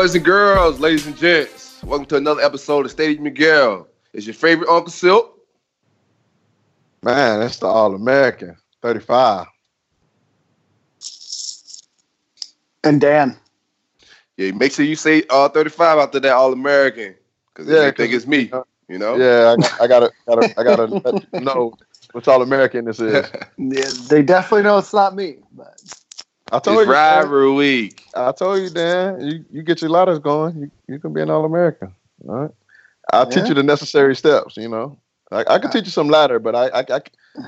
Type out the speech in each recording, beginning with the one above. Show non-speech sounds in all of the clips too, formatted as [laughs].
Boys and girls, ladies and gents, welcome to another episode of Stadium and Gale. Is your favorite Uncle Silk? Man, that's the All American, 35. And Dan. Yeah, make sure you say uh, 35 after that All American. Because yeah, they think it's me. You know? Yeah, I, I gotta, gotta, I gotta know which All American this is. [laughs] yeah, they definitely know it's not me, but I told it's you, rivalry week. I told you, Dan. You you get your ladders going. You you can be an All American. All right. I'll yeah. teach you the necessary steps. You know, I, I can teach you some ladder, but I, I, I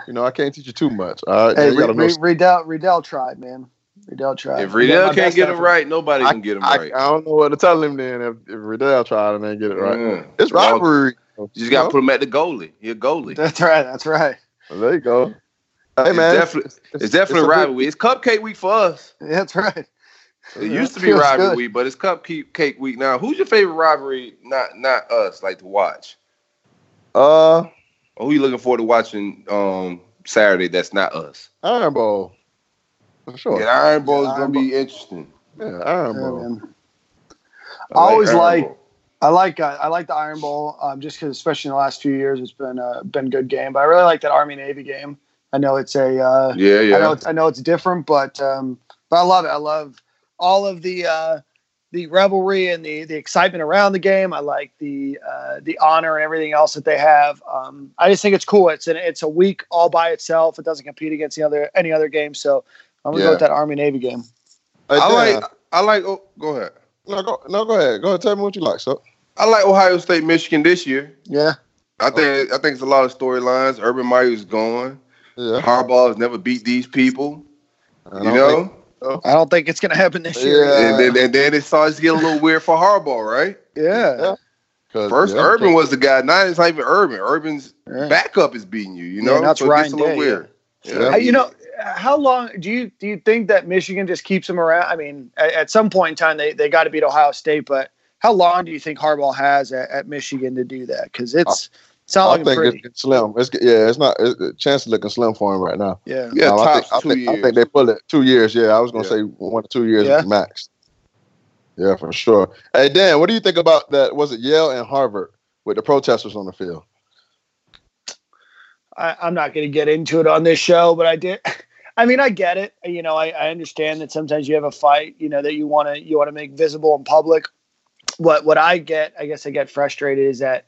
you know, I can't teach you too much. All right. Hey, Re- Re- Riddell, Riddell tried, man. Riddell tried. If Riddell can't get him right, nobody can get him right. I, don't know what to tell him then. If, if Riddell tried and then get it right, yeah. it's rivalry. You just got to put him at the goalie. You're goalie. That's right. That's right. Well, there you go. Hey man, it's definitely, it's, it's definitely it's rivalry. It's cupcake week for us. Yeah, that's right. It used to [laughs] be rivalry good. week, but it's cupcake week now. Who's your favorite rivalry? Not not us, like to watch. Uh, or who you looking forward to watching um Saturday? That's not us. Iron Bowl, for sure. Yeah, Iron Bowl yeah, is gonna Bowl. be interesting. Yeah, Iron Bowl. I, I always like. like I like uh, I like the Iron Bowl um, just because, especially in the last few years, it's been uh, been a good game. But I really like that Army Navy game. I know it's a uh, yeah yeah. I know it's, I know it's different, but um, but I love it. I love all of the uh, the revelry and the the excitement around the game. I like the uh, the honor and everything else that they have. Um, I just think it's cool. It's an it's a week all by itself. It doesn't compete against the other any other game. So I'm gonna yeah. go with that Army Navy game. I like I like. Oh, go ahead. No, go no, go ahead. Go ahead. Tell me what you like. So I like Ohio State, Michigan this year. Yeah. I think I think it's a lot of storylines. Urban Meyer's gone. Yeah. Harbaugh has never beat these people. You know? Think, I don't think it's going to happen this year. Yeah. And, then, and then it starts to get a little weird for Harbaugh, right? Yeah. yeah. First, yeah, Urban was the guy. Now it's not even Urban. Urban's yeah. backup is beating you. You know, yeah, that's so Ryan a little weird. Yeah. You know, how long do you do you think that Michigan just keeps them around? I mean, at, at some point in time, they they got to beat Ohio State, but how long do you think Harbaugh has at, at Michigan to do that? Because it's it's not I think pretty. it's slim. It's yeah, it's not. It's, the chance looking slim for him right now. Yeah, yeah. Um, I, think, I, think, I, think, they pull it two years. Yeah, I was gonna yeah. say one to two years yeah. max. Yeah, for sure. Hey Dan, what do you think about that? Was it Yale and Harvard with the protesters on the field? I, am not going to get into it on this show, but I did. [laughs] I mean, I get it. You know, I, I understand that sometimes you have a fight. You know that you want to you want to make visible in public. What what I get, I guess I get frustrated is that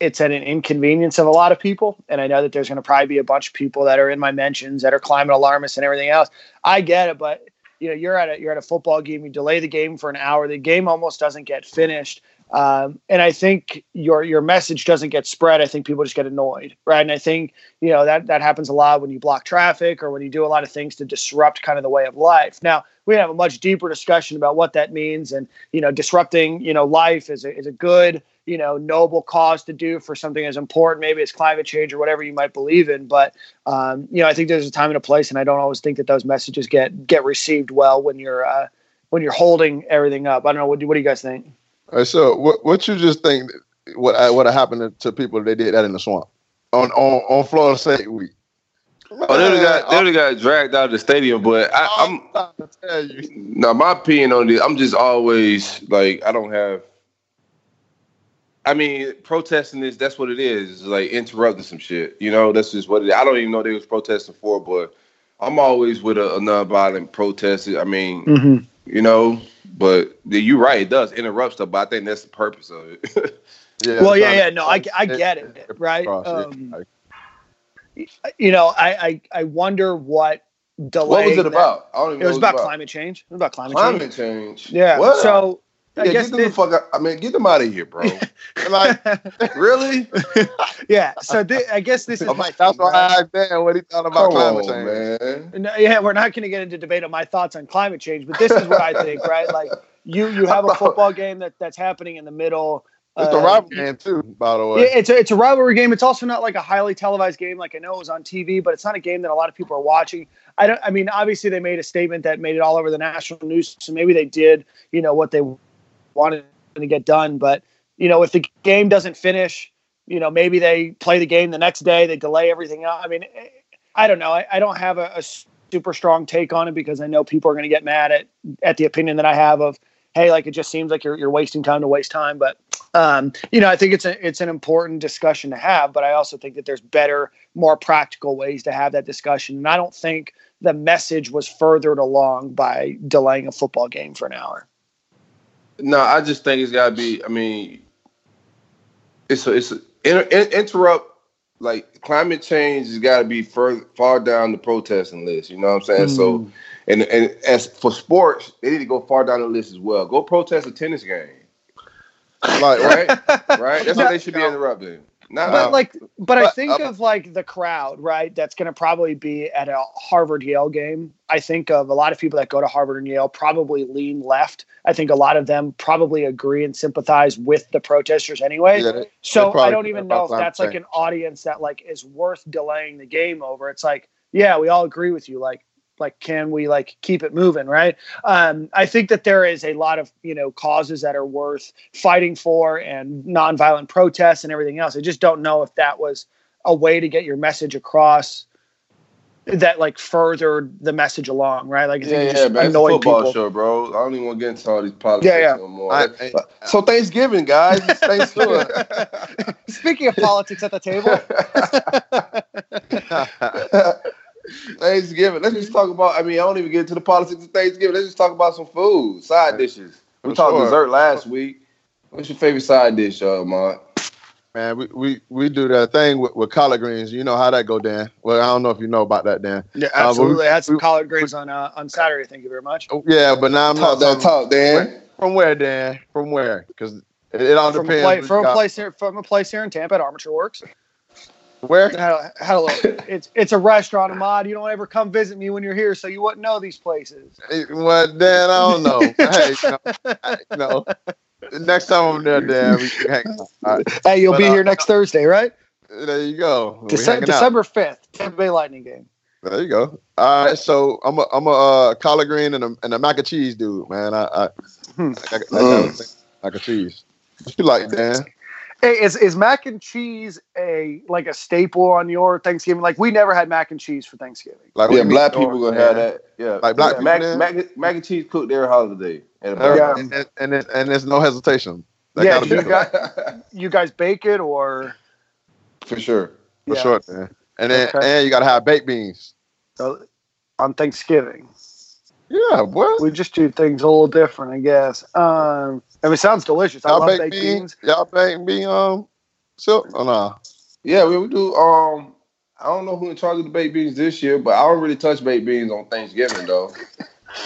it's at an inconvenience of a lot of people. And I know that there's going to probably be a bunch of people that are in my mentions that are climate alarmists and everything else. I get it, but you know, you're at a you're at a football game. You delay the game for an hour. The game almost doesn't get finished. Um, and I think your your message doesn't get spread. I think people just get annoyed, right? And I think you know that that happens a lot when you block traffic or when you do a lot of things to disrupt kind of the way of life. Now we have a much deeper discussion about what that means, and you know, disrupting you know life is a, is a good you know noble cause to do for something as important. Maybe it's climate change or whatever you might believe in but um, you know i think there's a time and a place and i don't always think that those messages get get received well when you're uh, when you're holding everything up. I don't know. What do, what do you guys think? Right, so what, what you just think what uh, what happened to people they did that in the swamp? On on, on florida state week. Oh, they got they got dragged out of the stadium, but I, am Now My opinion on this, I'm just always like I don't have I mean, protesting is that's what it is. It's like interrupting some shit. You know, that's just what it is. I don't even know they was protesting for, but I'm always with a, a nonviolent protest. I mean, mm-hmm. you know, But you're right, it does interrupt stuff. But I think that's the purpose of it. [laughs] yeah. Well, yeah, yeah. No, I, I get it. Right. Um, you know, I, I I wonder what delay. What was it about? I don't even it was about, about, climate change. It was about climate, change. climate change. change. Yeah. What? So yeah, I guess get them fuck out. I mean, get them out of here, bro. like, [laughs] really? [laughs] yeah. So th- I guess this is. my that's why I asked what he thought about Come climate change. Man. No, yeah, we're not going to get into debate on my thoughts on climate change, but this is what I think, right? Like, you you have a [laughs] football game that that's happening in the middle it's a uh, rivalry game too, by the way. Yeah, it's a, it's a rivalry game. It's also not like a highly televised game. Like I know it was on TV, but it's not a game that a lot of people are watching. I don't. I mean, obviously they made a statement that made it all over the national news, so maybe they did, you know, what they wanted to get done. But you know, if the game doesn't finish, you know, maybe they play the game the next day. They delay everything. I mean, I don't know. I, I don't have a, a super strong take on it because I know people are going to get mad at at the opinion that I have of, hey, like it just seems like you're you're wasting time to waste time, but um, you know, I think it's a it's an important discussion to have, but I also think that there's better, more practical ways to have that discussion. And I don't think the message was furthered along by delaying a football game for an hour. No, I just think it's got to be. I mean, it's a, it's a, inter, interrupt like climate change has got to be further far down the protesting list. You know what I'm saying? Mm. So, and and as for sports, they need to go far down the list as well. Go protest a tennis game. Like right, [laughs] right. That's what they should be interrupting. Not, but like, but, but I think uh, of like the crowd, right? That's going to probably be at a Harvard Yale game. I think of a lot of people that go to Harvard and Yale probably lean left. I think a lot of them probably agree and sympathize with the protesters anyway. Yeah, they, so I don't even know if that's like an audience that like is worth delaying the game over. It's like, yeah, we all agree with you. Like, like can we like keep it moving right um, i think that there is a lot of you know causes that are worth fighting for and nonviolent protests and everything else i just don't know if that was a way to get your message across that like furthered the message along, right? Like, yeah, yeah, man. It's a football people. show, bro. I don't even want to get into all these politics yeah, yeah. no more. I, I, so Thanksgiving, guys. Thanksgiving. [laughs] [laughs] Speaking of politics at the table. [laughs] Thanksgiving. Let's just talk about. I mean, I don't even get into the politics of Thanksgiving. Let's just talk about some food, side dishes. We talked sure. dessert last week. What's your favorite side dish, uh, Mont? Man, we, we, we do that thing with, with collard greens. You know how that go, Dan. Well, I don't know if you know about that, Dan. Yeah, absolutely. Uh, we, I had some we, collard greens on uh, on Saturday. Thank you very much. Oh, yeah, but now I'm talk not that talk, Dan. From where, Dan? From where? Because it, it, all from depends. A from a place here, from a place here in Tampa at Armature Works. Where? Hello. [laughs] it's it's a restaurant, Ahmad. You don't ever come visit me when you're here, so you wouldn't know these places. Well, Dan, I don't know. [laughs] hey, you know, next time I'm there, Dan, we can hang out. Hey, you'll but, be uh, here next Thursday, right? There you go. Dece- December fifth, Tampa Bay Lightning game. There you go. All right, so I'm a I'm a uh, collard green and a and a mac and cheese dude, man. I I, hmm. I, I, I, mm. mac and cheese. What you like, Dan? Hey, is is mac and cheese a like a staple on your Thanksgiving? Like we never had mac and cheese for Thanksgiving. Like yeah, black people gonna have that. Yeah, like black yeah, people. Mac, mac, mac, and cheese cooked every holiday. yeah. and, and, and, and there's no hesitation. That yeah, you, got, [laughs] you guys bake it or for sure, for yeah. sure, man. And then okay. and you gotta have baked beans so, on Thanksgiving. Yeah, what? We just do things a little different, I guess. Um, I mean, it sounds delicious. Y'all I love baked beans. beans. Y'all bake me um silk or nah? Yeah, we, we do. Um, I don't know who in charge of the baked beans this year, but I don't really touch baked beans on Thanksgiving though.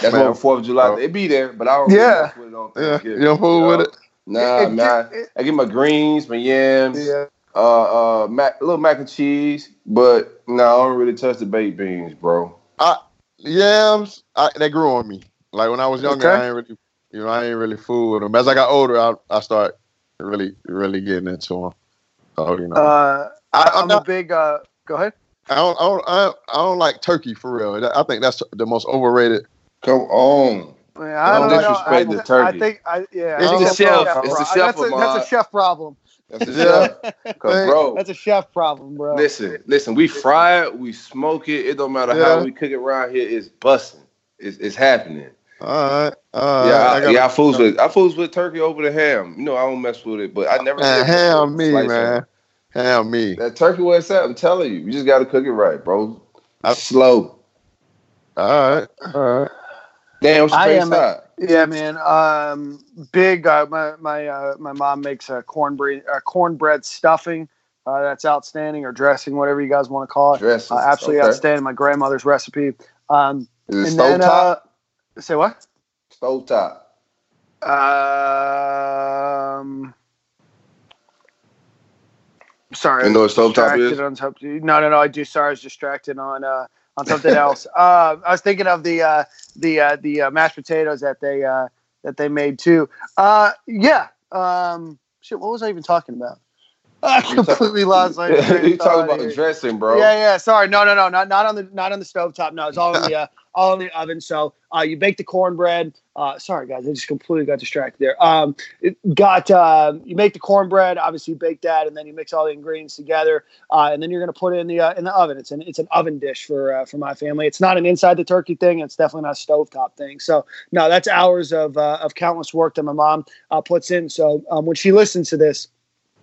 That's Man, Fourth of July. It be there, but I don't. Yeah. Really yeah. You don't fool with it. Nah, it, nah. It, I get my greens, my yams, yeah. uh, uh, mac, a little mac and cheese, but no, nah, I don't really touch the baked beans, bro. I yams, I, they grew on me. Like when I was younger, okay. I ain't really you know, I ain't really fool with them. As I got older, I I start really really getting into them. So you know, uh, I, am not, a big. Uh, go ahead. I don't, I don't, I, I don't like turkey for real. I think that's the most overrated. Come on. Man, I don't, don't disrespect the turkey. I think, I, yeah, it's the chef. chef. It's the chef. That's a, that's a chef problem. That's a chef. [laughs] bro, that's a chef problem, bro. Listen, listen. We fry it, we smoke it. It don't matter yeah. how we cook it around here. It's busting. It's, it's happening. All right. All yeah, right. I, I yeah, I fools with I fools with turkey over the ham. You know, I don't mess with it, but I never man, ham me, man. Ham me. That turkey was that. I'm telling you, you just got to cook it right, bro. I'm slow. All right. All right. Damn, what's your favorite side? Yeah, man. Um, big. Uh, my my uh, my mom makes a cornbread uh, cornbread stuffing. Uh, that's outstanding, or dressing, whatever you guys want to call it. Dressing, uh, absolutely okay. outstanding. My grandmother's recipe. Um, Is it and stove then, top? uh, say what? Top. Um, sorry, You know what stovetop is? On something. No, no, no. I do. Sorry, I was distracted on uh, on something else. [laughs] Uh, I was thinking of the uh, the uh, the uh, mashed potatoes that they uh, that they made too. Uh, yeah. Um, shit. What was I even talking about? [laughs] I completely lost [laughs] of you talking about the dressing, bro? Yeah, yeah. Sorry, no, no, no, not not on the not on the stove top. No, it's all in the uh, all in the oven. So uh, you bake the cornbread. Uh, sorry, guys, I just completely got distracted there. Um, got uh, you make the cornbread. Obviously, you bake that, and then you mix all the ingredients together, uh, and then you're gonna put it in the uh, in the oven. It's an it's an oven dish for uh, for my family. It's not an inside the turkey thing. It's definitely not a stovetop thing. So no, that's hours of of countless work that my mom puts in. So um, when she listens to this,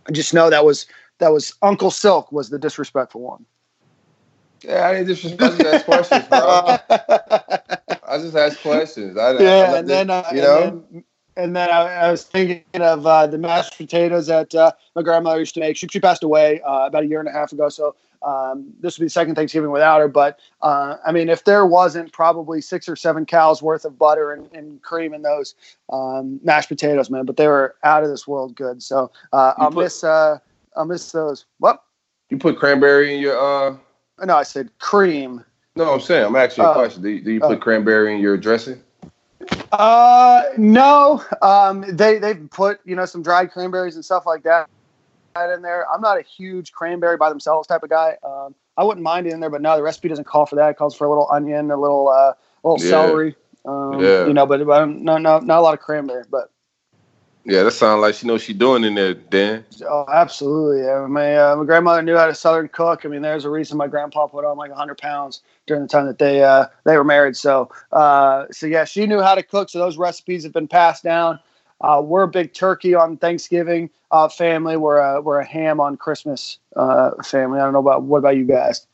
I just know that was that was Uncle Silk was the disrespectful one. Yeah, I didn't disrespect. I just ask questions, bro. I just ask questions. I, I yeah, let and then uh, you know. and then, and then I, I was thinking of uh, the mashed potatoes that uh, my grandmother used to make. She, she passed away uh, about a year and a half ago, so um, this would be the second Thanksgiving without her. But uh, I mean, if there wasn't probably six or seven cows worth of butter and, and cream in those um, mashed potatoes, man, but they were out of this world good. So uh, I'll put- miss uh, I'll miss those. What? you put cranberry in your. Uh No, I said cream. No, I'm saying I'm asking you a Oh. question. Do you, do you put Oh. cranberry in your dressing? Uh, no. Um, they they've put you know some dried cranberries and stuff like that in there. I'm not a huge cranberry by themselves type of guy. Um, I wouldn't mind it in there, but no, the recipe doesn't call for that. It calls for a little onion, a little uh, a little Yeah. celery. Um, Yeah. You know, but, but no, no, not a lot of cranberry. But Yeah, that sounds like she knows what she doing in there, Dan. oh, absolutely. Yeah. My uh, my grandmother knew how to southern cook. I mean, there's a reason my grandpa put on like 100 pounds during the time that they uh, they were married. So uh, so yeah, she knew how to cook. So those recipes have been passed down. Uh, we're a big turkey on Thanksgiving uh, family. We're a, we're a ham on Christmas uh, family. I don't know about what about you guys?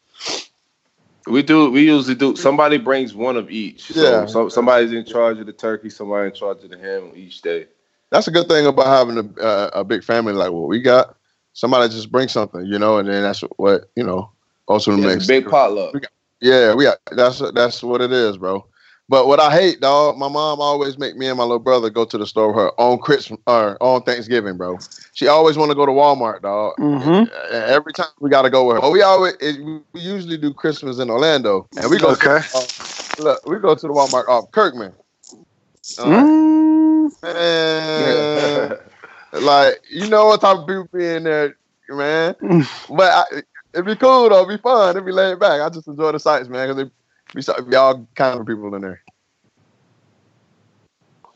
We do. We usually do. Somebody brings one of each. So, Yeah. so somebody's in charge of the turkey. Somebody in charge of the ham each day. That's a good thing about having a uh, a big family like what we got. Somebody just brings something, you know, and then that's what you know. Also Yeah, makes it's a big potluck. Yeah, we got that's that's what it is, bro. But what I hate, dog, my mom always make me and my little brother go to the store with her on Christmas or on Thanksgiving, bro. She always want to go to Walmart, dog. Mm-hmm. And Every time we got to go with her. But we always it, we usually do Christmas in Orlando, and we go. Okay. To, uh, look, we go to the Walmart off Kirkman. Uh, Man, like you know what type of people be in there, man. [laughs] but I, it'd be cool though, it'd be fun, it'd be laid back. I just enjoy the sights, man, because be, so- be all kind of people in there.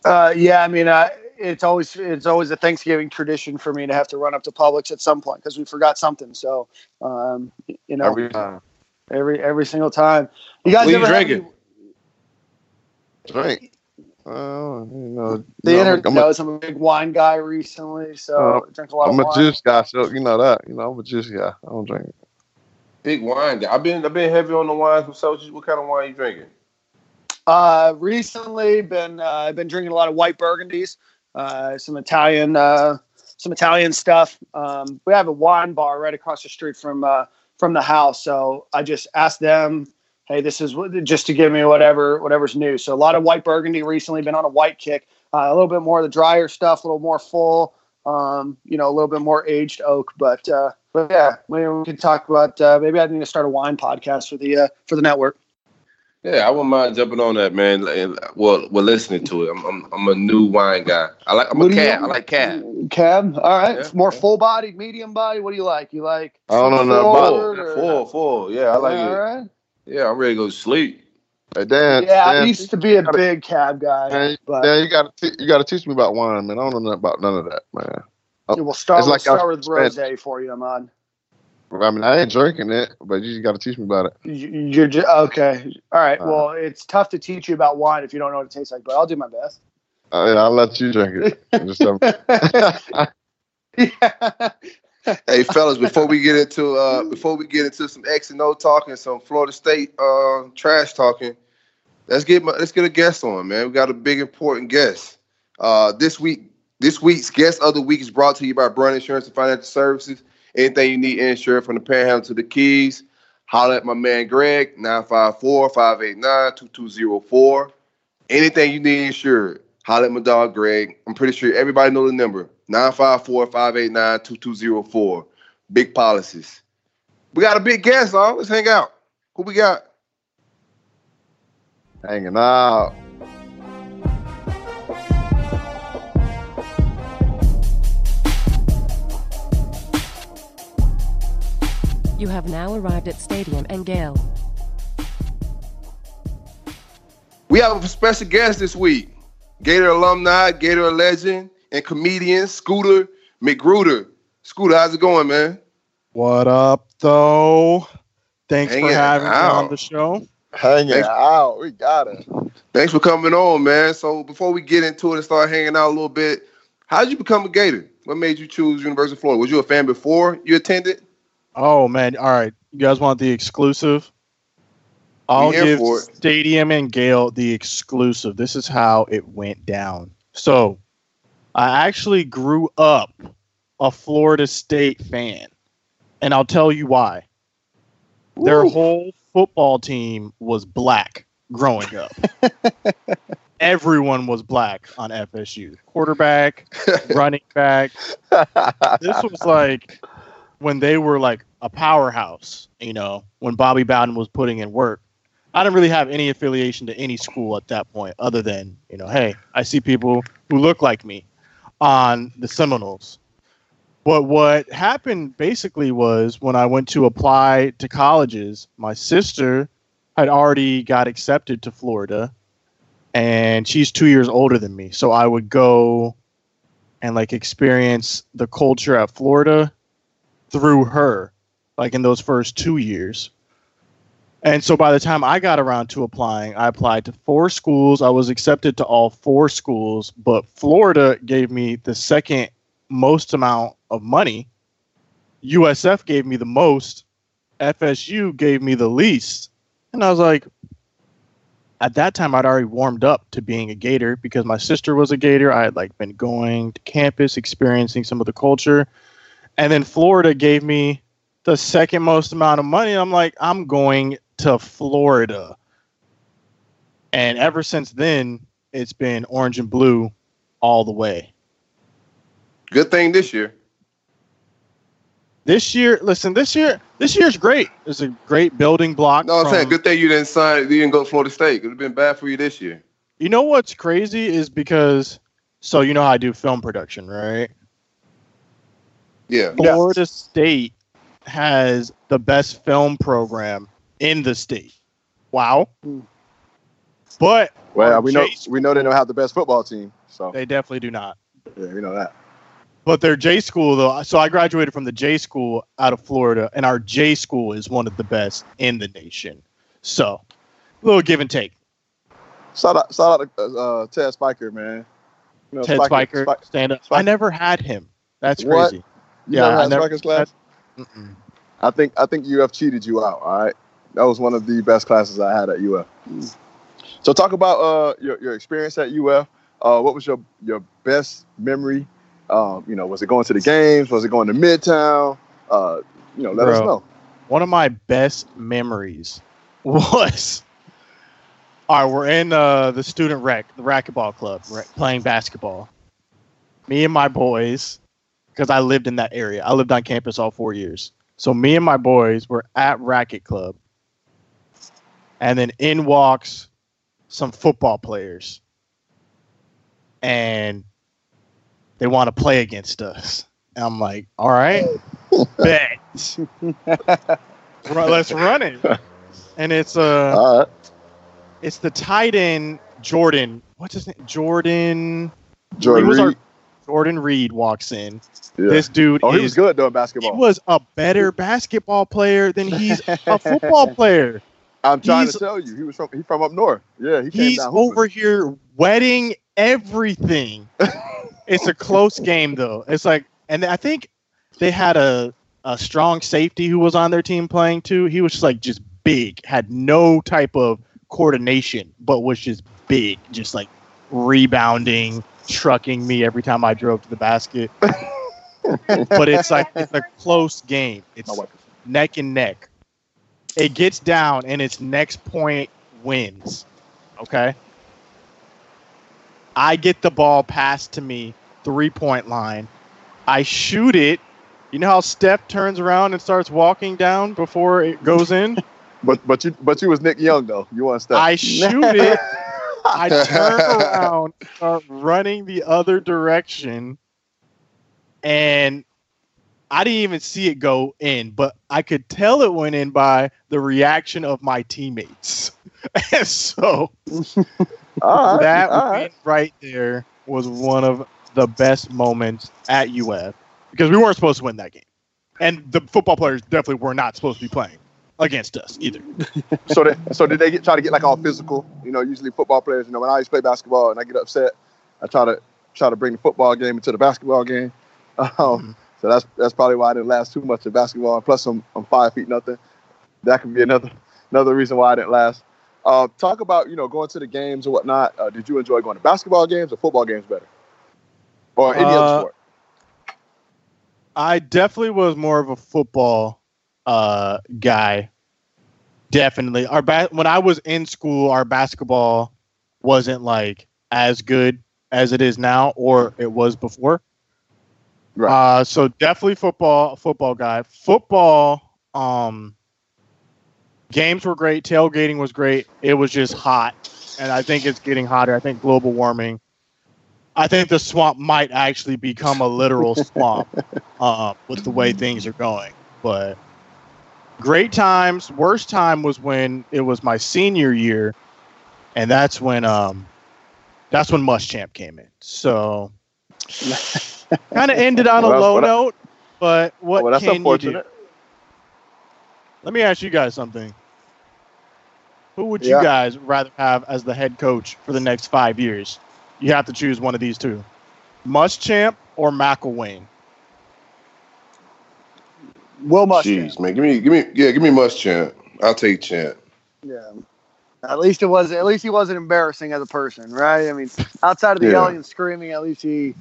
Uh, yeah, I mean, uh, it's always it's always a Thanksgiving tradition for me to have to run up to Publix at some point because we forgot something. So, um, you know, Every time. every every single time. You guys What you ever have drinking? any- Drink. Well, you know, the you know, internet I'm, a, knows I'm a big wine guy recently, so I drink a lot I'm of a wine. juice guy, so you know that. You know, I'm a juice guy. I don't drink. Big wine guy. I've been I've been heavy on the wines myself. What kind of wine you drinking? Uh, recently, been uh, I've been drinking a lot of white burgundies, uh, some Italian, uh, some Italian stuff. Um, we have a wine bar right across the street from uh, from the house, so I just asked them, "Hey, this is what- just to give me whatever whatever's new." So a lot of white burgundy recently. Been on a white kick. Uh, a little bit more of the drier stuff, a little more full. Um, you know, a little bit more aged oak, but uh, but yeah, maybe we can talk about. Uh, maybe I need to start a wine podcast for the uh, for the network. Yeah, I wouldn't mind jumping on that, man. Well, we're listening to it. I'm, I'm I'm a new wine guy. I like I'm What a cab. I like cab. Cab. All right. Yeah, More yeah. full bodied, medium body. What do you like? You like? I don't know nothing forward about or- Full, full. Yeah, I like All it. right. Yeah, I'm ready to go to sleep. Hey, Dan, Yeah, I used to be a big cab guy, Dan, but Dan, you gotta te- you gotta teach me about wine, man. I don't know nothing about none of that, man. we'll start. We'll like I start with spent- rosé for you, man. I mean, I ain't drinking it, but you just gotta teach me about it. You- You're just, okay. All right. Uh. Well, it's tough to teach you about wine if you don't know what it tastes like, but I'll do my best. I, I'll let you drink it. [laughs] Just tell me. [laughs] yeah. [laughs] Hey, fellas, before we get into uh before we get into some X and O talking, some Florida State uh trash talking, let's get my, let's get a guest on, man. We got a big important guest. Uh, this week, this week's guest of the week is brought to you by Brunt Insurance and Financial Services. Anything you need insured from the Panhandle to the Keys, holler at my man Gregg 954-589-2204. Anything you need insured, holler at my dog Gregg. I'm pretty sure everybody know the number 954-589-2204. Big policies. We got a big guest, on. Let's hang out. Who we got? Hanging out. You have now arrived at Stadium and Gale. We have a special guest this week. Gator alumni, Gator legend, and comedian Scooter Magruder. Scooter, how's it going, man? What up, though? Thanks Hanging for having me on the show. Hanging Thanks. out. We got it. Thanks for coming on, man. So before we get into it and start hanging out a little bit, how did you become a Gator? What made you choose University of Florida? Was you a fan before you attended? Oh man, all right. You guys want the exclusive? I'll give. Stadium and Gale the exclusive. This is how it went down. So, I actually grew up a Florida State fan, and I'll tell you why. Their whole football team was black growing up. [laughs] Everyone was black on FSU. Quarterback, [laughs] running back. This was like when they were like a powerhouse, you know, when Bobby Bowden was putting in work. I didn't really have any affiliation to any school at that point, other than, you know, hey, I see people who look like me on the Seminoles. But what happened basically was when I went to apply to colleges, my sister had already got accepted to Florida and she's two years older than me. So I would go and like experience the culture at Florida through her, like in those first two years. And so by the time I got around to applying, I applied to four schools. I was accepted to all four schools, but Florida gave me the second most amount of money. USF gave me the most. FSU gave me the least. And I was like, at that time I'd already warmed up to being a Gator because my sister was a Gator. I had like been going to campus, experiencing some of the culture. And then Florida gave me the second most amount of money. I'm like, I'm going to Florida. And ever since then, it's been orange and blue all the way. Good thing this year. This year, listen, this year, this year's great. It's a great building block. No, I'm from- saying good thing you didn't sign. You didn't go to Florida State. It would have been bad for you this year. You know what's crazy is because, so you know how I do film production, right? Yeah. Florida State has the best film program in the state. Wow. But Well, our we know J we know they don't have the best football team, so they definitely do not. yeah, we know that. But their J school though, so I graduated from the J school out of Florida, and our J school is one of the best in the nation. So, a little give and take. Shout out, shout out to uh, Ted Spiker, man. You know, Ted Spiker, Spike- stand up. I never had him. That's What? crazy. You Yeah, never I never- Spiker's class? I think I think UF cheated you out. All right, that was one of the best classes I had at UF. So talk about uh, your your experience at UF. Uh, what was your your best memory? Um, you know, was it going to the games? Was it going to Midtown? Uh, you know, let us know. One of my best memories [laughs] was. All right, we're in uh, the student rec, the racquetball club, right, playing basketball. Me and my boys, because I lived in that area. I lived on campus all four years. So me and my boys were at racket club, and then in walks some football players, and they want to play against us. And I'm like, all right, [laughs] bet. Let's run it. And it's uh right, it's the tight end Jordan. What's his name? Jordan Jordan he was our- Reed. Jordan Reed walks in. Yeah. This dude oh, he is was good doing basketball. he was a better basketball player than he's a football player. I'm trying he's- to tell you, he was from he from up north. Yeah, he came He's over here wetting everything. [laughs] it's a close game though. It's like, and I think they had a a strong safety who was on their team playing too. He was just like just big, had no type of coordination, but was just big, just like rebounding, trucking me every time I drove to the basket. [laughs] but it's like it's a close game. It's neck and neck. It gets down and its next point wins. Okay. I get the ball passed to me, three point line. I shoot it. You know how Steph turns around and starts walking down before it goes in? [laughs] But but you but you was Nick Young though. You want Steph? I shoot it. I [laughs] turn around, start running the other direction, and I didn't even see it go in, but I could tell it went in by the reaction of my teammates. [laughs] and so [laughs] right, that right. right there was one of the best moments at UF because we weren't supposed to win that game. And the football players definitely were not supposed to be playing against us either. [laughs] So they, so did they get, try to get like all physical? You know, usually football players. You know, when I used to play basketball and I get upset, I try to try to bring the football game into the basketball game. Um, So that's that's probably why I didn't last too much in basketball. And plus, I'm I'm five feet nothing. That could be another another reason why I didn't last. Uh, talk about you know going to the games or whatnot. Uh, did you enjoy going to basketball games or football games better, or any Uh, other sport? I definitely was more of a football uh, guy. Definitely, our ba- when I was in school, our basketball wasn't like as good as it is now, or it was before. Right. Uh, so definitely football, football guy. Football, um, games were great. Tailgating was great. It was just hot, and I think it's getting hotter. I think global warming. I think the swamp might actually become a literal swamp [laughs] uh, with the way things are going. But great times. Worst time was when it was my senior year, and that's when um, that's when Muschamp came in. So [laughs] [laughs] kind of ended on a Well, low what I- note. But oh, what well, that's can you do? Let me ask you guys something. Who would you guys rather have as the head coach for the next five years? You have to choose one of these two: Muschamp or McElwain. Will Muschamp. Jeez, man, give me, give me, yeah, give me Muschamp. I'll take Champ. Yeah. At least it was. At least he wasn't embarrassing as a person, right? I mean, outside of the Yeah. yelling and screaming, at least he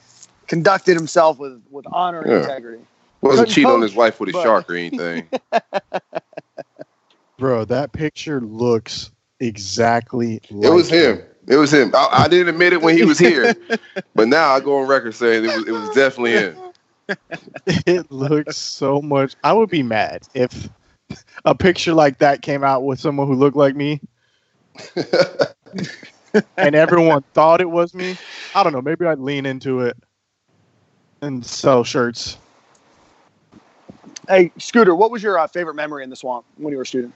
conducted himself with with honor and Yeah. integrity. Wasn't Couldn't cheating on his wife with a but- shark or anything. [laughs] Bro, that picture looks exactly. Like it was him. It was him. I, I didn't admit it when he was here, [laughs] but now I go on record saying it was, it was definitely him. [laughs] It looks so much. I would be mad if a picture like that came out with someone who looked like me, and everyone thought it was me. I don't know. Maybe I'd lean into it and sell shirts. Hey, Scooter, what was your uh, favorite memory in the swamp when you were a student?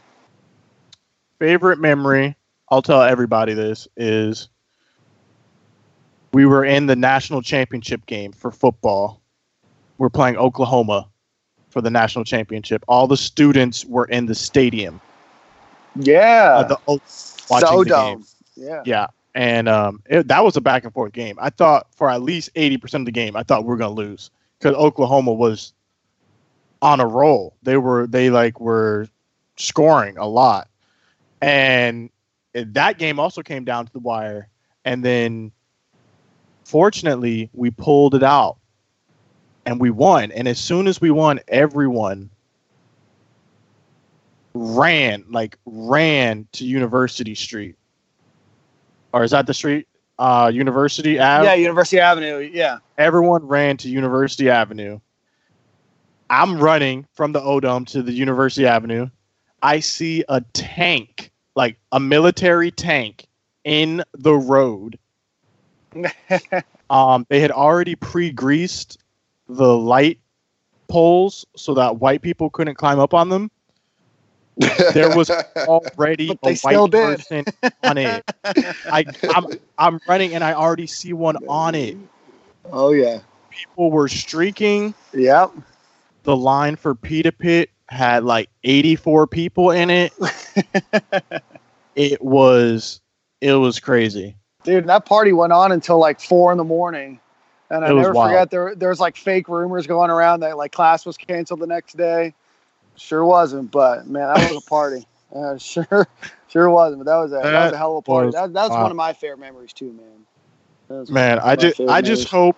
favorite memory, I'll tell everybody this, is we were in the national championship game for football. We're playing Oklahoma for the national championship. All the students were in the stadium. Yeah, uh, the, watching so the game. dumb. Yeah, Yeah. And um, it, that was a back and forth game. I thought for at least 80% of the game, I thought we were going to lose because Oklahoma was on a roll. They were, they like were scoring a lot. And that game also came down to the wire. And then fortunately, we pulled it out and we won. And as soon as we won, everyone ran, like ran to University Street. Or is that the street? Uh, University Ave? yeah, University Avenue. Yeah, everyone ran to University Avenue. I'm running from the O-Dome to the University Avenue. I see a tank, like a military tank, in the road. [laughs] um, they had already pre-greased the light poles so that white people couldn't climb up on them. There was [laughs] already a white person on it. I, I'm, I'm running and I already see one on it. Oh yeah. People were streaking. Yep. The line for Pita Pit had like 84 people in it. [laughs] it was it was crazy. Dude, that party went on until like four in the morning. And I never wild. forget there there was like fake rumors going around that like class was canceled the next day. Sure wasn't, but man, that was a party. [laughs] Uh, sure, sure wasn't, But that was a that, that was a hell of a party. Was, that, that was wow. one of my favorite memories too, man. Man, I just I just hope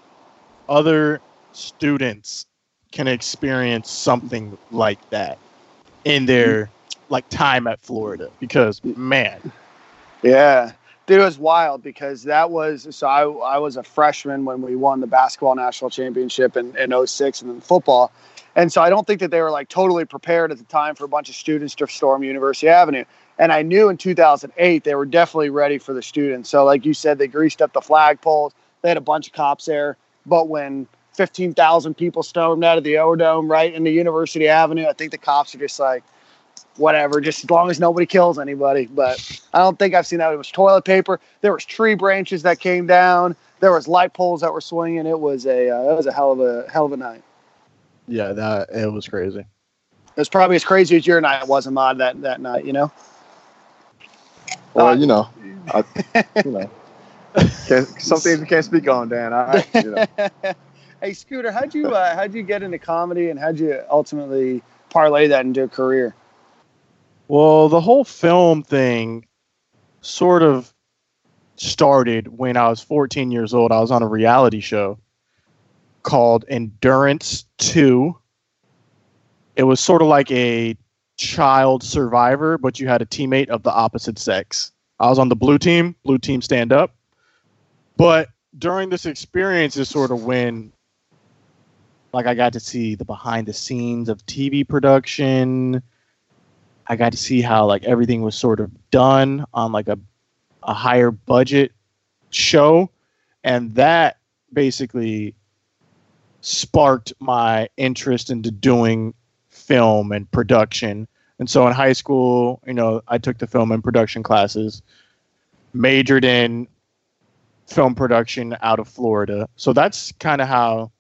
other students can experience something like that in their like time at Florida because man. Yeah. Dude, it was wild because that was so I, I was a freshman when we won the basketball national championship in, in 06 and then football. And so I don't think that they were like totally prepared at the time for a bunch of students to storm University Avenue. And I knew in 2008 they were definitely ready for the students. So, like you said, they greased up the flagpoles. They had a bunch of cops there. But when 15,000 people stormed out of the O-Dome right into University Avenue, I think the cops are just like, whatever, just as long as nobody kills anybody. But I don't think I've seen that. It was toilet paper. There was tree branches that came down. There was light poles that were swinging. It was a uh, it was a hell of a hell of a night. Yeah, that it was crazy. It was probably as crazy as your night was, Ahmad, that that night. You know. Well, uh, you know, I, [laughs] you know, some things you can't speak on, Dan. I, you know. [laughs] hey, Scooter, how'd you uh, how'd you get into comedy, and how'd you ultimately parlay that into a career? Well, the whole film thing sort of started when I was 14 years old. I was on a reality show called Endurance 2. It was sort of like a child survivor, but you had a teammate of the opposite sex. I was on the blue team, blue team stand up. But during this experience is sort of when like I got to see the behind the scenes of TV production. I got to see how like everything was sort of done on like a a higher budget show and that basically sparked my interest into doing film and production. And so in high school, you know, I took the film and production classes, majored in film production out of Florida. So that's kind of how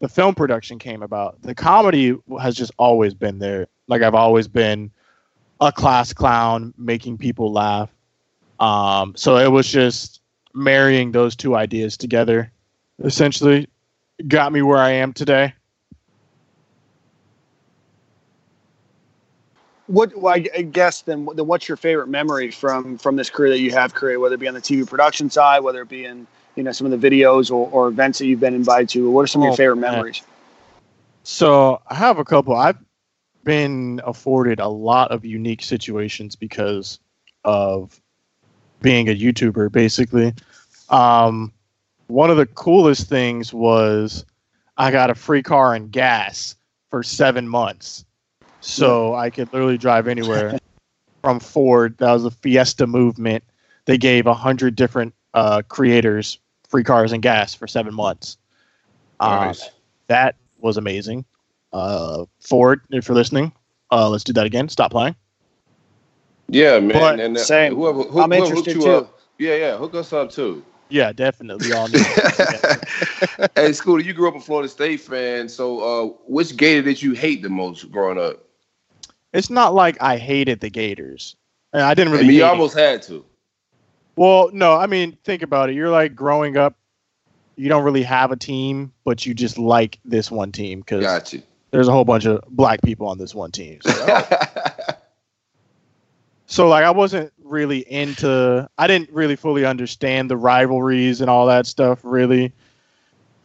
the film production came about. The comedy has just always been there. Like I've always been a class clown, making people laugh. Um, so it was just marrying those two ideas together, essentially, got me where I am today. What well, I guess then, then what's your favorite memory from from this career that you have created, whether it be on the TV production side, whether it be in you know some of the videos or, or events that you've been invited to? What are some of your oh, favorite man. memories? So I have a couple. I've been afforded a lot of unique situations because of being a YouTuber, basically. Um, one of the coolest things was I got a free car and gas for seven months. So I could literally drive anywhere [laughs] from Ford. That was the Fiesta movement. They gave a hundred different uh, creators free cars and gas for seven months. Uh, nice. that was amazing. Uh, Ford, if you're listening, uh, let's do that again. Stop playing. Yeah, man. But and uh, same. Whoever, who, I'm whoever interested too. Up, yeah, yeah. Hook us up too. Yeah, definitely. All [laughs] hey, Scooter, you grew up a Florida State fan. So, uh, which Gator did you hate the most growing up? It's not like I hated the Gators. I didn't really. I mean, you almost it. had to. Well, no. I mean, think about it. You're like growing up. You don't really have a team, but you just like this one team because there's a whole bunch of black people on this one team. So, [laughs] so like I wasn't really into I didn't really fully understand the rivalries and all that stuff really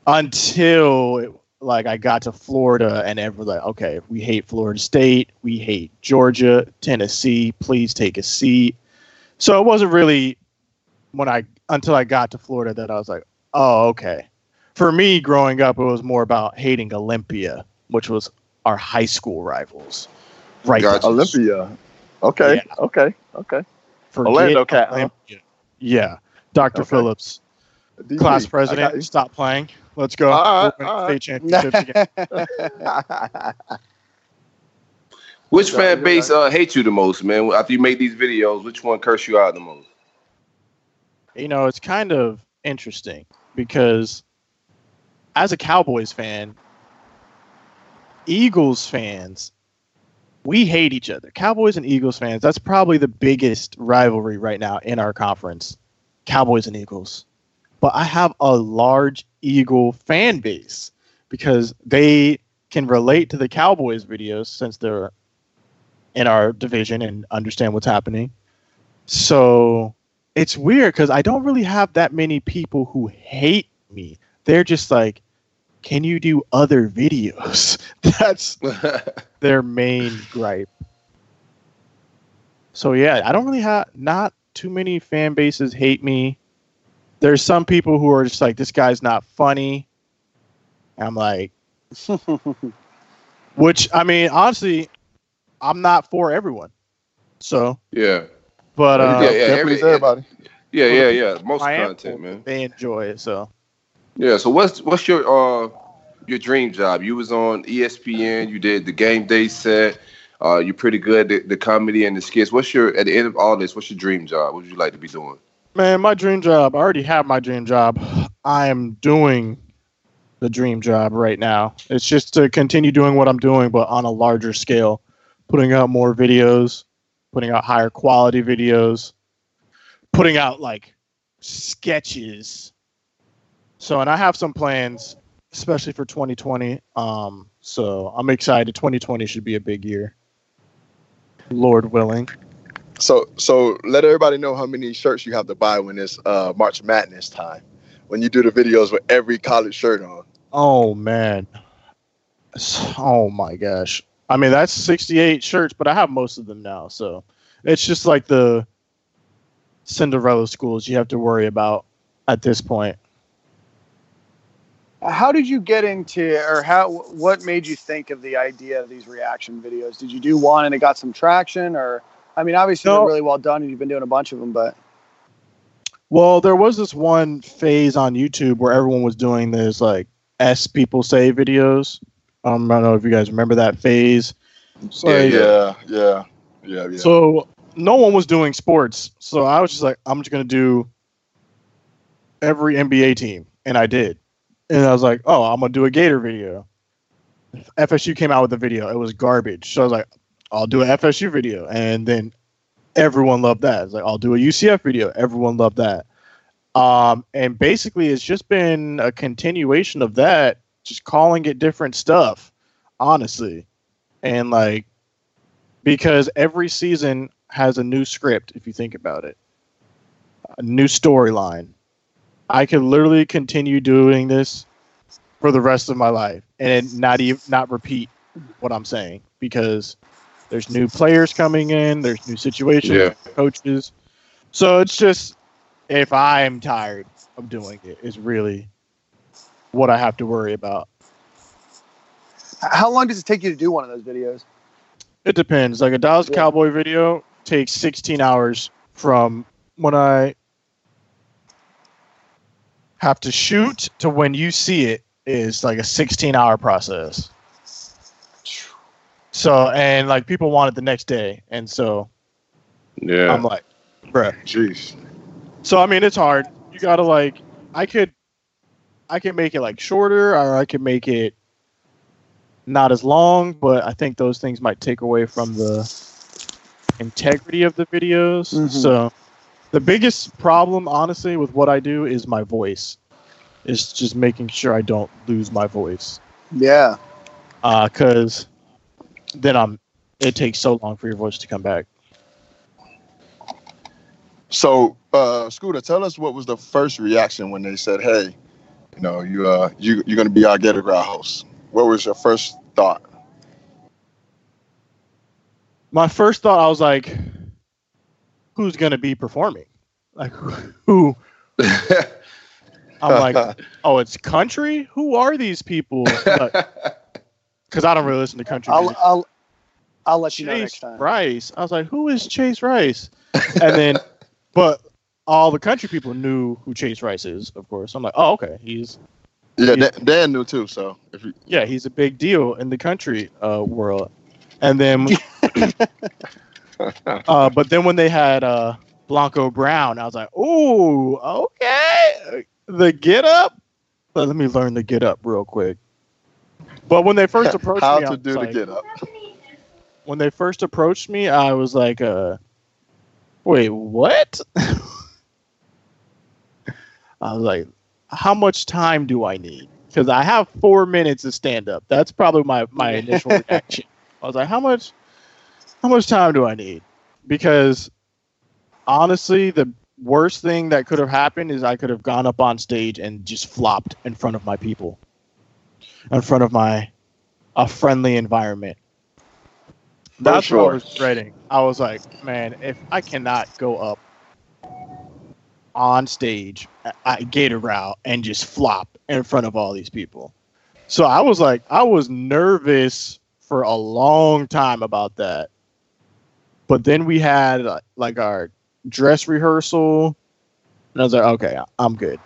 until it, like I got to Florida and everyone like okay we hate Florida State we hate Georgia Tennessee please take a seat. So it wasn't really when I until I got to Florida that I was like oh okay. For me growing up it was more about hating Olympia which was our high school rivals. Right gotcha. Olympia. Okay. Yeah. okay. Okay Forget Orlando Cat. Huh? Yeah. Dr. Okay. Phillips, DG, class president, stop playing. Let's go. All right, all right. State championships [laughs] again. [laughs] which fan base uh, hates you the most, man? After you make these videos, which one curse you out the most? You know, it's kind of interesting because as a Cowboys fan, Eagles fans we hate each other. Cowboys and Eagles fans, that's probably the biggest rivalry right now in our conference. Cowboys and Eagles. But I have a large Eagle fan base because they can relate to the Cowboys videos since they're in our division and understand what's happening. So it's weird because I don't really have that many people who hate me. They're just like, can you do other videos? [laughs] That's [laughs] their main gripe. So yeah, I don't really have not too many fan bases hate me. There's some people who are just like, this guy's not funny. I'm like, [laughs] which I mean, honestly, I'm not for everyone. So yeah, but uh, yeah, yeah, every- everybody. yeah, yeah, yeah. Most I content, for- man. They enjoy it. So Yeah. So what's what's your uh your dream job? You was on ESPN. You did the game day set. Uh, you're pretty good at the comedy and the skits. What's your at the end of all this? What's your dream job? What would you like to be doing? Man, my dream job. I already have my dream job. I am doing the dream job right now. It's just to continue doing what I'm doing, but on a larger scale, putting out more videos, putting out higher quality videos, putting out like sketches. So, and I have some plans, especially for 2020. Um, so I'm excited. 2020 should be a big year. Lord willing. So so let everybody know how many shirts you have to buy when it's uh March Madness time. When you do the videos with every college shirt on. Oh man. Oh my gosh. I mean that's 68 shirts, but I have most of them now, so it's just like the Cinderella schools you have to worry about at this point. How did you get into, or how? What made you think of the idea of these reaction videos? Did you do one and it got some traction, or I mean, obviously No. they're really well done, and you've been doing a bunch of them, but Well, there was this one phase on YouTube where everyone was doing this like S people say videos. Um, I don't know if you guys remember that phase. So, Yeah, Yeah, yeah, yeah, yeah. So no one was doing sports. So I was just like, I'm just gonna do every NBA team, and I did. And I was like, oh, I'm gonna do a Gator video. FSU came out with a video. It was garbage. So I was like, I'll do an FSU video, and then everyone loved that. It's like I'll do a UCF video. Everyone loved that. Um, and basically, it's just been a continuation of that, just calling it different stuff, honestly, and like because every season has a new script if you think about it a new storyline i could literally continue doing this for the rest of my life and not even not repeat what i'm saying because there's new players coming in there's new situations Yeah. coaches so it's just if i'm tired of doing it is really what i have to worry about how long does it take you to do one of those videos? It depends. Like a Dallas Yeah. Cowboy video takes 16 hours from when I have to shoot to when you see it is like a 16 hour process. So, and like people want it the next day. And so Yeah. I'm like, bruh. Jeez. So, I mean, it's hard. You gotta like, I could, I can make it like shorter or I could make it not as long, but I think those things might take away from the integrity of the videos. Mhm. So the biggest problem, honestly, with what I do is my voice. Is just making sure I don't lose my voice. Yeah, Because then I'm. It takes so long for your voice to come back. So, uh, Scooter, tell us what was the first reaction when they said, "Hey, you know, you uh, you you're gonna be our Gator Growl host." What was your first thought? My first thought, I was like, "Who's gonna be performing? Like who?" [laughs] I'm like, [laughs] "Oh, it's country. Who are these people?" Because [laughs] I don't really listen to country. I'll music. I'll I'll let you know next Chase time. Rice. I was like, who is Chase Rice? And then, but all the country people knew who Chase Rice is, of course. I'm like, oh, okay. He's, Yeah, Yeah. Dan, Dan knew too. So, if you, yeah, he's a big deal in the country uh, world. And then, [laughs] uh, but then when they had uh, Blanco Brown, I was like, ooh, okay. The get up. But let me learn the get up real quick. But when they first [laughs] approached how me, I to was do the like- get up? when they first approached me, I was like, uh, wait, what? [laughs] I was like, how much time do I need? Because I have four minutes to stand up. That's probably my, my initial reaction. I was like, how much? How much time do I need? Because honestly, the worst thing that could have happened is I could have gone up on stage and just flopped in front of my people, in front of my a friendly environment. That's sure. what I was dreading. I was like, man, if I cannot go up on stage at, at Gator Growl and just flop in front of all these people. So I was like, I was nervous for a long time about that. But then we had uh, like our dress rehearsal, and I was like, okay, I'm good.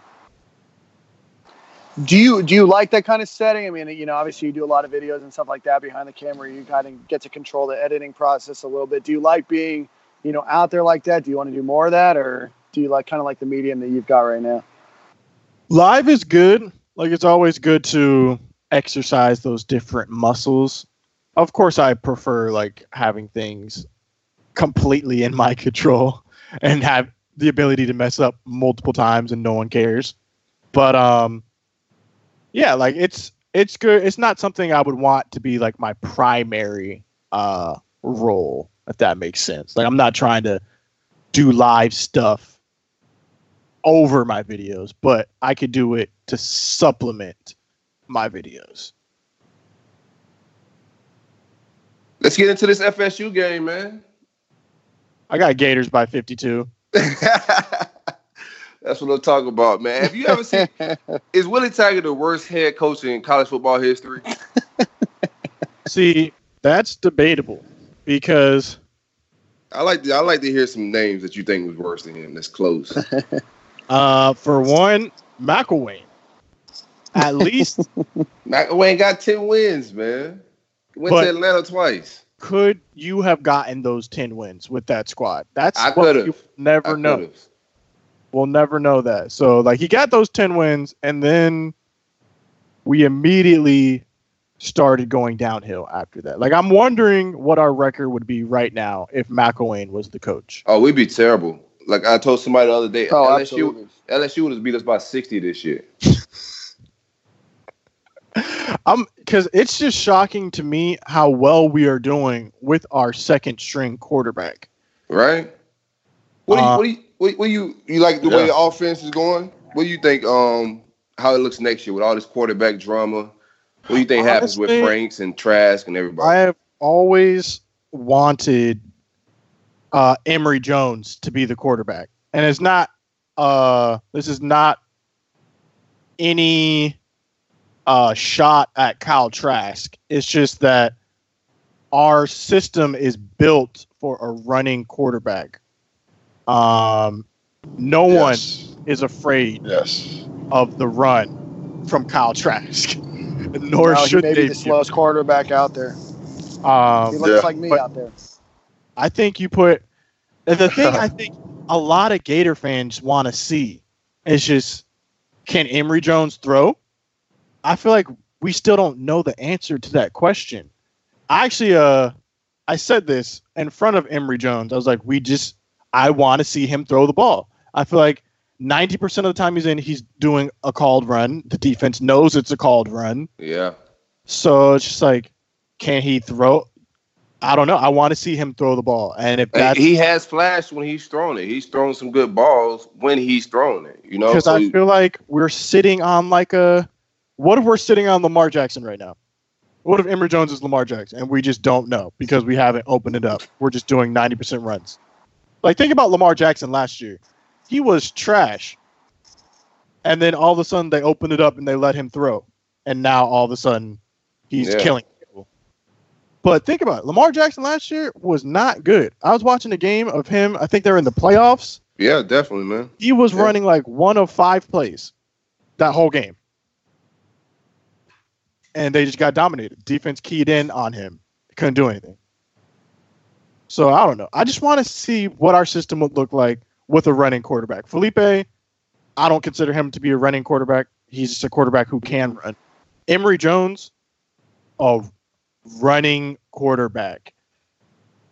Do you do you like that kind of setting? I mean, you know, obviously you do a lot of videos and stuff like that behind the camera. You kind of get to control the editing process a little bit. Do you like being, you know, out there like that? Do you want to do more of that, or do you like kind of like the medium that you've got right now? Live is good. Like it's always good to exercise those different muscles. Of course, I prefer like having things completely in my control and have the ability to mess up multiple times and no one cares. But um yeah, like it's it's good. It's not something I would want to be like my primary uh role, if that makes sense. Like I'm not trying to do live stuff over my videos, but I could do it to supplement my videos. Let's get into this FSU game, man. I got Gators by 52. [laughs] That's what I'm talking about, man. Have you ever seen? [laughs] is Willie Taggart the worst head coach in college football history? [laughs] See, that's debatable because I like to, I like to hear some names that you think was worse than him. That's close. uh for one, McElwain. At least McElwain got ten wins, man. Went But- to Atlanta twice. Could you have gotten those 10 wins with that squad? That's I what could've. you never I know. could've. We'll never know that. So like he got those 10 wins and then we immediately started going downhill after that. Like I'm wondering what our record would be right now if McElwain was the coach. Oh, we'd be terrible. Like I told somebody the other day, Oh, LSU absolutely. LSU would have beat us by sixty this year. [laughs] Um cuz it's just shocking to me how well we are doing with our second string quarterback. Right? What do you Uh, what do you what, what do you you like the way the offense is going? What do you think um how it looks next year with all this quarterback drama? What do you think happens with Franks and Trask and everybody? I have always wanted uh, Emory Jones to be the quarterback, and it's not. Uh, this is not any uh, shot at Kyle Trask. It's just that our system is built for a running quarterback. Um, no one is afraid Yes. of the run from Kyle Trask, [laughs] nor Well, he should may they. be the slowest quarterback out there. Um, He looks Yeah. like me But- out there. I think you put the thing I [laughs] think a lot of Gator fans want to see is just can Emory Jones throw? I feel like we still don't know the answer to that question. I actually uh I said this in front of Emory Jones. I was like, we just I want to see him throw the ball. I feel like 90% of the time he's in, he's doing a called run. The defense knows it's a called run. yeah. So it's just like, can he throw? I don't know. I want to see him throw the ball. And if that's he has flashed when he's thrown it. He's thrown some good balls when he's thrown it. You know, because So I feel like we're sitting on like a. What if we're sitting on Lamar Jackson right now? What if Emory Jones is Lamar Jackson and we just don't know because we haven't opened it up? We're just doing 90% runs. Like, think about Lamar Jackson last year. He was trash. And then all of a sudden they opened it up and they let him throw. And now all of a sudden he's Yeah. killing people. But think about it. Lamar Jackson last year was not good. I was watching a game of him. I think they were in the playoffs. yeah, definitely, man. He was Yeah. running like one of five plays that whole game. And they just got dominated. Defense keyed in on him. Couldn't do anything. So I don't know. I just want to see what our system would look like with a running quarterback. Felipe, I don't consider him to be a running quarterback. He's just a quarterback who can run. Emory Jones, a running quarterback.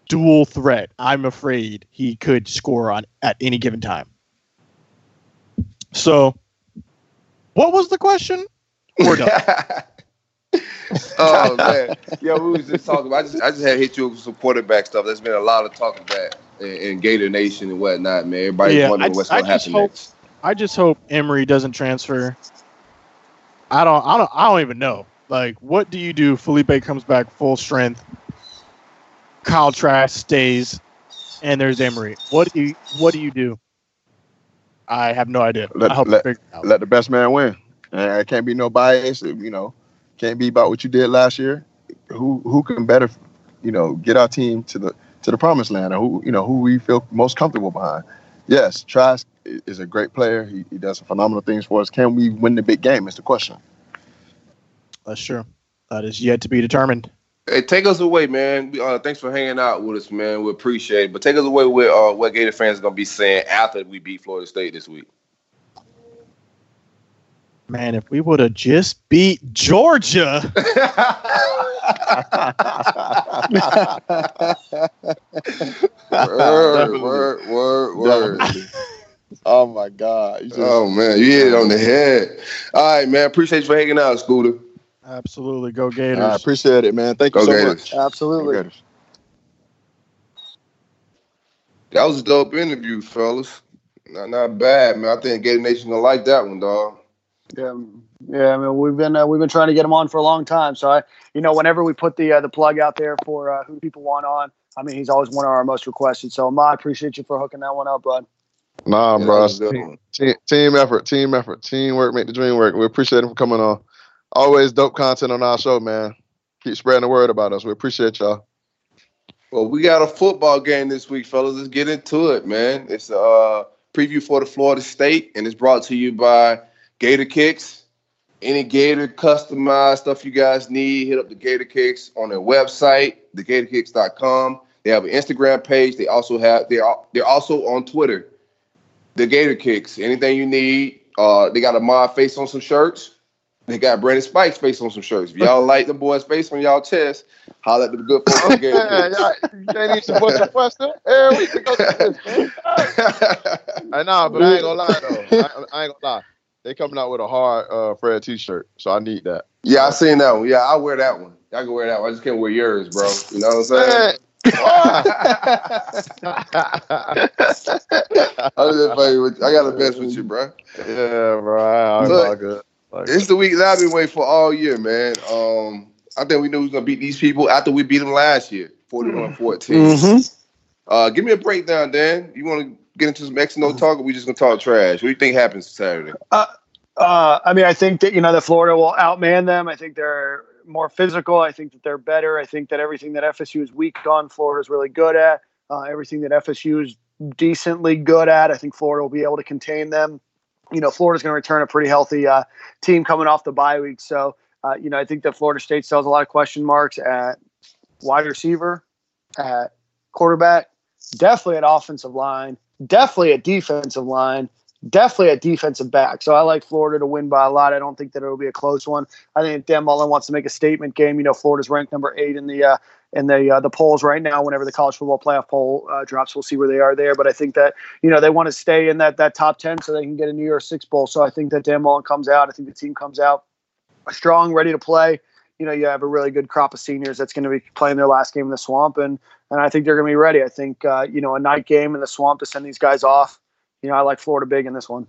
Dual threat. I'm afraid he could score on at any given time. So, what was the question? We're done. [laughs] oh [laughs] man, yeah, we was just talking. About, I just I just had hit you with some quarterback stuff. There's been a lot of talk of that in, in Gator Nation and whatnot, man. Everybody's Yeah, wondering I what's just- going to I happen hope- next. I just hope Emory doesn't transfer. I don't. I don't. I don't even know. Like, what do you do? Felipe comes back full strength. Kyle Trask stays, and there's Emory. What do you? What do you do? I have no idea. Let- I hope let- it out. Let the best man win. And it can't be no bias. You know, can't be about what you did last year. Who who can better, you know, get our team to the to the promised land, or who you know who we feel most comfortable behind. Yes, Trask is a great player. He, he does some phenomenal things for us. Can we win the big game? Is the question. That's true. That is yet to be determined. Hey, take us away, man. We, Uh, thanks for hanging out with us, man. We appreciate it. But take us away with uh, what Gator fans are going to be saying after we beat Florida State this week. Man, if we would have just beat Georgia, [laughs] word, word, word, word. oh my God! Just- Oh man, you hit it on the head. All right, man. Appreciate you for hanging out, Scooter. absolutely go Gators. I appreciate it, man. Thank you Go so Gators. much. Absolutely. Go Gators. That was a dope interview, fellas. Not, not bad, man. I think Gator Nation gonna like that one, dog. Yeah, yeah. I mean, we've been uh, we've been trying to get him on for a long time. So I, you know, whenever we put the uh, the plug out there for uh, who people want on, I mean, he's always one of our most requested. So Ma, I appreciate you for hooking that one up, bud. Nah, Yeah, bro. that was a good Team, team, team effort, team effort, teamwork make the dream work. We appreciate him for coming on. Always dope content on our show, man. Keep spreading the word about us. We appreciate y'all. Well, we got a football game this week, fellas. Let's get into it, man. It's a uh, preview for the Florida State, and it's brought to you by Gator Kicks. Any Gator customized stuff you guys need, hit up the Gator Kicks on their website, thegatorkicks.com. They have an Instagram page. They also have they're they're also on Twitter. The Gator Kicks. Anything you need. Uh, they got a mod face on some shirts. They got Brandon Spikes' face on some shirts. If y'all like the boys' face on y'all chest, holla at the good folks on Gator [laughs] Yeah, Kicks. y'all, you can't even support your question. Yeah, we can go to this, man. [laughs] I know, but I ain't gonna lie though. I, I ain't gonna lie. They coming out with a hard uh, Fred T-shirt, so I need that. Yeah, I seen that one. Yeah, I wear that one. I can wear that one. I just can't wear yours, bro. You know what I'm saying? [laughs] I was just playing with you. I got the best with you, bro. yeah, bro. I, I'm Look, all good. Like, It's the week that I've been waiting for all year, man. Um, I think we knew we was gonna beat these people after we beat them last year, 41-14. Mm-hmm. Uh, give me a breakdown, Dan. You want to get into some X and O talk, or we just gonna talk trash? What do you think happens Saturday? Uh, I mean, I think that you know that Florida will outman them. I think they're more physical. I think that they're better. I think that everything that FSU is weak on, Florida is really good at. Uh, everything that FSU is decently good at, I think Florida will be able to contain them. You know, Florida's going to return a pretty healthy uh, team coming off the bye week. So, uh, you know, I think that Florida State still has a lot of question marks at wide receiver, at quarterback, definitely at offensive line, definitely a defensive line definitely a defensive back. So I like Florida to win by a lot. I don't think that it'll be a close one. I think Dan Mullen wants to make a statement game. You know, Florida's ranked number eight in the uh, in the uh, the polls right now. Whenever the college football playoff poll uh, drops, we'll see where they are there. But I think that you know they want to stay in that that top ten so they can get a New Year's Six bowl. So I think that Dan Mullen comes out. I think the team comes out strong, ready to play. You know, you have a really good crop of seniors that's going to be playing their last game in the swamp, and and I think they're going to be ready. I think uh, you know a night game in the swamp to send these guys off you know, I like Florida big in this one.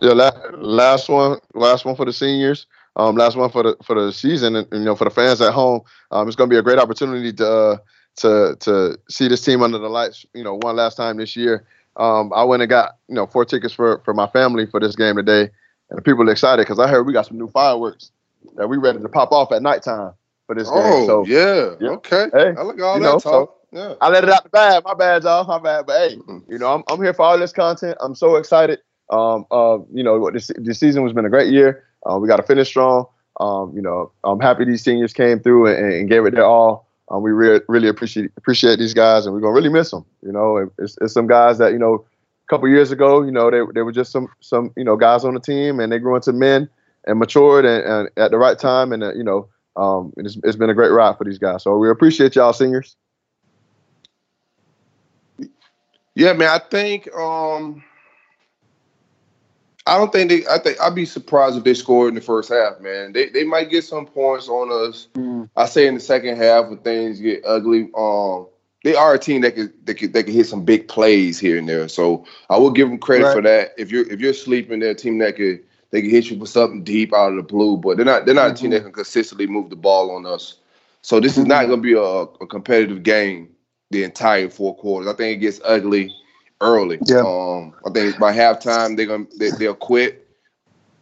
Yeah, la- last one, last one for the seniors. Um, last one for the for the season, and, and, you know, for the fans at home, um, it's going to be a great opportunity to uh, to to see this team under the lights. You know, one last time this year. Um, I went and got you know four tickets for for my family for this game today, and the people are excited because I heard we got some new fireworks that we ready to pop off at nighttime for this game. Oh, So yeah. yeah. Okay. Hey, I like all that know, talk. yeah. I let it out the bag. My bad, y'all. My bad. But hey, Mhm. you know, I'm, I'm here for all this content. I'm so excited. Um, uh, you know, what this this season has been a great year. Uh, we got to finish strong. Um, you know, I'm happy these seniors came through and, and gave it their all. Um, we re- really appreciate appreciate these guys, and we're gonna really miss them. You know, it's, it's some guys that you know, a couple years ago, you know, they they were just some some you know guys on the team, and they grew into men and matured and, and at the right time, and uh, you know, um, it's, it's been a great ride for these guys. So we appreciate y'all, seniors. Yeah, man. I think um I don't think they. I think I'd be surprised if they scored in the first half, man. They they might get some points on us. Mm. I say in the second half when things get ugly. Um, they are a team that could that could, that could hit some big plays here and there. So I will give them credit right. for that. If you're if you're sleeping, they're a team that could they can hit you for something deep out of the blue, but they're not they're not mm-hmm. a team that mm-hmm. can consistently move the ball on us. So this is not mm-hmm. going to be a, a, competitive game the entire four quarters. I think it gets ugly early. Yeah. Um, I think by halftime they're gonna they, they'll quit.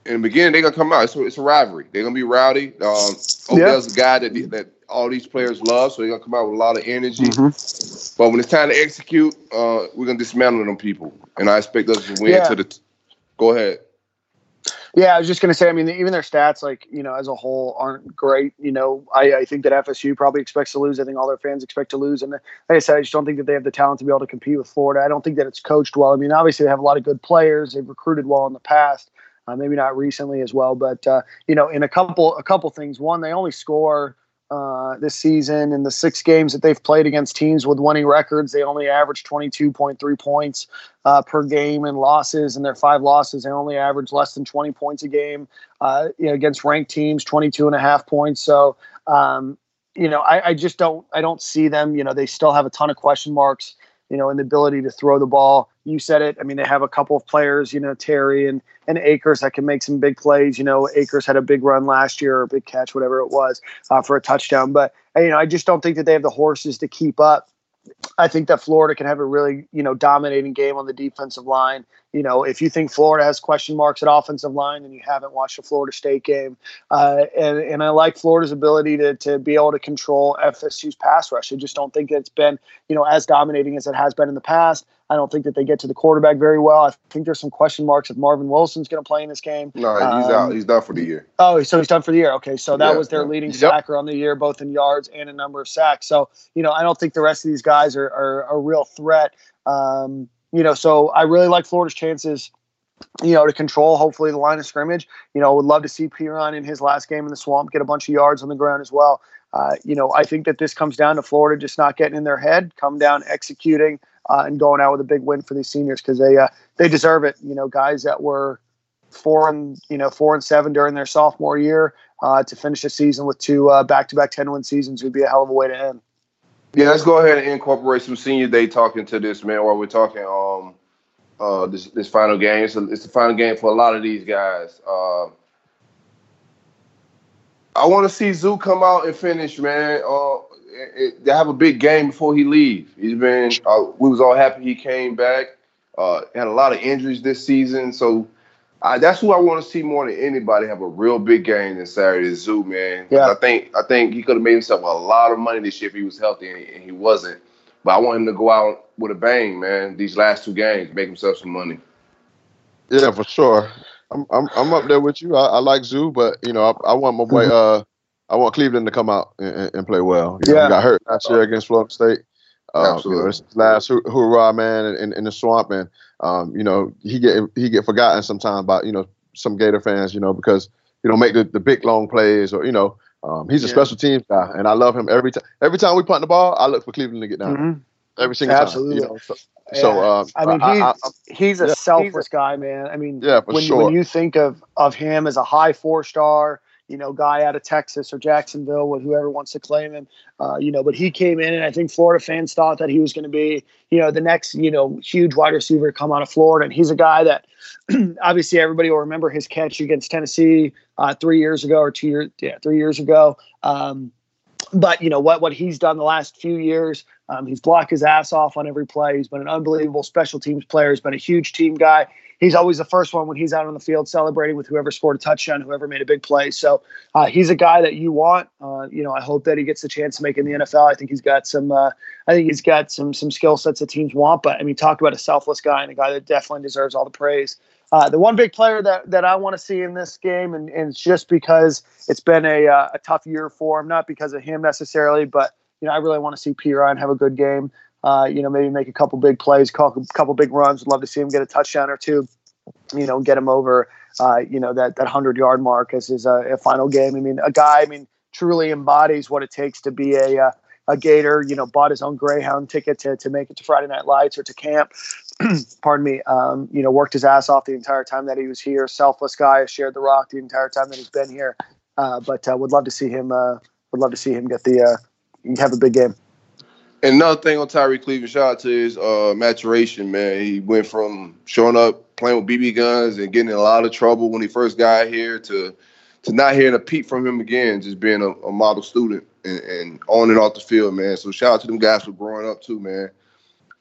In the beginning, they're gonna come out. It's a, it's a rivalry. They're gonna be rowdy. Um, Odell's yeah. a guy that that all these players love, so they're gonna come out with a lot of energy. Mm-hmm. But when it's time to execute, uh, we're gonna dismantle them people, and I expect us to win. Yeah. To the t- go ahead. Yeah, I was just going to say, I mean, even their stats, like, you know, as a whole aren't great. You know, I, I, think that FSU probably expects to lose. I think all their fans expect to lose. And like I said, I just don't think that they have the talent to be able to compete with Florida. I don't think that it's coached well. I mean, obviously, they have a lot of good players. They've recruited well in the past. Uh, maybe not recently as well, but uh, you know, in a couple a couple things. One, they only score uh, this season. In the six games that they've played against teams with winning records, they only averaged 22.3 points uh, per game. In losses, in their five losses, they only averaged less than 20 points a game. Uh, you know, against ranked teams, 22 and a half points. So, um, you know, I, I just don't, I don't see them. You know, they still have a ton of question marks you know, and the ability to throw the ball. You said it. I mean, they have a couple of players, you know, Terry and and Akers that can make some big plays. You know, Akers had a big run last year or a big catch, whatever it was, uh, for a touchdown. But you know, I just don't think that they have the horses to keep up. I think that Florida can have a really, you know, dominating game on the defensive line. You know, if you think Florida has question marks at offensive line, then you haven't watched a Florida State game. Uh, and and I like Florida's ability to to be able to control FSU's pass rush. I just don't think it's been, you know, as dominating as it has been in the past. I don't think that they get to the quarterback very well. I think there's some question marks if Marvin Wilson's going to play in this game. No, he's um, out. He's done for the year. Oh, so he's done for the year. Okay, so that yeah, was their yeah. leading yep. sacker on the year, both in yards and a number of sacks. So you know, I don't think the rest of these guys are are a real threat. Um, you know, so I really like Florida's chances you know, to control hopefully the line of scrimmage. You know, would love to see Perine in his last game in the swamp get a bunch of yards on the ground as well. Uh, you know, I think that this comes down to Florida just not getting in their head, come down executing, uh, and going out with a big win for these seniors because they uh, they deserve it. You know, guys that were four and you know four and seven during their sophomore year uh, to finish the season with two back to back ten win seasons would be a hell of a way to end. Yeah, let's go ahead and incorporate some senior day talking to this man while we're talking um uh this this final game. It's, a, it's the final game for a lot of these guys. Uh, I want to see Zoo come out and finish, man. Uh, it, they have a big game before he leaves. He's been. Uh, we was all happy he came back. Uh, had a lot of injuries this season, so uh, that's who I want to see more than anybody have a real big game this Saturday. Zoo, man. Yeah. I think I think he could have made himself a lot of money this year if he was healthy, and he, and he wasn't. But I want him to go out with a bang, man. These last two games, make himself some money. Yeah, for sure. I'm I'm, I'm up there with you. I, I like Zoo, but you know I, I want my boy. Mm-hmm. Uh, I want Cleveland to come out and, and play well. You yeah, know, he got hurt last year against Florida State. Uh, Absolutely. You know, it's last hurrah, man, in, in the swamp, and um, you know he get he get forgotten sometimes by you know some Gator fans, you know, because you know make the, the big long plays or you know um, he's a yeah. special teams guy, and I love him every time. Every time we punt the ball, I look for Cleveland to get down. Mm-hmm. Every single Absolutely. time. Absolutely. You know? So, so um, I mean, he's, I, I, he's a yeah, selfless he's a, guy, man. I mean, yeah, when, sure. when you think of of him as a high four star, you know, guy out of Texas or Jacksonville, with whoever wants to claim him. Uh, you know, but he came in, and I think Florida fans thought that he was going to be, you know, the next, you know, huge wide receiver to come out of Florida. And he's a guy that [clears throat] obviously everybody will remember his catch against Tennessee uh, three years ago or two years, yeah, three years ago. Um, but you know what what he's done the last few years um, he's blocked his ass off on every play he's been an unbelievable special teams player he's been a huge team guy he's always the first one when he's out on the field celebrating with whoever scored a touchdown, whoever made a big play. So uh, he's a guy that you want. Uh, you know, I hope that he gets a chance to make in the NFL. I think he's got some. Uh, I think he's got some some skill sets that teams want. But I mean, talk about a selfless guy and a guy that definitely deserves all the praise. Uh, the one big player that, that I want to see in this game, and, and it's just because it's been a, uh, a tough year for him, not because of him necessarily, but you know I really want to see Perine have a good game uh, you know, maybe make a couple big plays, couple, couple big runs. Would love to see him get a touchdown or two, you know, get him over, uh, you know, that, that 100 yard mark as his uh, final game. I mean, a guy, I mean, truly embodies what it takes to be a, uh, a Gator, you know, bought his own Greyhound ticket to, to make it to Friday Night Lights or to camp. [clears throat] pardon me, um, you know, worked his ass off the entire time that he was here. Selfless guy, shared the rock the entire time that he's been here. Uh, but uh, would love to see him. Uh, would love to see him get the have a big game. Another thing on Tyree Cleveland, shout out to his uh, maturation, man. He went from showing up playing with BB guns and getting in a lot of trouble when he first got here to to not hearing a peep from him again, just being a, a model student and, and, on and off the field, man. So shout out to them guys for growing up too, man.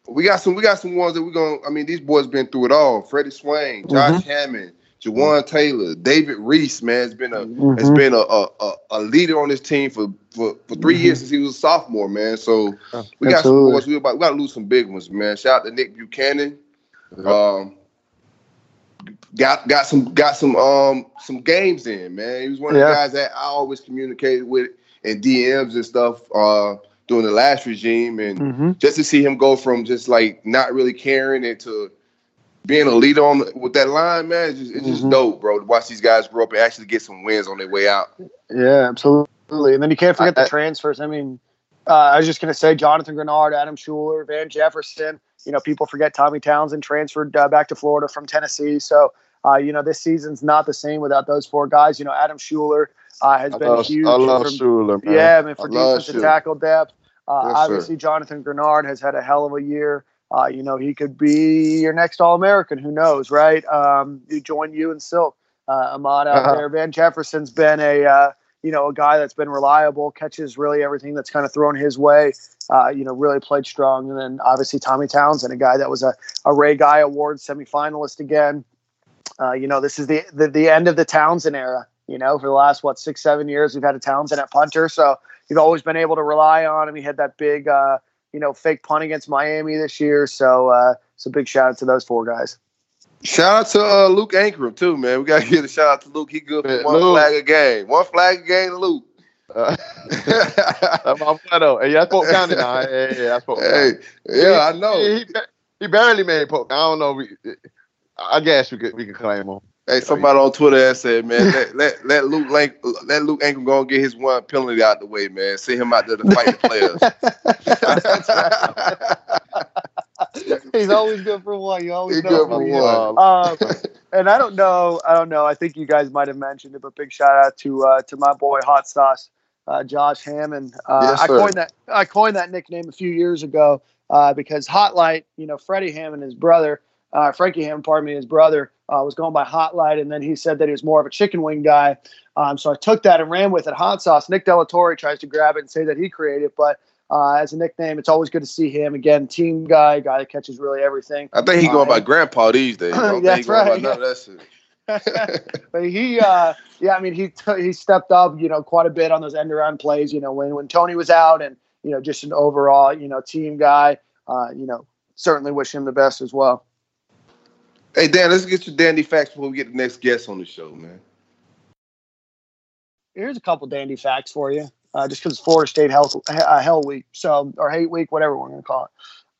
We got some we got some ones that we're gonna I mean, these boys been through it all. Freddie Swain, Josh mm-hmm. Hammond, Jawan Taylor, David Reese, man, has been a mm-hmm. has been a, a, a leader on this team for for, for 3 mm-hmm. years since he was a sophomore, man. So we got some boys. We about we got to lose some big ones, man. Shout out to Nick Buchanan. Um, got got some got some um some games in, man. He was one of yeah. the guys that I always communicated with in DMs and stuff uh during the last regime, and mm-hmm. just to see him go from just like not really caring into being a leader on with that line, man, it's just, it's just mm-hmm. dope, bro. To watch these guys grow up and actually get some wins on their way out. Yeah, absolutely. And then you can't forget I, the transfers. I mean, uh, I was just gonna say Jonathan Greenard, Adam Shuler, Van Jefferson. You know, people forget Tommy Townsend transferred uh, back to Florida from Tennessee. So, uh, you know, this season's not the same without those four guys. You know, Adam Shuler uh, has I been love, huge. I love from, Shuler, man. Yeah, I mean, for defensive tackle depth. Uh, yes, obviously, sir. Jonathan Greenard has had a hell of a year. Uh, you know, he could be your next All American. Who knows, right? Um, you join you and Silk, uh, Ahmad out uh-huh. there. Van Jefferson's been a uh, you know a guy that's been reliable, catches really everything that's kind of thrown his way. Uh, you know, really played strong. And then obviously Tommy Townsend, a guy that was a, a Ray Guy Award semifinalist again. Uh, you know, this is the, the the end of the Townsend era. You know, for the last what six seven years, we've had a Townsend at punter, so you've always been able to rely on him. He had that big. You know, fake punt against Miami this year. So, uh, it's a big shout out to those four guys. Shout out to uh, Luke Ancrum too, man. We gotta give a shout out to Luke. He good for one Luke. flag a game. One flag a game, Luke. Uh, that's my though. Hey, that's Polk County now. Hey, hey, that's Polk Hey, yeah, I know. He, he, he barely made Polk. I don't know. We, I guess we could we could claim him. Hey, somebody on Twitter has said, man, let, let, let Luke Lank, let Luke Ancrum go and get his one penalty out the way, man. See him out there to fight the players. [laughs] [laughs] He's always good for one. You always He's know good for one. Um, and I don't know, I don't know. I think you guys might have mentioned it, but big shout out to uh, to my boy Hot Sauce, uh, Josh Hammond. Uh, yes, I coined that I coined that nickname a few years ago uh, because Hot Light, you know, Freddie Hammond, his brother, uh, Frankie Hammond, pardon me, his brother uh, was going by Hot Light, and then he said that he was more of a chicken wing guy. Um, so I took that and ran with it. Hot Sauce. Nick de la Torre tries to grab it and say that he created, it, but uh, as a nickname, it's always good to see him again. Team guy, guy that catches really everything. I think he going by Grandpa these days. [clears throat] that's right. that [laughs] but he, uh, yeah, I mean, he t- he stepped up, you know, quite a bit on those end around plays. You know, when when Tony was out, and you know, just an overall, you know, team guy. Uh, you know, certainly wish him the best as well. Hey Dan, let's get your dandy facts before we get the next guest on the show, man. Here's a couple dandy facts for you, uh, just because Florida State Health uh, Hell Week, so or Hate Week, whatever we're gonna call it.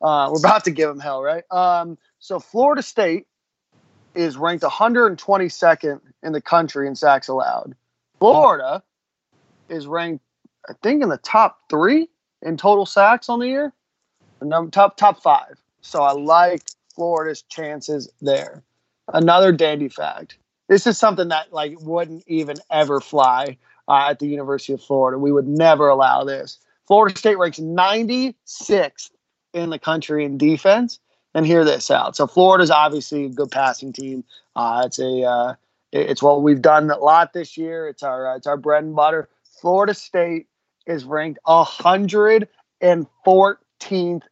Uh, we're about to give them hell, right? Um, so Florida State is ranked 122nd in the country in sacks allowed. Florida is ranked, I think, in the top three in total sacks on the year, the number top top five. So I like Florida's chances there. Another dandy fact. This is something that like wouldn't even ever fly uh, at the University of Florida. We would never allow this. Florida State ranks 96th in the country in defense. And hear this out. So Florida's obviously a good passing team. Uh, it's a uh, it's what we've done a lot this year. It's our uh, it's our bread and butter. Florida State is ranked 114th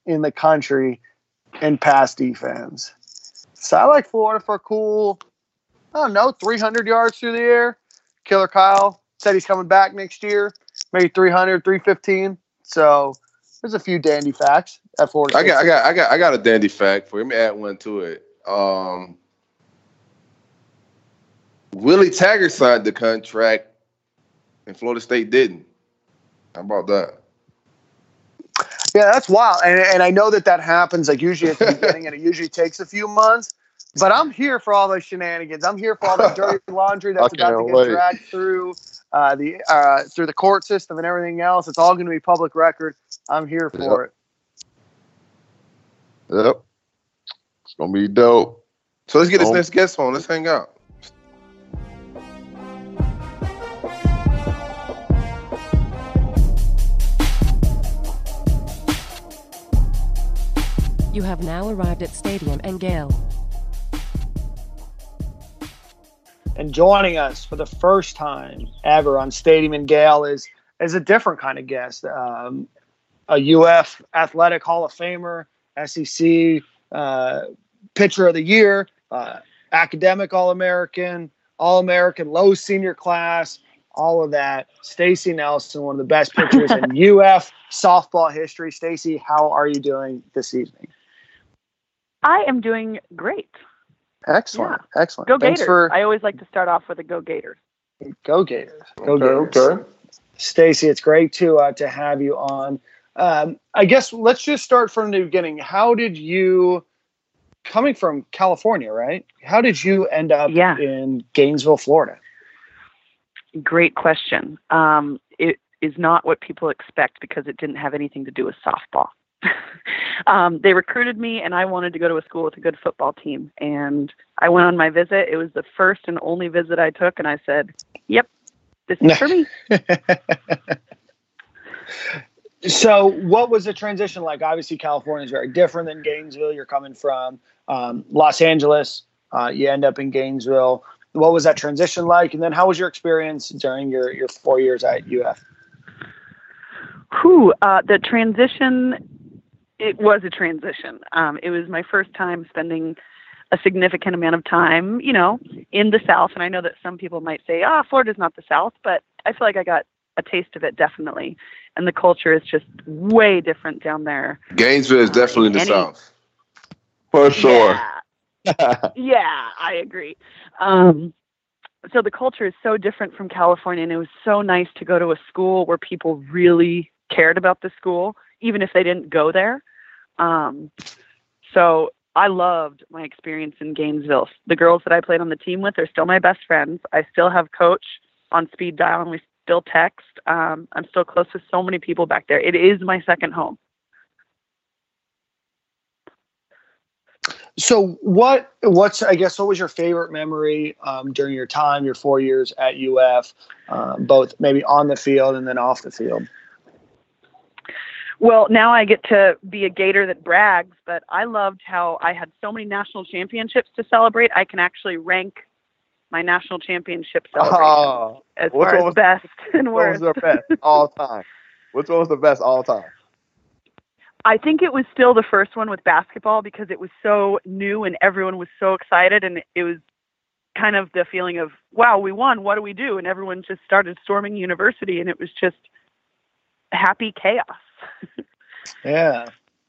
in the country and pass defense. So I like Florida for a cool, I don't know, 300 yards through the air. Killer Kyle said he's coming back next year, maybe 300, 315. So there's a few dandy facts at Florida. I got, I got, I got, I got a dandy fact for you. Let me add one to it. Um, Willie Taggart signed the contract, and Florida State didn't. How about that? Yeah, that's wild. And, and I know that that happens like usually at the beginning and it usually takes a few months. But I'm here for all those shenanigans. I'm here for all the dirty [laughs] laundry that's about to get wait. dragged through uh, the uh, through the court system and everything else. It's all going to be public record. I'm here for yep. it. Yep. It's gonna be dope. So let's get this Oh. next guest on. Let's hang out. You have now arrived at Stadium and Gale. And joining us for the first time ever on Stadium and Gale is is a different kind of guest. Um, a UF Athletic Hall of Famer, SEC uh, Pitcher of the Year, uh, Academic All American, All American, low senior class, all of that. Stacey Nelson, one of the best pitchers in [laughs] UF softball history. Stacey, how are you doing this evening? I am doing great. Excellent, excellent. Go Thanks Gators. for I always like to start off with a Go Gators. go Gators. Go Okay, Gators. okay. Stacey, it's great to uh, to have you on. Um, I guess let's just start from the beginning. How did you, coming from California, right? How did you end up Yeah. in Gainesville, Florida? Great question. Um, it is not what people expect because it didn't have anything to do with softball. [laughs] um, they recruited me, and I wanted to go to a school with a good football team. And I went on my visit. It was the first and only visit I took, and I said, "Yep, this is for me." [laughs] So, what was the transition like? Obviously, California is very different than Gainesville. You're coming from um, Los Angeles. Uh, you end up in Gainesville. What was that transition like? And then, how was your experience during your, your four years at UF? Whew, uh, the transition, it was a transition. Um, it was my first time spending a significant amount of time, you know, in the South. And I know that some people might say, ah, Florida's not the South, but I feel like I got a taste of it definitely. And the culture is just way different down there. Gainesville is definitely in the Any- South. For sure. Yeah, [laughs] [laughs] yeah I agree. Um, so the culture is so different from California, and it was so nice to go to a school where people really cared about the school, even if they didn't go there. Um, so I loved my experience in Gainesville. The girls that I played on the team with are still my best friends. I still have coach on speed dial, and we still text. Um, I'm still close with so many people back there. It is my second home. So what what's I guess what was your favorite memory um, during your time, your four years at UF, um, both maybe on the field and then off the field? Well, now I get to be a Gator that brags, but I loved how I had so many national championships to celebrate. I can actually rank my national championship celebration Oh, as which far one was- [laughs] best and which one was the best [laughs] all time? Which one was the best all time? I think it was still the first one with basketball because it was so new and everyone was so excited and it was kind of the feeling of wow we won what do we do and everyone just started storming university and it was just happy chaos [laughs] Yeah,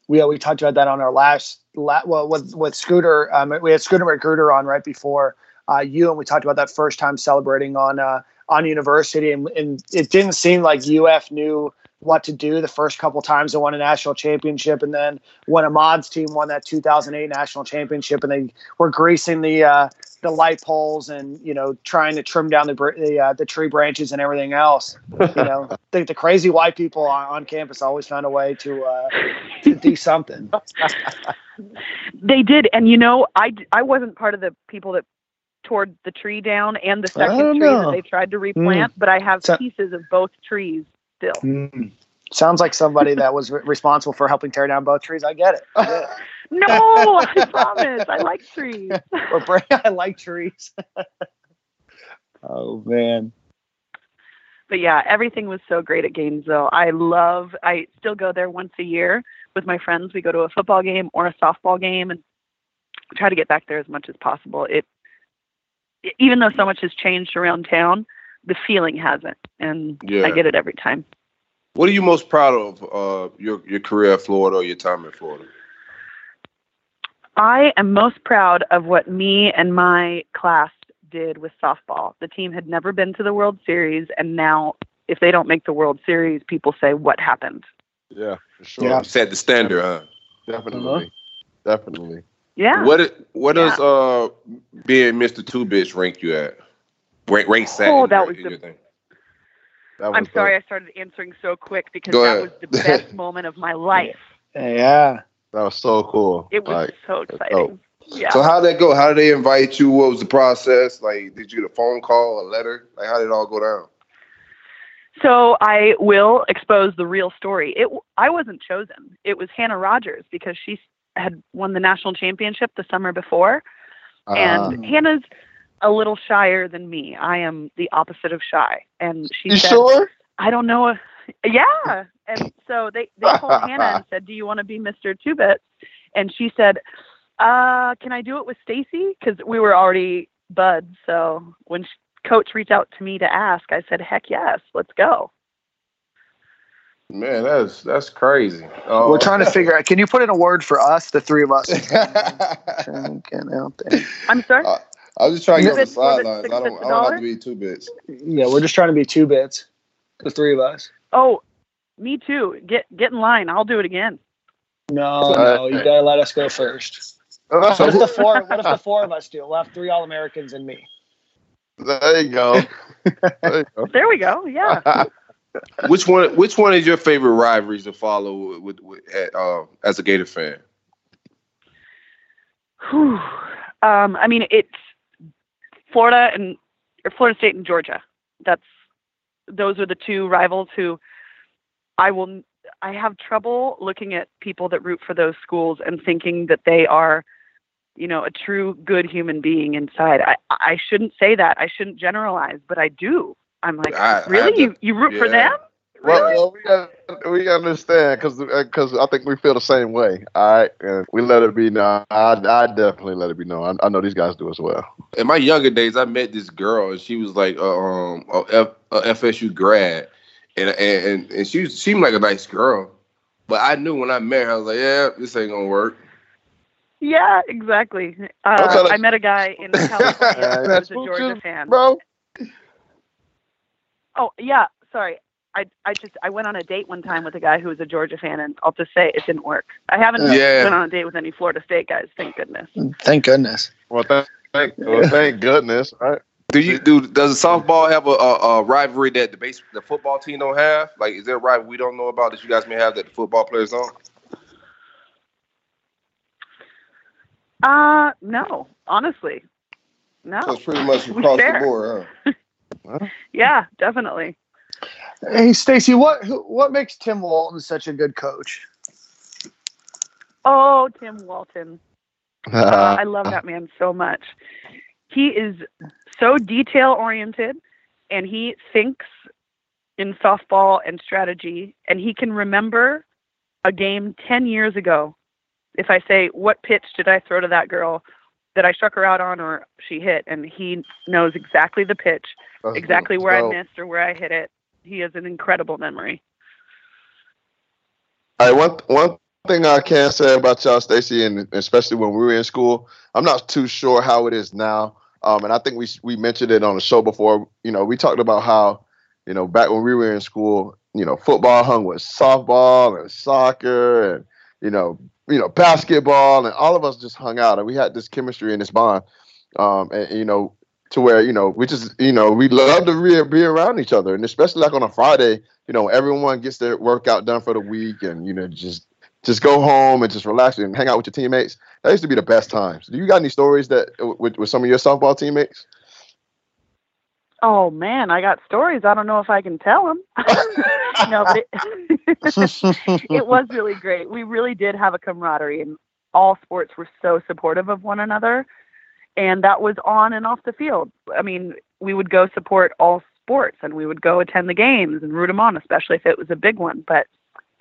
we we talked about that on our last la- well with with Scooter. Um, we had Scooter Magruder on right before uh, you, and we talked about that first time celebrating on uh, on university, and, and it didn't seem like UF knew what to do the first couple times they won a national championship, and then when Ahmad's team won that 2008 national championship, and they were greasing the uh, the light poles and you know trying to trim down the the, uh, the tree branches and everything else. You know, [laughs] the, the crazy white people on, on campus always found a way to uh, to do something. They did, and you know, I I wasn't part of the people that tore the tree down and the second Oh, tree no. that they tried to replant, but I have So- pieces of both trees still. Hmm. Sounds like somebody that was re- responsible for helping tear down both trees. I get it. [laughs] No, I promise. I like trees. [laughs] Or bra- I like trees. [laughs] oh man. But yeah, everything was so great at Gainesville. I love. I still go there once a year with my friends. We go to a football game or a softball game, and try to get back there as much as possible. It, even though so much has changed around town, the feeling hasn't, and Yeah. I get it every time. What are you most proud of uh, your your career at Florida or your time in Florida? I am most proud of what me and my class did with softball. The team had never been to the World Series, and now if they don't make the World Series, people say, What happened? Yeah, for sure. Yeah. Set the standard, huh? Definitely. Definitely. Yeah. What what Yeah. does uh being Mr. Two Bits rank you at? Rank rank second. Oh, that was in the- your thing. That I'm was sorry dope. I started answering so quick because that ahead. was the best [laughs] moment of my life. Yeah. That was so cool. It was Like, so exciting. Yeah. So how did that go? How did they invite you? What was the process? Like, did you get a phone call, a letter? Like, how did it all go down? So I will expose the real story. It I wasn't chosen. It was Hannah Rogers because she had won the national championship the summer before, and ah. Hannah's a little shyer than me. I am the opposite of shy, and she You said, sure? I don't know. If, [laughs] yeah. And so they, they called [laughs] Hannah and said, Do you want to be Mr. Two Bits? And she said, uh, Can I do it with Stacey? Because we were already buds. So when sh coach reached out to me to ask, I said, Heck yes, let's go. Man, that's that's crazy. Oh. We're trying to figure out. Can you put in a word for us, the three of us? [laughs] Get out there. I'm sorry? Uh, I was just trying to get on the Six- was it sidelines. I don't. bits I a don't have to be two bits. Yeah, we're just trying to be two bits, the three of us. Oh, me too. Get get in line. I'll do it again. No, no, you gotta let us go first. What if the [laughs] four? What if the four of us do? We'll have three All Americans and me. There you go. There you go. [laughs] There we go. Yeah. [laughs] Which one? Which one is your favorite rivalries to follow with, with, with uh, as a Gator fan? Whew. Um, I mean, it's Florida and or Florida State and Georgia. That's those are the two rivals who I will. I have trouble looking at people that root for those schools and thinking that they are, you know, a true good human being inside. I I shouldn't say that. I shouldn't generalize, but I do. I'm like, I- I really? you you root for them? Well, Really? well, we, got, we understand because because I think we feel the same way. All right, and we let it be known. I, I definitely let it be known. I, I know these guys do as well. In my younger days, I met this girl, and she was like, uh, um, a, F, a FSU grad, and and and she seemed like a nice girl, but I knew when I met her, I was like, yeah, this ain't gonna work. Yeah, exactly. Uh, I met a guy in [laughs] California who was That's a Georgia fan. bro. Oh yeah, sorry. I I just I went on a date one time with a guy who was a Georgia fan, and I'll just say it didn't work. I haven't Yeah. been on a date with any Florida State guys, thank goodness. Thank goodness. Well, thank, thank, well, thank goodness. All right. Do you do? Does softball have a, a, a rivalry that the base the football team don't have? Like, is there a rivalry we don't know about that you guys may have that the football players don't? Uh no, honestly, no. So pretty much [laughs] across the board, huh? [laughs] Yeah, definitely. Hey, Stacey, what what makes Tim Walton such a good coach? Oh, Tim Walton. [laughs] Uh, I love that man so much. He is so detail oriented and he thinks in softball and strategy and he can remember a game 10 years ago. If I say, What pitch did I throw to that girl that I struck her out on or she hit? And he knows exactly the pitch, exactly where I missed or where I hit it. He has an incredible memory. All right, one one thing I can say about y'all, Stacey, and especially when we were in school, I'm not too sure how it is now. Um, and I think we we mentioned it on the show before. You know, we talked about how, you know, back when we were in school, you know, football hung with softball and soccer and you know, you know, basketball, and all of us just hung out, and we had this chemistry and this bond. Um, and you know, to where you know we just you know we love to re- be around each other, and especially like on a Friday, you know, everyone gets their workout done for the week, and you know, just just go home and just relax and hang out with your teammates. That used to be the best times. Do you got any stories that with, with some of your softball teammates? Oh man, I got stories. I don't know if I can tell them. [laughs] no, but it, [laughs] it was really great. We really did have a camaraderie, and all sports were so supportive of one another, and that was on and off the field. I mean, we would go support all sports, and we would go attend the games and root them on, especially if it was a big one. But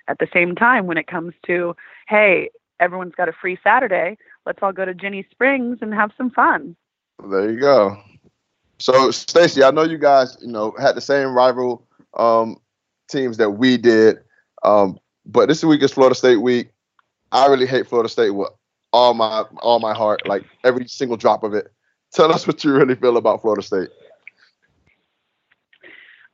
at the same time, when it comes to hey, everyone's got a free Saturday, let's all go to Ginnie Springs and have some fun. There you go. So, Stacey, I know you guys, you know, had the same rival um, teams that we did, um, but this week is Florida State week. I really hate Florida State with all my all my heart, like every single drop of it. Tell us what you really feel about Florida State.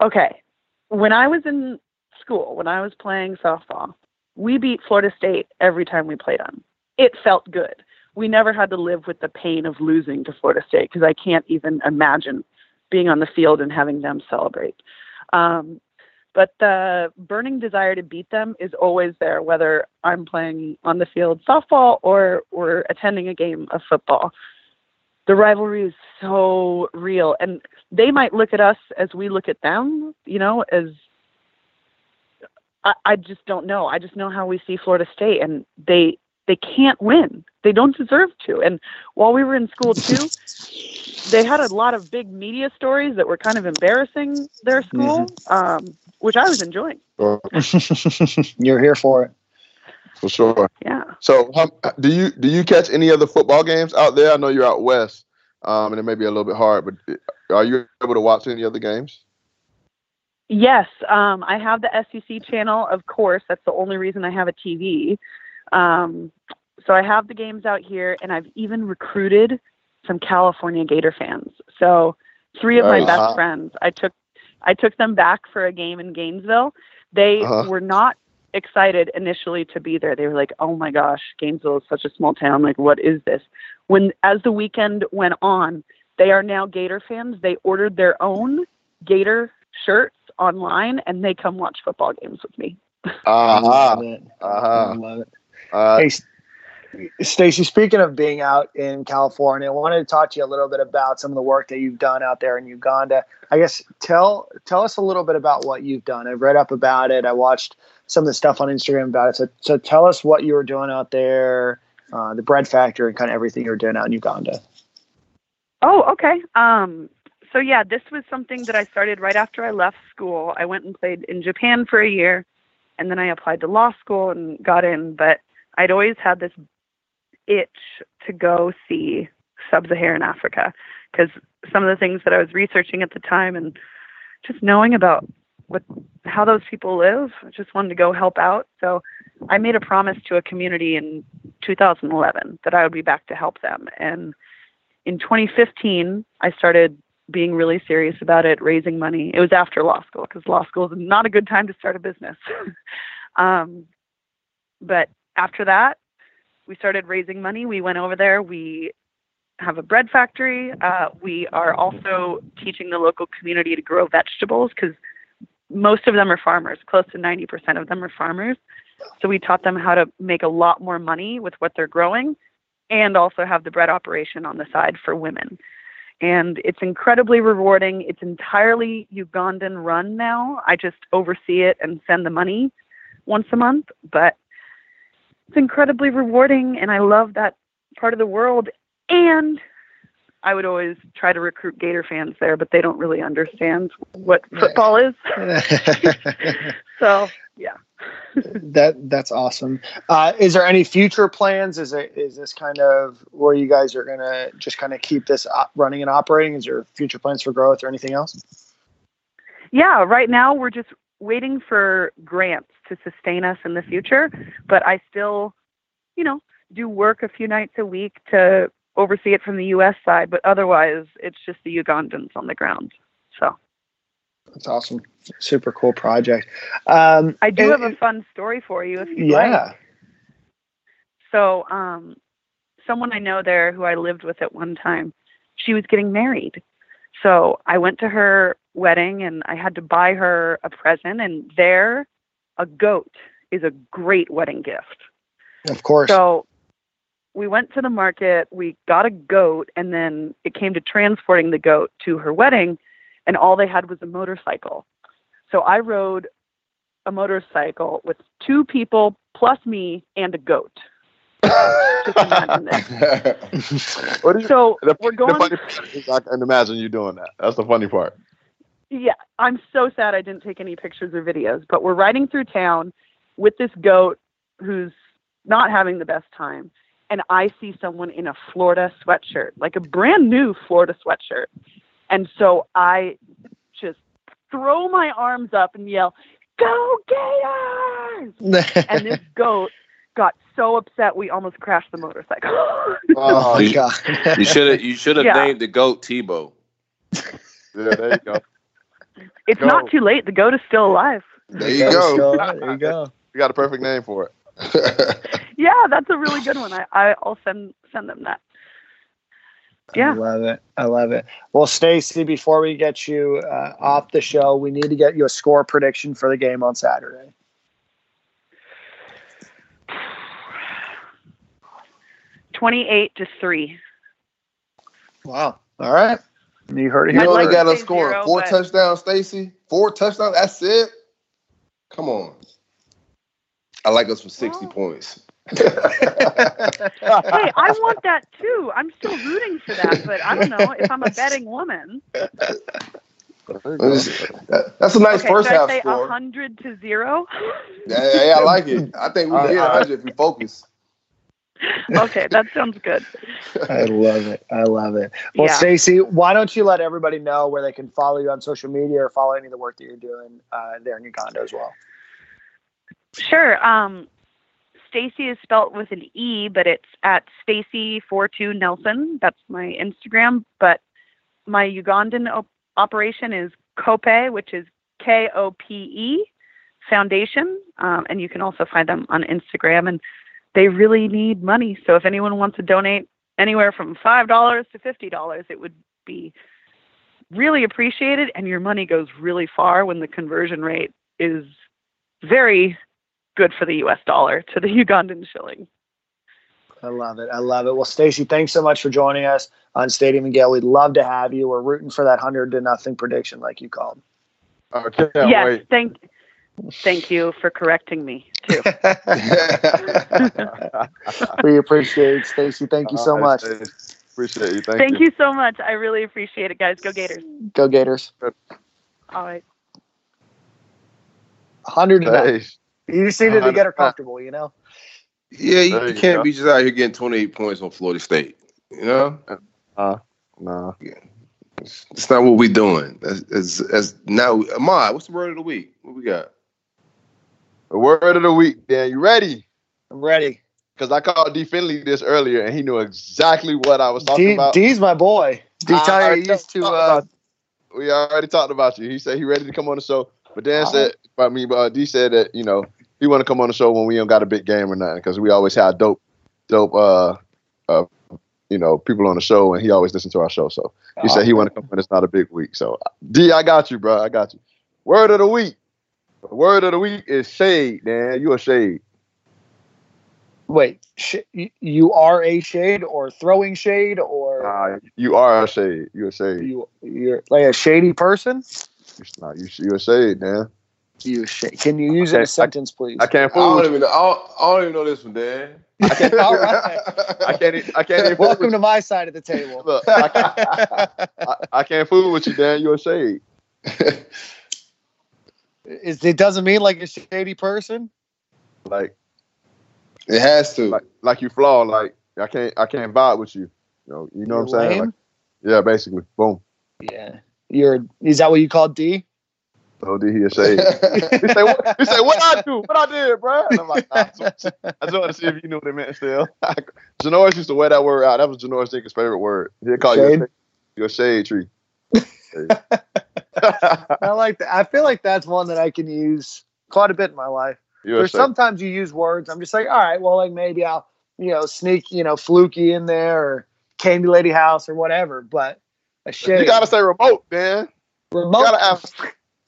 Okay. When I was in school, when I was playing softball, we beat Florida State every time we played them. It felt good. We never had to live with the pain of losing to Florida State because I can't even imagine being on the field and having them celebrate. Um, but the burning desire to beat them is always there, whether I'm playing on the field softball or we're attending a game of football. The rivalry is so real, and they might look at us as we look at them, you know, as I, I just don't know. I just know how we see Florida State, and they they can't win. They don't deserve to. And while we were in school too, they had a lot of big media stories that were kind of embarrassing their school, mm-hmm. um, which I was enjoying. [laughs] You're here for it. For sure. Yeah. So, um, do you do you catch any other football games out there? I know you're out west, um, and it may be a little bit hard, but are you able to watch any other games? Yes, um, I have the SEC channel. Of course, that's the only reason I have a TV. Um, so I have the games out here, and I've even recruited some California Gator fans. So three of my uh-huh. best friends, I took I took them back for a game in Gainesville. They uh-huh. were not excited initially to be there. They were like, "Oh my gosh, Gainesville is such a small town. Like, what is this?" When as the weekend went on, they are now Gator fans. They ordered their own Gator shirts online, and they come watch football games with me. Uh-huh. Uh-huh. love it. Uh, hey, Stacey, speaking of being out in California, I wanted to talk to you a little bit about some of the work that you've done out there in Uganda. I guess tell tell us a little bit about what you've done. I've read up about it. I watched some of the stuff on Instagram about it. So, so tell us what you were doing out there, uh, the bread factory, and kind of everything you were doing out in Uganda. Oh, okay. Um, so yeah, this was something that I started right after I left school. I went and played in Japan for a year, and then I applied to law school and got in. But I'd always had this itch to go see sub-Saharan Africa because some of the things that I was researching at the time and just knowing about what how those people live, I just wanted to go help out. So I made a promise to a community in 2011 that I would be back to help them. And in 2015, I started being really serious about it, raising money. It was after law school because law school is not a good time to start a business. [laughs] um, but after that, we started raising money. We went over there. We have a bread factory. Uh, we are also teaching the local community to grow vegetables because most of them are farmers. Close to 90% of them are farmers. So we taught them how to make a lot more money with what they're growing and also have the bread operation on the side for women. And it's incredibly rewarding. It's entirely Ugandan run now. I just oversee it and send the money once a month, but it's incredibly rewarding and I love that part of the world. And I would always try to recruit Gator fans there, but they don't really understand what football is. [laughs] [laughs] so yeah. that that's awesome. Uh, is there any future plans? Is it is this kind of where you guys are gonna just kind of keep this running and operating? Is there future plans for growth or anything else? Yeah, right now we're just waiting for grants to sustain us in the future, but I still, you know, do work a few nights a week to oversee it from the U.S. side, but otherwise it's just the Ugandans on the ground. So that's awesome, super cool project. Um, I do and, have a fun story for you if you yeah. like. So, um, someone I know there who I lived with at one time, she was getting married. So I went to her wedding and I had to buy her a present. And there, a goat is a great wedding gift. Of course. So we went to the market, we got a goat, and then it came to transporting the goat to her wedding, and all they had was a motorcycle. So I rode a motorcycle with two people plus me and a goat. Just imagine this. what so the, we're going. The funny I can imagine you doing that. That's the funny part. Yeah, I'm so sad I didn't take any pictures or videos. But we're riding through town with this goat who's not having the best time, and I see someone in a Florida sweatshirt, like a brand new Florida sweatshirt. And so I just throw my arms up and yell, Go Gators! [laughs] and this goat got so upset we almost crashed the motorcycle. [laughs] oh, oh you, god. you should have you should have yeah. named the goat Tebow. [laughs] yeah, there you go. It's go. not too late. The goat is still alive. There you go. [laughs] There you go. You got a perfect name for it. [laughs] yeah, that's a really good one. I, I'll send send them that. Yeah. I love it. I love it. Well, Stacey, before we get you uh, off the show, we need to get you a score prediction for the game on Saturday. [sighs] Twenty-eight to three. Wow. All right. You heard it You here. know like they got to us say scoring zero, four but- touchdowns, Stacey. Four touchdowns. That's it. Come on. I like us for sixty Well- points. [laughs] Hey, I want that too. I'm still rooting for that, but I don't know if I'm a betting woman. That's that's a nice Okay, first should I half say score. hundred to zero? Yeah, yeah, I like it. I think we can get right. 100 if we focus. [laughs] okay, that sounds good. I love it. I love it. Well, Yeah. Stacey, why don't you let everybody know where they can follow you on social media or follow any of the work that you're doing uh, there in Uganda as well? Sure. Um, Stacey is spelt with an E, but it's at Stacy42 Nelson. That's my Instagram. But my Ugandan op- operation is Kope, which is K O P E Foundation. Um, and you can also find them on Instagram. And they really need money. So if anyone wants to donate anywhere from $5 to $50, it would be really appreciated. And your money goes really far when the conversion rate is very good for the US dollar to the [laughs] Ugandan shilling. I love it. I love it. Well, Stacey, thanks so much for joining us on Stadium and Gale. We'd love to have you. We're rooting for that hundred to nothing prediction, like you called. I can't yes, wait. thank thank you for correcting me too. [laughs] we appreciate it, Stacey. Thank you so All much. right, Appreciate you. Thank, thank you so much. I really appreciate it, guys. Go Gators. Go Gators. All right. Hundred to You just needed to get her comfortable, you know. Yeah, you, you you can't go. be just out here getting 28 points on Florida State. You know, uh, Nah. it's, it's not what we're doing. That's, that's, that's now. Ahmad, what's the word of the week? What we got? The word of the week, Dan. You ready? I'm ready. Because I called D Finley this earlier, and he knew exactly what I was talking D, about. D's my boy. D I tell you already he used to. Uh, we already talked about you. He said he ready to come on the show, but Dan All said about me. But D said that you know he want to come on the show when we don't got a big game or nothing because we always have dope, dope, uh, uh, you know, people on the show, and he always listen to our show. So he said he want to come when it's not a big week. So D, I got you, bro. I got you. Word of the week. The word of the week is shade, Dan. You a shade. wait, sh- you- you are a shade or throwing shade or Uh, you are a shade. You're a shade. you you're like a shady person? You, nah, you, you a shade, man. You a shade. Can you use it in a sentence, please? I can't I fool don't with you. even know. I don't, I don't even know this one, Dan. [laughs] All right. I can't. I can't even Welcome to my side of the table. Look, I can't, I, I can't fool with you, Dan. You're a shade. [laughs] Is it doesn't mean like a shady person? Like, It has to. like, like you flawed. Like, I can't. I can't vibe with you. You know. You know what I'm saying? Like, yeah, basically. Boom. Yeah. You're is that what you call D? Oh, did he a shade? [laughs] he say, what, he say, what I do? What I did, bro? And I'm like, nah, I just I just wanted to see if you knew what it meant still. [laughs] Janoris used to wear that word out. That was Janoris Jenkins' favorite word. He'd call you a Shade? shade, you're a shade tree. [laughs] I like that. I feel like that's one that I can use quite a bit in my life. you're There's sometimes you use words. I'm just like, all right, well, like maybe I'll, you know, sneak, you know, fluky in there or candy lady house or whatever. But a shade. You gotta say remote, man. remote. You gotta ask.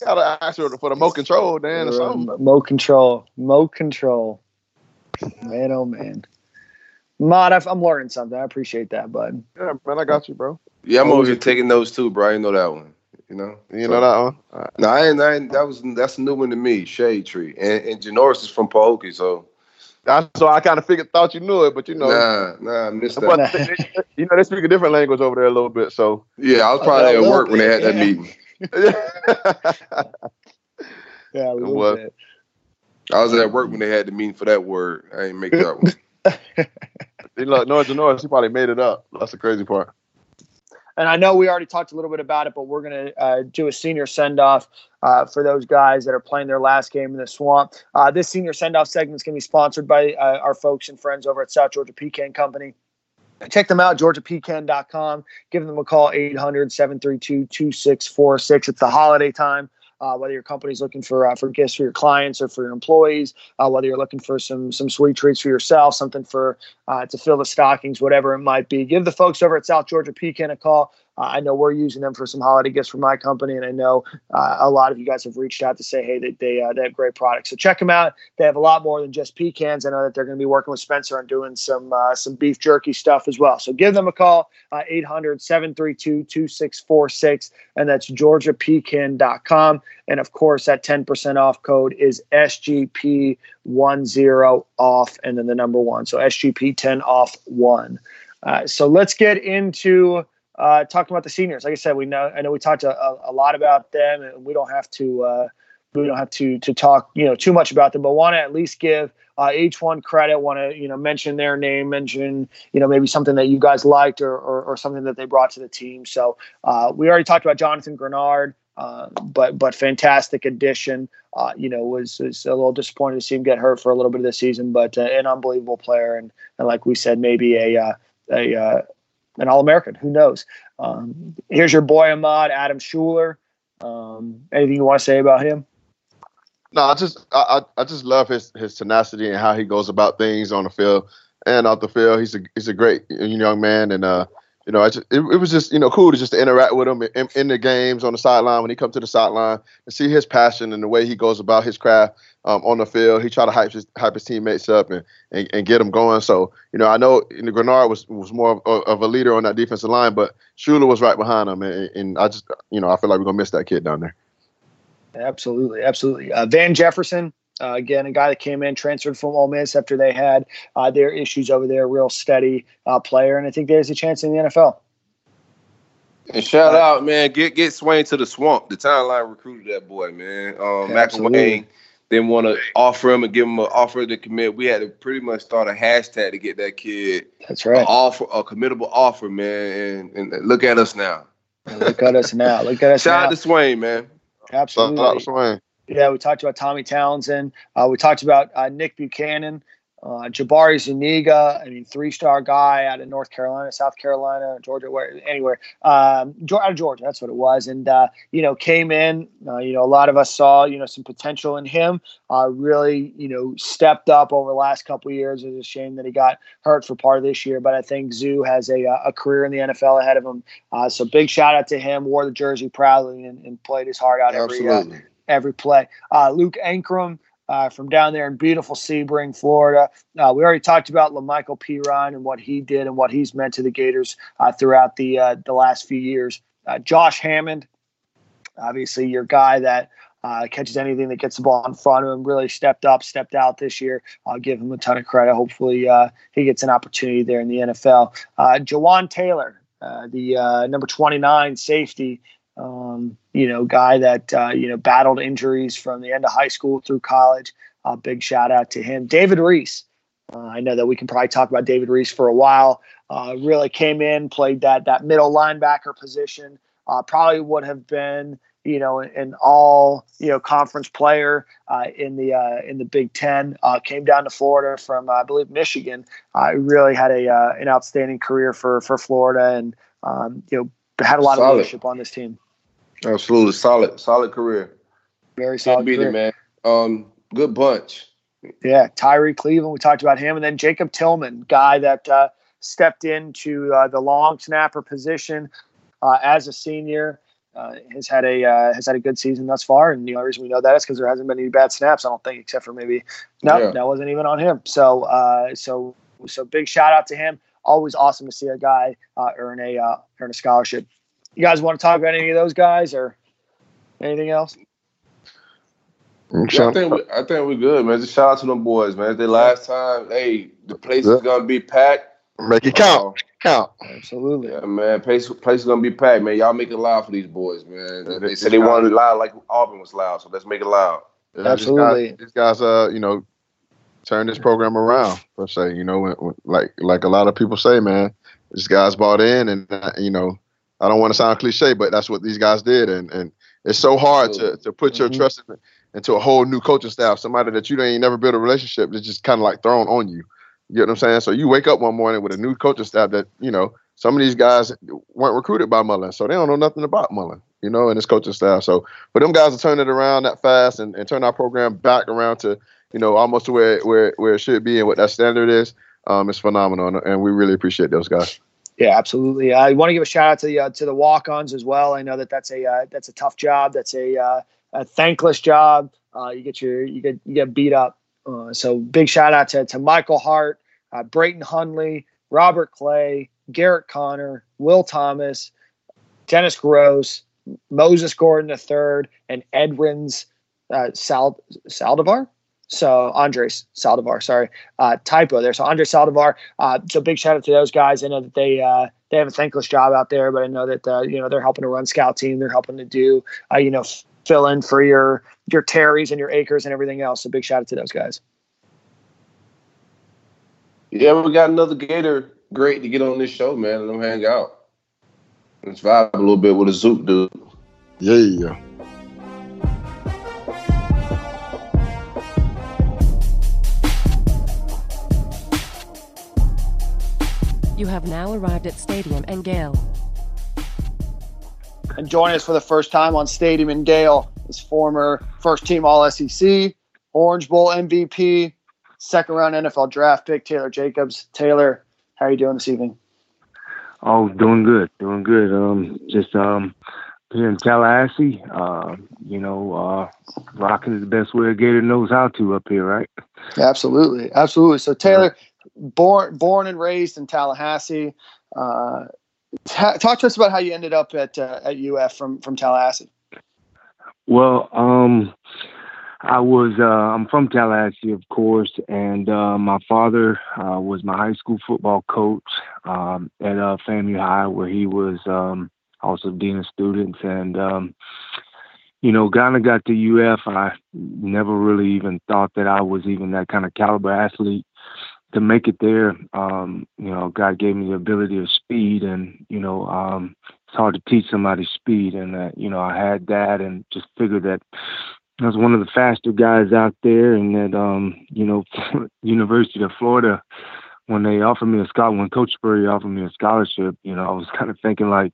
You gotta ask for the, for the remote control, Dan, or something. Mo control. Mo control. Man, oh man. Mod, I- I'm learning something. I appreciate that, bud. Yeah, man, I got you, bro. yeah, I'm over here taking those too, bro. I know that one. You know. You So- know that one? All right. No, I ain't, I ain't. That was that's a new one to me. Shade Tree, and, and Janoris is from Pahokee, so That's so I kind of figured, thought you knew it, but you know, nah, nah, I missed that. but they- they- you know, they speak a different language over there a little bit. So, yeah, I was probably A at little work when they had that yeah. meeting. [laughs] Yeah, a little was. bit. I was at work when they had the meeting for that word. I ain't make that one. [laughs] you know, Noah Janoris, he probably made it up. That's the crazy part. And I know we already talked a little bit about it, but we're going to uh, do a senior send off uh, for those guys that are playing their last game in the swamp. Uh, this senior send off segment is going to be sponsored by uh, our folks and friends over at South Georgia Pecan Company. Check them out, georgiapecan.com. Give them a call, 800 732 2646. It's the holiday time. Uh, whether your company's looking for uh, for gifts for your clients or for your employees, uh, whether you're looking for some some sweet treats for yourself, something for uh, to fill the stockings, whatever it might be. Give the folks over at South Georgia Pecan a call. Uh, I know we're using them for some holiday gifts for my company, and I know uh, a lot of you guys have reached out to say, hey, that they uh, they have great products. So check them out. They have a lot more than just pecans. I know that they're going to be working with Spencer on doing some uh, some beef jerky stuff as well. So give them a call, uh, 800 732 2646, and that's georgiapecan.com. And of course, that 10% off code is SGP10 off, and then the number one. So SGP10 off one. Uh, so let's get into uh, talking about the seniors. Like I said, we know I know we talked a, a, lot about them, and we don't have to uh, we don't have to to talk you know too much about them, but want to at least give uh, one credit. Want to you know mention their name, mention you know maybe something that you guys liked or or, or something that they brought to the team. So uh, we already talked about Jonathan Greenard. Uh, but but fantastic addition. Uh, you know, was, was a little disappointed to see him get hurt for a little bit of the season, but an unbelievable player, and, and like we said, maybe a a an All American. Who knows? Um, here's your boy Ahmad Adam Shuler. Um, anything you want to say about him? No, I just I, I just love his his tenacity and how he goes about things on the field and off the field. He's a he's a great young man, and uh, you know, just, it, it, was just you know cool to just interact with him in, in the games on the sideline when he comes to the sideline and see his passion and the way he goes about his craft um, on the field. He tried to hype his hype his teammates up and, and, and get them going. So you know, I know you know, Greenard was was more of, of, a leader on that defensive line, but Shuler was right behind him, and, and I just you know I feel like we're gonna miss that kid down there. Absolutely, absolutely. Uh, Van Jefferson, uh, again, a guy that came in, transferred from Ole Miss after they had uh, their issues over there. Real steady uh, player, and I think there's a chance in the NFL. And shout out, man, get get Swain to the swamp. The timeline recruited that boy, man. Um, McElwain didn't want to offer him and give him an offer to commit. We had to pretty much start a hashtag to get that kid. That's right. offer, a committable offer, man. And, and look at us now. look at us now. Look at us [laughs] Shout now. out to Swain, man. Absolutely. Shout out to Swain. Yeah, we talked about Tommy Townsend. Uh, we talked about uh, Nick Buchanan. Uh, Jabari Zuniga, I mean, three-star guy out of North Carolina, South Carolina, Georgia, where anywhere, um, out of Georgia, that's what it was, and uh, you know, came in. Uh, you know, a lot of us saw you know some potential in him. Uh, really, you know, stepped up over the last couple years. It's a shame that he got hurt for part of this year, but I think Zoo has a a career in the NFL ahead of him. So big shout out to him. Wore the jersey proudly and, and played his heart out every uh, every play. Luke Ancrum uh, from down there in beautiful Sebring, Florida. Uh, we already talked about Lamical Perine and what he did and what he's meant to the Gators uh, throughout the uh, the last few years. Uh, Josh Hammond, obviously your guy that uh, catches anything that gets the ball in front of him, really stepped up, stepped out this year. I'll give him a ton of credit. Hopefully, he gets an opportunity there in the NFL. Uh, Jeawon Taylor, the number 29 safety, um, you know, guy that uh, you know battled injuries from the end of high school through college. Uh, big shout out to him. David Reese. Uh, I know that we can probably talk about David Reese for a while. Uh, really came in, played that that middle linebacker position. Uh, probably would have been you know an all you know conference player uh, in the in the Big Ten. came down to Florida from I believe Michigan. I really had a an outstanding career for for Florida and um, you know had a lot Solid. of leadership on this team. Absolutely solid, solid career. Very solid. beat career. it, man. Um, good bunch. Yeah, Tyree Cleveland. We talked about him, and then Jacob Tilghman, guy that uh, stepped into uh, the long snapper position uh, as a senior. Uh, has had a uh, has had a good season thus far, and the only reason we know that is because there hasn't been any bad snaps. I don't think, except for maybe no, yeah. that wasn't even on him. So uh, so so big shout out to him. Always awesome to see a guy earn a earn a scholarship you guys want to talk about any of those guys or anything else? Yeah, I think we, I think we're good, man. Just shout out to them boys, man. It's their last time. Hey, the place yeah. is gonna be packed. Make it count. Uh, count. Absolutely. Yeah, man. Place place is gonna be packed, man. Y'all make it loud for these boys, man. Yeah, they, said they wanted it loud like Auburn was loud, so let's make it loud. Absolutely. These guys, these guys, uh, you know, turn this program around. Per se, you know, when, when, like like a lot of people say, man, these guys bought in, and uh, you know, I don't want to sound cliche, but that's what these guys did, and and it's so hard to to put your mm-hmm. trust in, into a whole new coaching staff, somebody that you ain't never built a relationship, that's just kind of like thrown on you. You get what I'm saying? So you wake up one morning with a new coaching staff that you know some of these guys weren't recruited by Mullen, so they don't know nothing about Mullen, you know, and his coaching staff. So for them guys to turn it around that fast and, and turn our program back around to, you know, almost to where where where it should be and what that standard is, um, it's phenomenal, and we really appreciate those guys. Yeah, absolutely. I want to give a shout out to the uh, to the walk-ons as well. I know that that's a uh, that's a tough job. That's a, uh, a thankless job. Uh, you get your you get you get beat up. Uh, so big shout out to to Michael Hart, uh, Brayton Hundley, Robert Clay, Garrett Connor, Will Thomas, Dennis Gross, Moses Gordon III, and Edwins Sal- Saldivar. So Andres Saldivar, sorry, uh, typo there. So Andres Saldivar. Uh, so big shout out to those guys. I know that they uh, they have a thankless job out there, but I know that uh, you know they're helping to run scout team. They're helping to do uh, you know fill in for your your Terrys and your Acres and everything else. So big shout out to those guys. Yeah, we got another Gator great to get on this show, man. Let them hang out. Let's vibe a little bit with a Zook dude. Yeah, yeah. You have now arrived at Stadium and Gale. And joining us for the first time on Stadium and Gale is former first team All SEC, Orange Bowl MVP, second round NFL draft pick Taylor Jacobs. Taylor, how are you doing this evening? Oh, doing good, doing good. Um, just um, here in Tallahassee. Uh, you know, uh, rocking is the best way a Gator knows how to up here, right? Absolutely, absolutely. So Taylor, born born and raised in Tallahassee. Uh, talk to us about how you ended up at uh, at UF from from Tallahassee. Well, um, I was uh, I'm from Tallahassee, of course, and uh, my father uh, was my high school football coach um, at uh, FAMU High, where he was um, also dean of students, and um, you know, kind of got to UF. I never really even thought that I was even that kind of caliber athlete to make it there, um, you know, God gave me the ability of speed, and you know, um, it's hard to teach somebody speed, and uh, you know, I had that, and just figured that I was one of the faster guys out there, and that, um, you know, [laughs] University of Florida, when they offered me a scholarship, when Coach Spurrier offered me a scholarship, you know, I was [laughs] kind of thinking like,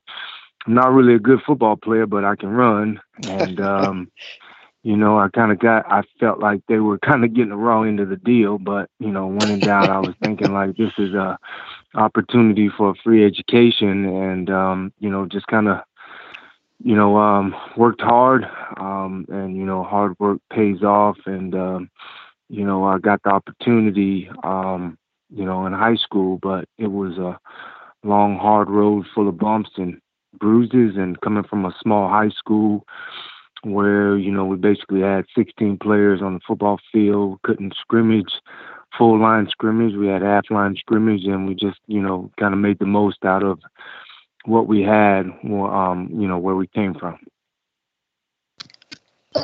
I'm not really a good football player, but I can run, and um, you know, I kind of got, I felt like they were kind of getting the wrong end of the deal. But, you know, when in doubt, I was thinking like this is a opportunity for free education and, um, you know, just kind of, you know, um, worked hard um, and, you know, hard work pays off. And, um, you know, I got the opportunity, um, you know, in high school, but it was a long, hard road full of bumps and bruises and coming from a small high school where you know we basically had 16 players on the football field, couldn't scrimmage, full line scrimmage. We had half line scrimmage, and we just you know kind of made the most out of what we had, um, you know, where we came from.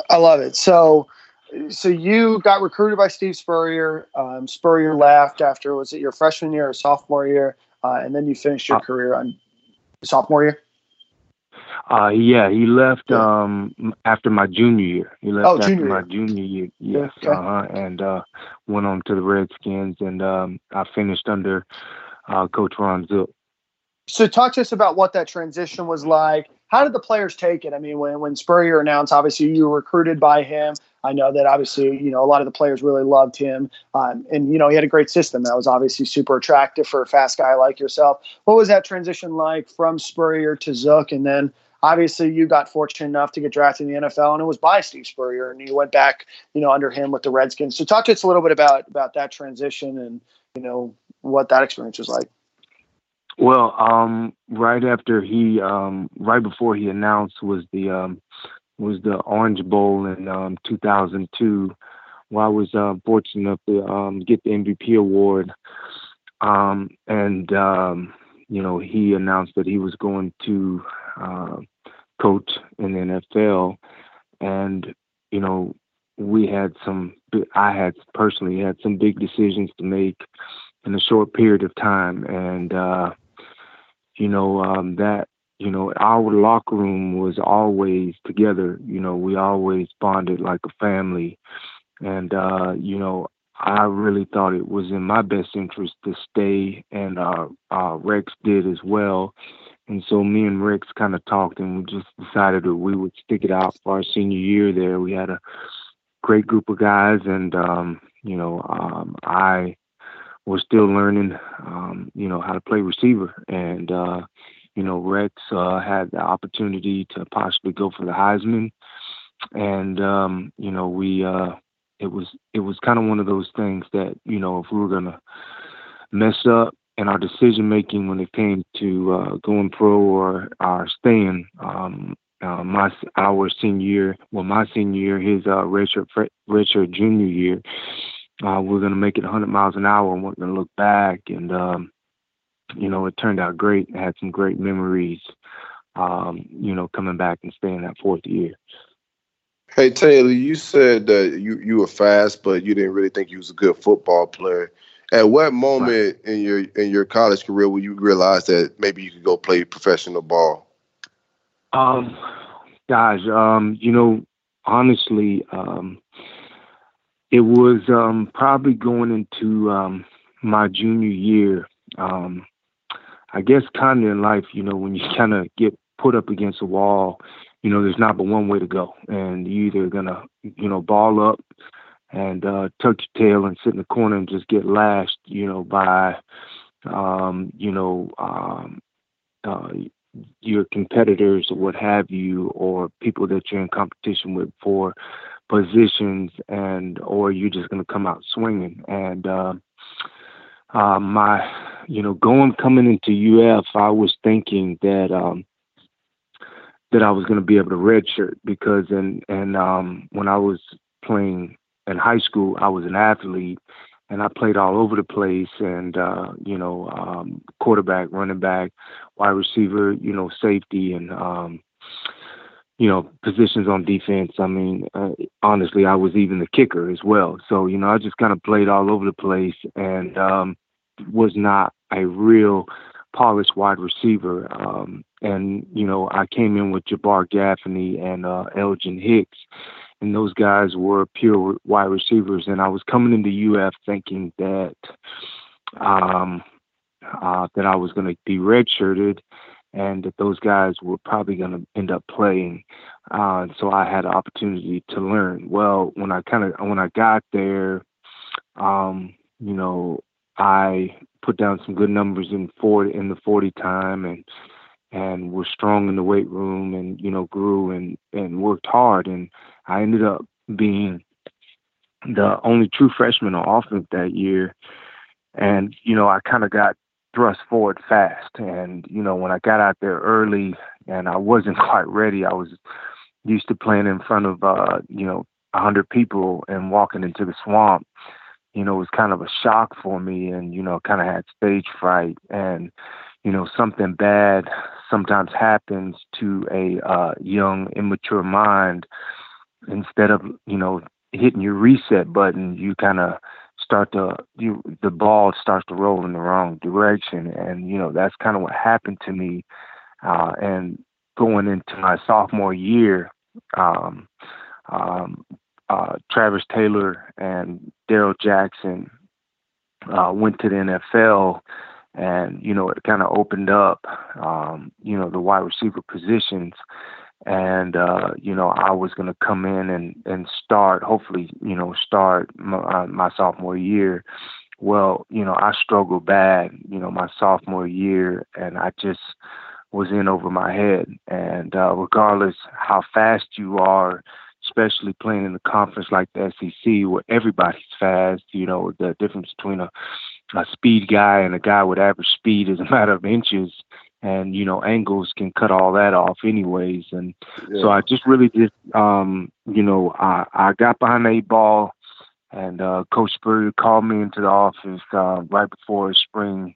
I love it. So, so you got recruited by Steve Spurrier. Um, Spurrier left after was it your freshman year or sophomore year, uh, and then you finished your uh, career on sophomore year. Uh, yeah, he left um after my junior year. He left oh, after junior my junior year. Yes, Okay. uh-huh, and uh, went on to the Redskins, and um, I finished under uh, Coach Ron Zook. So talk to us about what that transition was like. How did the players take it? I mean, when when Spurrier announced, obviously you were recruited by him. I know that obviously you know a lot of the players really loved him, um, and you know he had a great system that was obviously super attractive for a fast guy like yourself. What was that transition like from Spurrier to Zook, and then obviously you got fortunate enough to get drafted in the NFL, and it was by Steve Spurrier, and you went back, you know, under him with the Redskins. So talk to us a little bit about about that transition and you know what that experience was like. Well, um, right after he, um, right before he announced was the um, was the Orange Bowl in um, 2002. Where I was uh, fortunate enough to um, get the MVP award, um, and um, you know he announced that he was going to uh, coach in the NFL, and you know we had some. I had personally had some big decisions to make in a short period of time, and uh, you know um, that you know our locker room was always together. You know we always bonded like a family, and uh, you know I really thought it was in my best interest to stay, and uh, uh, Rex did as well. And so me and Rex kind of talked, and we just decided that we would stick it out for our senior year. There, we had a great group of guys, and um, you know, um, I was still learning, um, you know, how to play receiver, and uh, you know, Rex uh, had the opportunity to possibly go for the Heisman, and um, you know, we uh, it was it was kind of one of those things that you know, if we were gonna mess up in our decision making when it came to uh, going pro or our staying, um, uh, my our senior year, well, my senior year, his uh, redshirt redshirt junior year, uh, we're gonna make it 100 miles an hour, and we're gonna look back, and um, you know, it turned out great. I had some great memories, um, you know, coming back and staying that fourth year. Hey Taylor, you said that you you were fast, but you didn't really think you was a good football player. At what moment right. in your in your college career will you realize that maybe you could go play professional ball? Um, guys, um, you know, honestly, um, it was um, probably going into um, my junior year. Um, I guess kind of in life, you know, when you [laughs] kind of get put up against a wall, you know, there's not but one way to go, and you either gonna, you know, ball up and uh, tuck your tail and sit in the corner and just get lashed, you know, by, um, you know, um, uh, your competitors or what have you, or people that you're in competition with for positions, and or you're just to come out swinging. And uh, uh, my, you know, going coming into UF, I was thinking that um, that I was going to be able to redshirt because, and and um, when I was playing in high school, I was an athlete and I played all over the place and, uh, you know, um, quarterback, running back, wide receiver, you know, safety and, um, you know, positions on defense. I mean, uh, honestly, I was even the kicker as well. So, you know, I just kind of played all over the place and, um, was not a real polished wide receiver. Um, and, you know, I came in with Jabbar Gaffney and, uh, Elgin Hicks and those guys were pure wide receivers. And I was coming into UF thinking that um, uh, that I was going to be redshirted, and that those guys were probably going to end up playing. Uh, so I had an opportunity to learn. Well, when I kind of when I got there, um, you know, I put down some good numbers in forty in the forty time, and and was strong in the weight room and you know grew and and worked hard and I ended up being the only true freshman on offense that year and you know I kind of got thrust forward fast. And you know when I got out there early and I wasn't [laughs] quite ready I was used to playing in front of uh you know a hundred people and walking into the swamp. You know it was kind of a shock for me and you know kind of had stage fright. And you know something bad sometimes happens to a uh, young immature mind instead of you know hitting your reset button you kind of start to you the ball starts to roll in the wrong direction. And you know that's kind of what happened to me uh, and going into my sophomore year um, um, uh, Travis Taylor and Darrell Jackson uh, went to the NFL and you know it kind of opened up um, you know the wide receiver positions and uh, you know I was going to come in and and start hopefully you know start my, uh, my sophomore year. Well you know I struggled bad you know my sophomore year and I just was in over my head. And uh, regardless how fast you are especially playing in a conference like the SEC where everybody's fast you know the difference between a a speed guy and a guy with average speed is a [laughs] matter of inches and you know angles can cut all that off anyways and yeah. so i just really just um you know i i got behind the eight ball and uh coach Spurrier called me into the office uh right before spring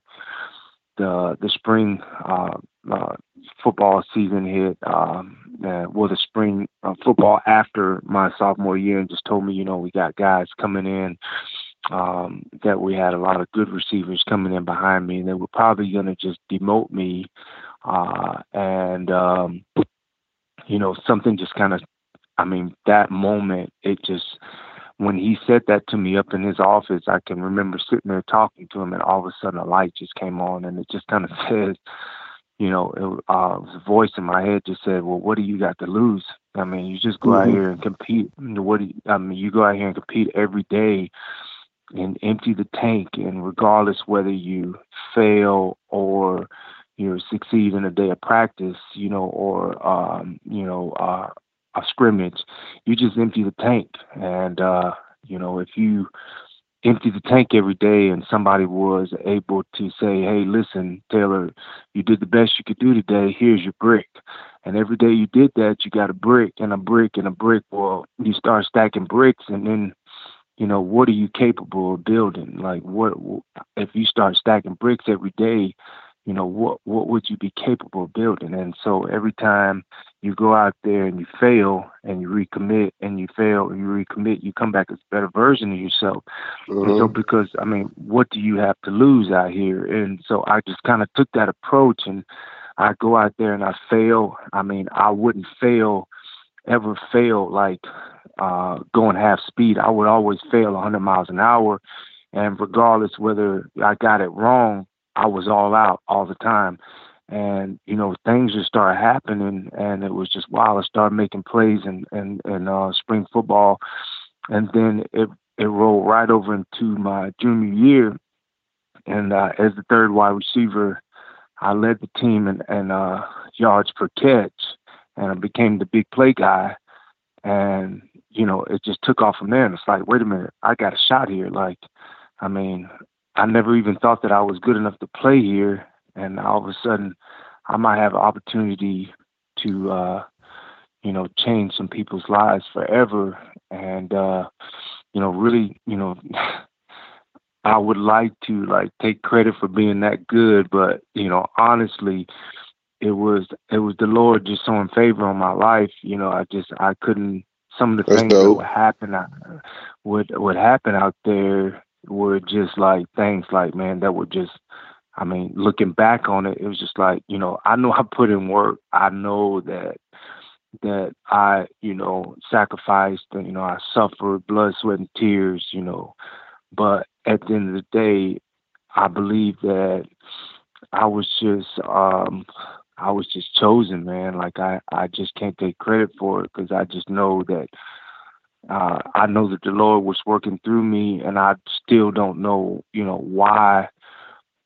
the the spring uh, uh football season hit um uh, well the spring uh, football after my sophomore year and just told me you know we got guys coming in um, that we had a lot of good receivers coming in behind me, and they were probably going to just demote me. Uh, and, um, you know, something just kind of, I mean, that moment, it just, when he said that to me up in his office, I can remember sitting there talking to him, and all of a sudden a light just came on, and it just kind of [laughs] said, you know, it, uh, it a voice in my head just said, "Well, what do you got to lose? I mean, you just go mm-hmm. out here and compete. What do you, I mean? You go out here and compete every day." And empty the tank and regardless whether you fail or you know, succeed in a day of practice you know or um you know uh a scrimmage, you just empty the tank. And uh, you know, if you empty the tank every day and somebody was able to say, Hey, listen, Taylor, you did the best you could do today, here's your brick. And every day you did that, you got a brick and a brick and a brick. Well, you start stacking bricks and then you know what are you capable of building? Like what if you start stacking bricks every day you know what what would you be capable of building? And so every time you go out there and you fail and you recommit and you fail and you recommit you come back as a better version of yourself. Mm-hmm. and so because i mean what do you have to lose out here? And so i just kind of took that approach and i go out there and i fail. I mean i wouldn't fail ever fail like uh going half speed i would always fail 100 miles an hour and regardless whether i got it wrong I was all out all the time. And, you know, things just started happening and it was just wild. I started making plays in, in, in uh, spring football. And then it, it rolled right over into my junior year. And uh, as the third wide receiver, I led the team in, in uh, yards per catch and I became the big play guy. And, you know, it just took off from there. And it's like, wait a minute, I got a shot here. Like, I mean, I never even thought that I was good enough to play here, and all of a sudden, I might have an opportunity to, uh, you know, change some people's lives forever, and uh, you know, really, you know. [laughs] I would like to like take credit for being that good, but you know, honestly, it was it was the Lord just showing favor on my life. You know, I just I couldn't some of the That's things dope. that would happen I, would would happen out there were just like things like, man, that were just, I mean, looking back on it, it was just like, you know, I know I put in work. I know that that I, you know, sacrificed, you know, I suffered blood, sweat, and tears, you know. But at the end of the day, I believe that I was just, um, I was just chosen, man. Like I, I just can't take credit for it because I just know that uh, I know that the Lord was working through me, and I still don't know, you know, why,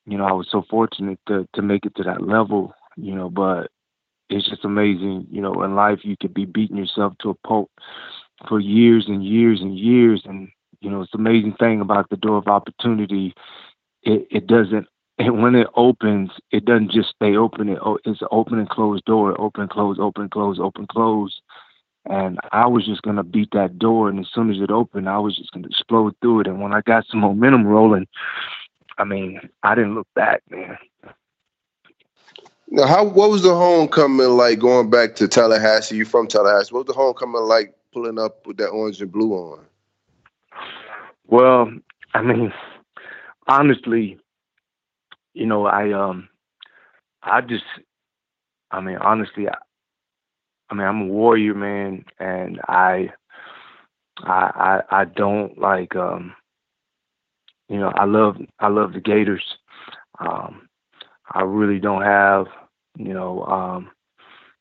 you know, I was so fortunate to to make it to that level, you know. But it's just amazing, you know, in life you could be beating yourself to a pulp for years and years and years, and you know, it's amazing thing about the door of opportunity. It it doesn't. And when it opens, it doesn't just stay open. It, it's an open and closed door. Open, close, open, close, open, close and I was just gonna beat that door, and as soon as it opened, I was just gonna explode through it. And when I got some momentum rolling, I mean, I didn't look back, man. Now, how what was the homecoming like going back to Tallahassee? You from Tallahassee? What was the homecoming like pulling up with that orange and blue on? Well, I mean, honestly, you know, I um, I just, I mean, honestly, I, I mean, I'm a warrior, man, and I, I, I, I don't like, um, you know, I love, I love the Gators. Um, I really don't have, you know, um,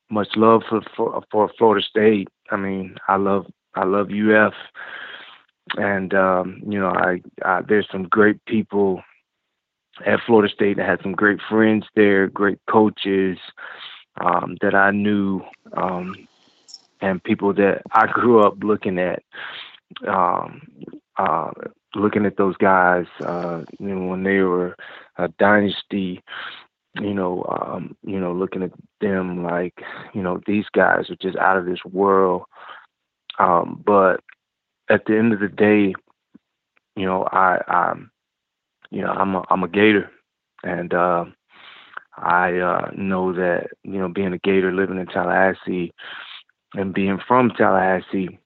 much love for, for for Florida State. I mean, I love, I love UF, and um, you know, I, I there's some great people at Florida State. I had some great friends there, great coaches um, that I knew um, and people that I grew up looking at, um, uh, looking at those guys uh, you know, when they were a dynasty. You know, um, you know, looking at them like, you know, these guys are just out of this world. Um, but at the end of the day, you know, I, I, you know, I'm a, I'm a Gator, and uh, I uh, know that you know being a Gator, living in Tallahassee, and being from Tallahassee,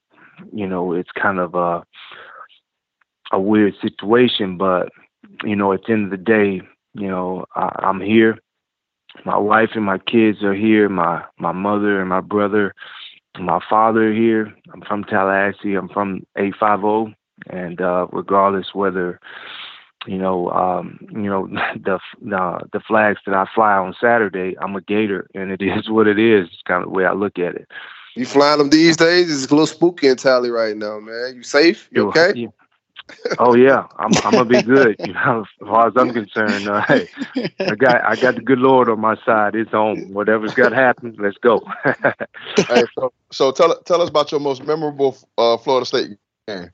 you know it's kind of a a weird situation, but you know at the end of the day, you know I, I'm here. My wife and my kids are here. My my mother and my brother, my father here. I'm from Tallahassee. I'm from 850. and uh, regardless whether you know, um, you know [laughs] the the the flags that I fly on Saturday, I'm a Gator, and it [laughs] is what it is. It's kind of the way I look at it. You flying them these days? It's a little spooky in Tally right now, man. You safe? You okay? Yeah. oh yeah, I'm I'm gonna be good. You know, as far as I'm concerned, uh, hey, I [laughs] got I got the good Lord on my side. It's on. Whatever's got to happen, let's go. hey, so, so, tell tell us about your most memorable uh, Florida State game.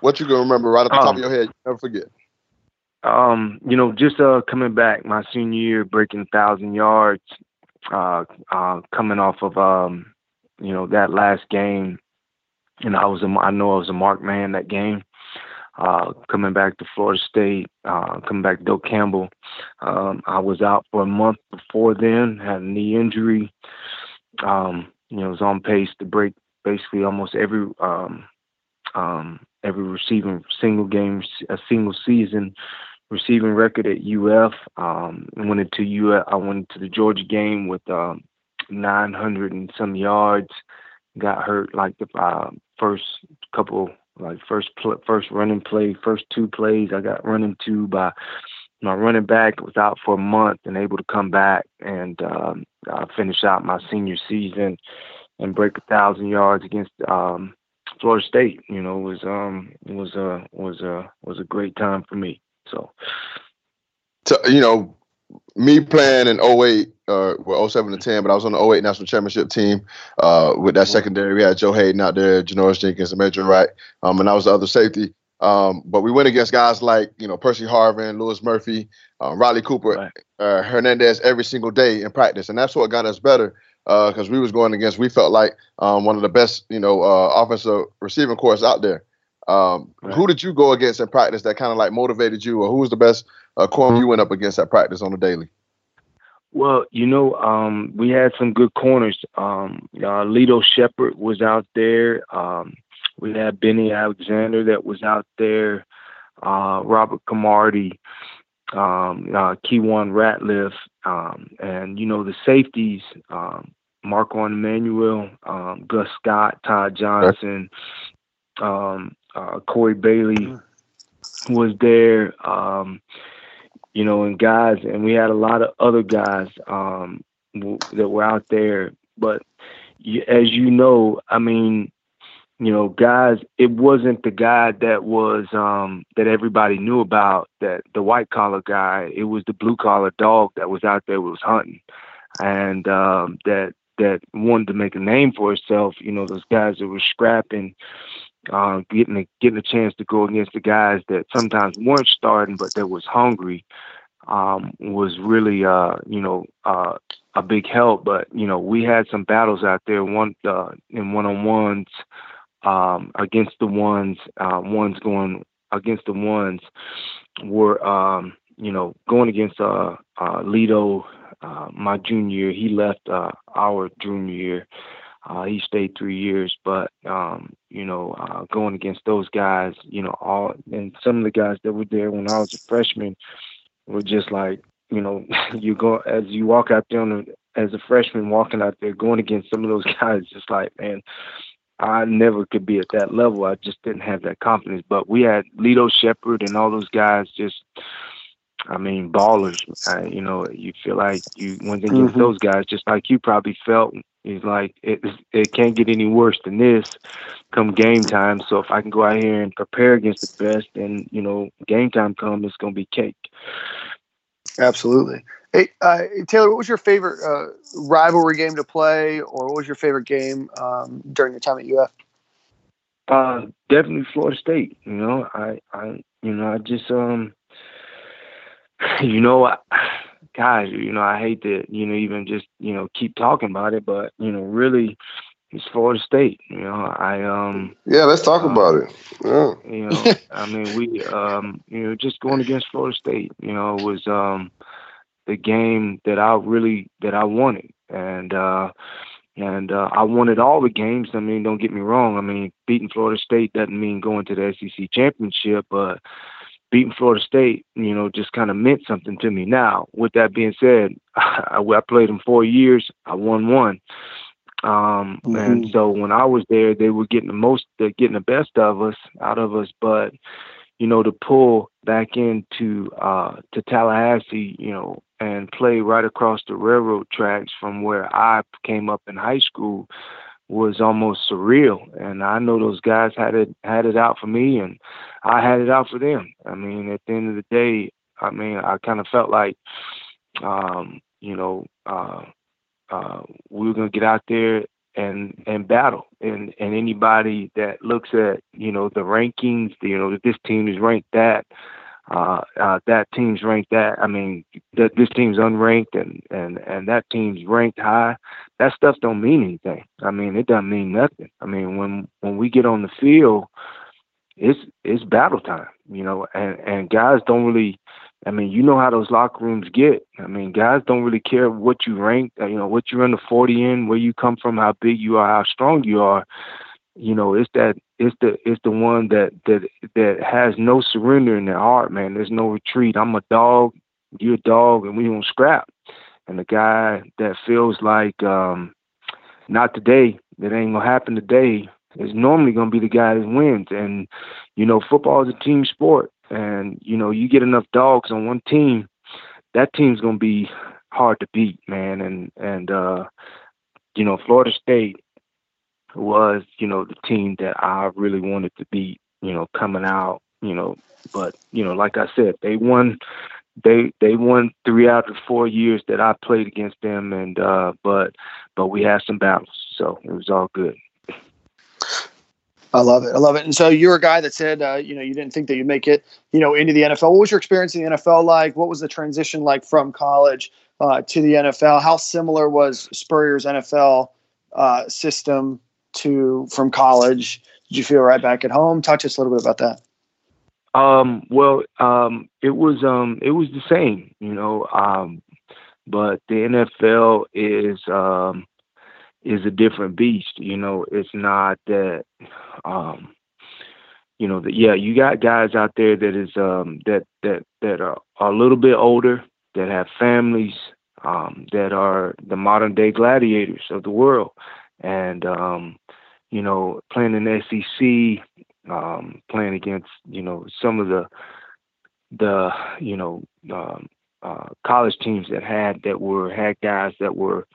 What you gonna remember right at the um, top of your head? You never forget. Um, you know, just uh, coming back my senior year, breaking thousand yards, uh, uh, coming off of um, you know that last game, and I was a, I know I was a mark man that game uh, coming back to Florida State, uh, coming back to Doak Campbell. Um, I was out for a month before then, had a knee injury. Um, you know, was on pace to break basically almost every um, um, every receiving single game, a single season receiving record at UF. Um, went into UF. I went to the Georgia game with um, 900 and some yards. Got hurt like the uh, first couple like first pl- first running play, first two plays, I got running to by my running back was out for a month and able to come back and um, finish out my senior season and break a thousand yards against um, Florida State. You know, was um was a was a was a great time for me. So, you know, me playing in 08, uh, well, 07 to 10, but I was on the 08 national championship team uh, with that secondary. We had Joe Haden out there, Janoris Jenkins, and Major Wright, um, and I was the other safety. Um, but we went against guys like, you know, Percy Harvin, Louis Murphy, um, Riley Cooper, right. uh, Hernandez every single day in practice. And that's what got us better because uh, we was going against, we felt like um, one of the best, you know, uh, offensive receiving corps out there. Um, right. Who did you go against in practice that kind of like motivated you, or who was the best uh, corner you went up against at practice on the daily? Well, you know, um, we had some good corners. Um, uh, Lito Sheppard was out there. Um, we had Benny Alexander that was out there. Uh, Robert Cromartie, um, uh, Keiwan Ratliff, um, and you know the safeties. Um, Marquand Manuel, um, Gus Scott, Todd Johnson, um, uh, Corey Bailey mm-hmm. was there. Um, you know, and guys, and we had a lot of other guys um, w- that were out there. But you, as you know, I mean, you know, guys, it wasn't the guy that was um, that everybody knew about, that the white collar guy. It was the blue collar dog that was out there was hunting, and um, that that wanted to make a name for itself. You know, those guys that were scrapping uh, getting a, getting a chance to go against the guys that sometimes weren't starting but that was hungry um, was really uh, you know uh, a big help. But you know we had some battles out there one uh, in one on ones um, against the ones uh, ones going against the ones were um, you know going against uh, uh, Lito uh, my junior year. He left our junior year. Uh, he stayed three years, but um, you know, uh, going against those guys, you know, all and some of the guys that were there when I was a freshman were just like, you know, [laughs] you go as you walk out there the, as a freshman walking out there going against some of those [laughs] guys, just like man, I never could be at that level. I just didn't have that confidence. But we had Lito Sheppard and all those guys just I mean, ballers. Uh, you know, you feel like you went against mm-hmm. those guys, just like you probably felt. He's like, it it can't get any worse than this. Come game time, so if I can go out here and prepare against the best, and you know, game time come, it's gonna be cake. Absolutely. Hey, uh, Taylor, what was your favorite uh, rivalry game to play, or what was your favorite game um, during your time at UF? Uh, definitely Florida State. You know, I, I, you know, I just um [sighs] you know, I, [sighs] guys, you know, I hate to, you know, even just, you know, keep talking about it, but you know, really, it's Florida State. You know, I um. Yeah, let's talk uh, about it. Yeah. You [laughs] know, I mean, we um, you know, just going against Florida State, you know, was um, the game that I really that I wanted, and uh, and uh, I wanted all the games. I mean, don't get me wrong. I mean, beating Florida State doesn't mean going to the SEC championship, but beating Florida State, you know, just kind of meant something to me. Now, with that being said, [laughs] I, I played them four years. I won one. Um, mm-hmm. And so when I was there, they were getting the most, they're getting the best of us, out of us. But you know, to pull back into uh, to Tallahassee, you know, and play right across the railroad tracks from where I came up in high school was almost surreal. And I know those guys had it had it out for me, and I had it out for them. I mean, at the end of the day, I mean, I kind of felt like, um, you know, uh, uh, we were gonna get out there and and battle. And and anybody that looks at you know the rankings, you know that this team is ranked that, uh, uh, that team's ranked that. I mean, that this team's unranked and and and that team's ranked high. That stuff don't mean anything. I mean, it doesn't mean nothing. I mean, when when we get on the field, it's it's battle time. You know, and and guys don't really I mean, you know how those locker rooms get. I mean, guys don't really care what you rank, uh, you know, what you're in the 40 in, where you come from, how big you are, how strong you are. You know, it's that it's the it's the one that that that has no surrender in their heart, man. There's no retreat. I'm a dog, you're a dog, and we don't scrap. And the guy that feels like um not today, that ain't gonna happen today, is normally gonna be the guy that wins. And you know, football is a team sport and you know, you get enough dogs on one team, that team's gonna be hard to beat, man. And and uh, you know, Florida State was, you know, the team that I really wanted to beat, you know, coming out, you know, but you know, like I said, they won they they won three out of four years that I played against them and uh but but we had some battles, so it was all good. I love it. I love it. And so you're a guy that said, uh, you know, you didn't think that you'd make it, you know, into the NFL. What was your experience in the NFL like? What was the transition like from college uh, to the NFL? How similar was Spurrier's NFL uh, system to from college? Did you feel right back at home? Talk to us a little bit about that. Um, well, um, it was um, it was the same, you know, um, but the NFL is um, is a different beast. You know, it's not that um you know that yeah, you got guys out there that is um that that that are, a little bit older, that have families, um, that are the modern day gladiators of the world. And um, you know, playing in the SEC, um, playing against, you know, some of the the, you know, um, uh, college teams that had that were had guys that were,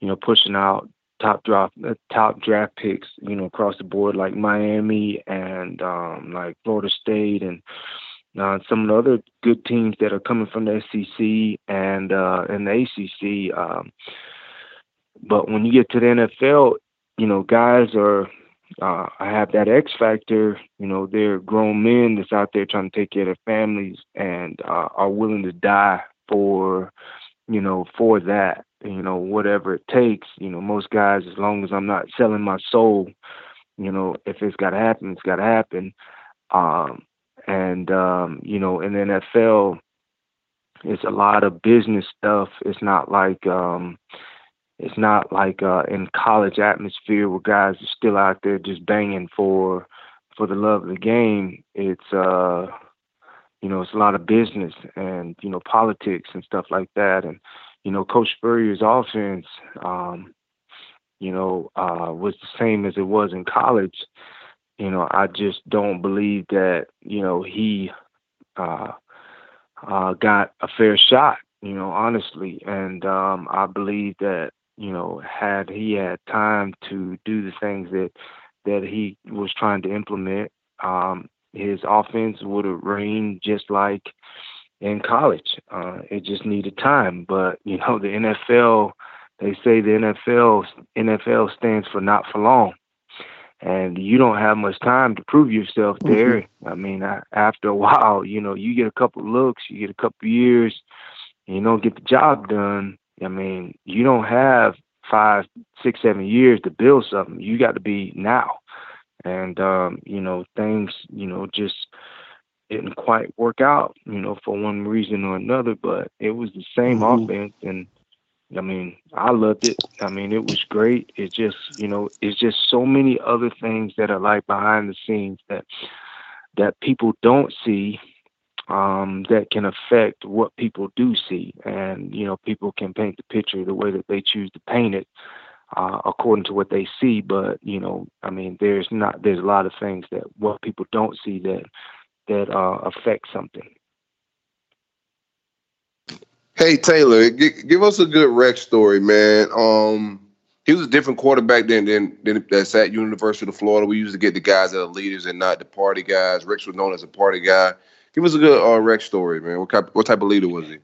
you know, pushing out top draft uh, top draft picks, you know, across the board like Miami and um, like Florida State and uh, some of the other good teams that are coming from the SEC and uh, and the ACC. Um, but when you get to the NFL, you know, guys are uh, I have that X factor. You know, they're grown men that's out there trying to take care of their families and uh, are willing to die for, you know, for that you know, whatever it takes. You know, most guys, as long as I'm not selling my soul, you know, if it's got to happen, it's got to happen. Um, and um, you know, in the NFL, it's a lot of business stuff. It's not like um, it's not like uh, in college atmosphere where guys are still out there just banging for for the love of the game. It's uh, you know, it's a lot of business and you know politics and stuff like that. And you know, Coach Spurrier's offense, um, you know, uh, was the same as it was in college. You know, I just don't believe that, you know, he uh, uh, got a fair shot, you know, honestly. And um, I believe that, you know, had he had time to do the things that that he was trying to implement, um, his offense would have reigned just like in college. Uh, it just needed time. But you know, the NFL, they say the NFL NFL stands for not for long, and you don't have much time to prove yourself mm-hmm. there. Mm-hmm. I mean, after a [laughs] while, you know, you get a couple looks, you get a couple years, and you don't get the job done. I mean, you don't have five, six, seven years to build something. You got to be now. And um, you know, things, you know, just didn't quite work out, you know, for one reason or another, but it was the same mm-hmm. offense and I mean, I loved it. I mean, it was great. It just, you know, it's just so many other things that are like behind the scenes that that people don't see um, that can affect what people do see. And, you know, people can paint the picture the way that they choose to paint it. uh, according to what they see. But you know, I mean, there's not there's a lot of things that what people don't see that that uh, affect something. Hey Taylor, g- give us a good Rex story, man. Um, he was a different quarterback than than, than that's at University of Florida. We used to get the guys that are leaders and not the party guys. Rex was known as a party guy. Give us a good uh, Rex story, man. What type what type of leader was he?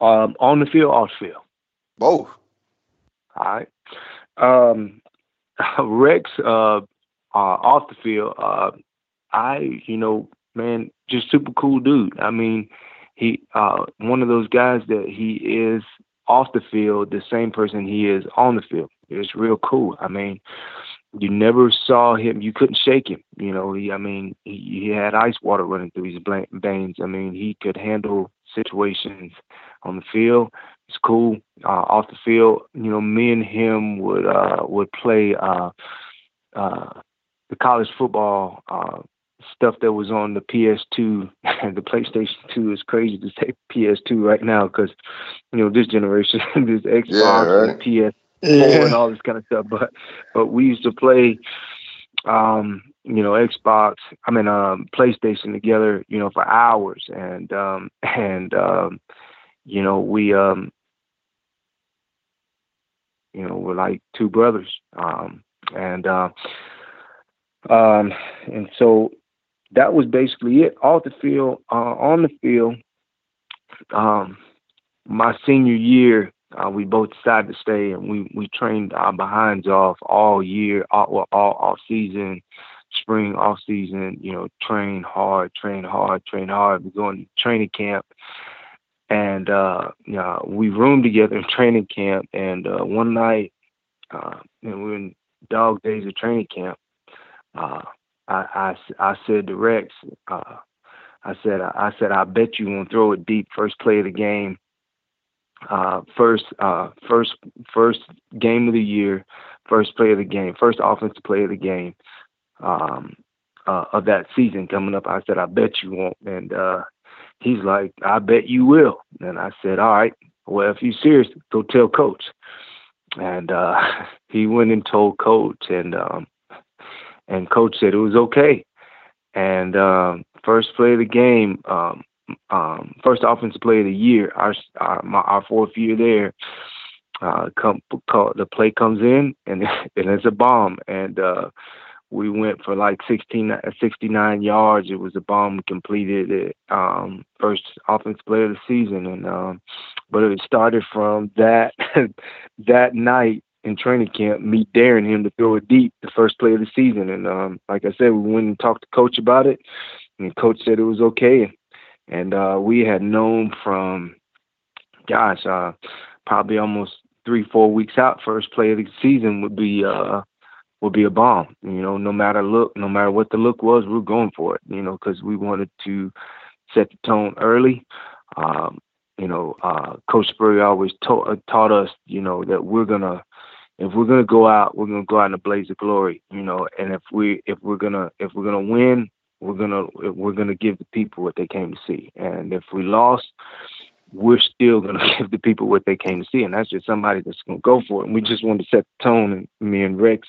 Um, on the field, off the field. Both. All right. Um, [laughs] Rex, uh, uh, off the field, uh, I, you know, man, just super cool dude. I mean, he, uh, one of those guys that he is off the field, the same person he is on the field. It's real cool. I mean, you never saw him. You couldn't shake him. You know, he, I mean, he, he had ice water running through his veins. I mean, he could handle situations on the field. It's cool. Uh, off the field, you know, me and him would uh, would play uh, uh, the college football uh, stuff that was on the PS2 and [laughs] the PlayStation 2 is crazy to say PS2 right now because you know this generation, [laughs] this Xbox yeah, right. and PS4 yeah. and all this kind of stuff. But but we used to play, um, you know, Xbox. I mean, um, PlayStation together, you know, for hours, and um, [laughs] and um, you know, we um, you know, we're like two brothers, um, and uh, um, and so that was basically it. Off the field, uh, on the field, um, my senior year, uh, we both decided to stay, and we we trained our behinds off all year, all, all off season, spring off season. You know, train hard, train hard, train hard. We go to training camp, and uh, you know, we roomed together in [laughs] training camp. And uh, one night, uh, and we were in dog days of training camp. Uh, I, I, I said to Rex, uh, I said, I said, I bet you won't throw it deep first play of the game. Uh, first, uh, first, first game of the year, first play of the game, first offensive play of the game, um, uh, of that season coming up. I said, I bet you won't. And, uh, he's like, I bet you will. And I said, all right, well, if you're serious, go tell coach. And, uh, [laughs] he went and told coach and, um, and coach said it was okay. And um, first play of the game, um, um, first offensive play of the year, our our, my, our fourth year there. Uh, come, call, the play comes in and [laughs] and it's a bomb, and uh, we went for like 16, 69 yards. It was a bomb. We completed it. Um, first offensive play of the season, and um, but it started from that [laughs] that night in training camp, me daring him to throw it deep the first play of the season. And um, like I said, we went and talked to coach about it, and coach said it was okay. And uh, we had known from, gosh, uh, probably almost three, four weeks out, first play of the season would be uh, would be a bomb. You know, no matter look, no matter what the look was, we are going for it. You know, because we wanted to set the tone early. Um, you know, uh, Coach Spurrier always taught, uh, taught us, you know, that we're gonna if we're gonna go out, we're gonna go out in a blaze of glory, you know. And if we if we're gonna if we're gonna win, we're gonna we're gonna give the people what they came to see. And if we lost, we're still gonna [laughs] give the people what they came to see. And that's just somebody that's gonna go for it. And we just wanted to set the tone. And me and Rex,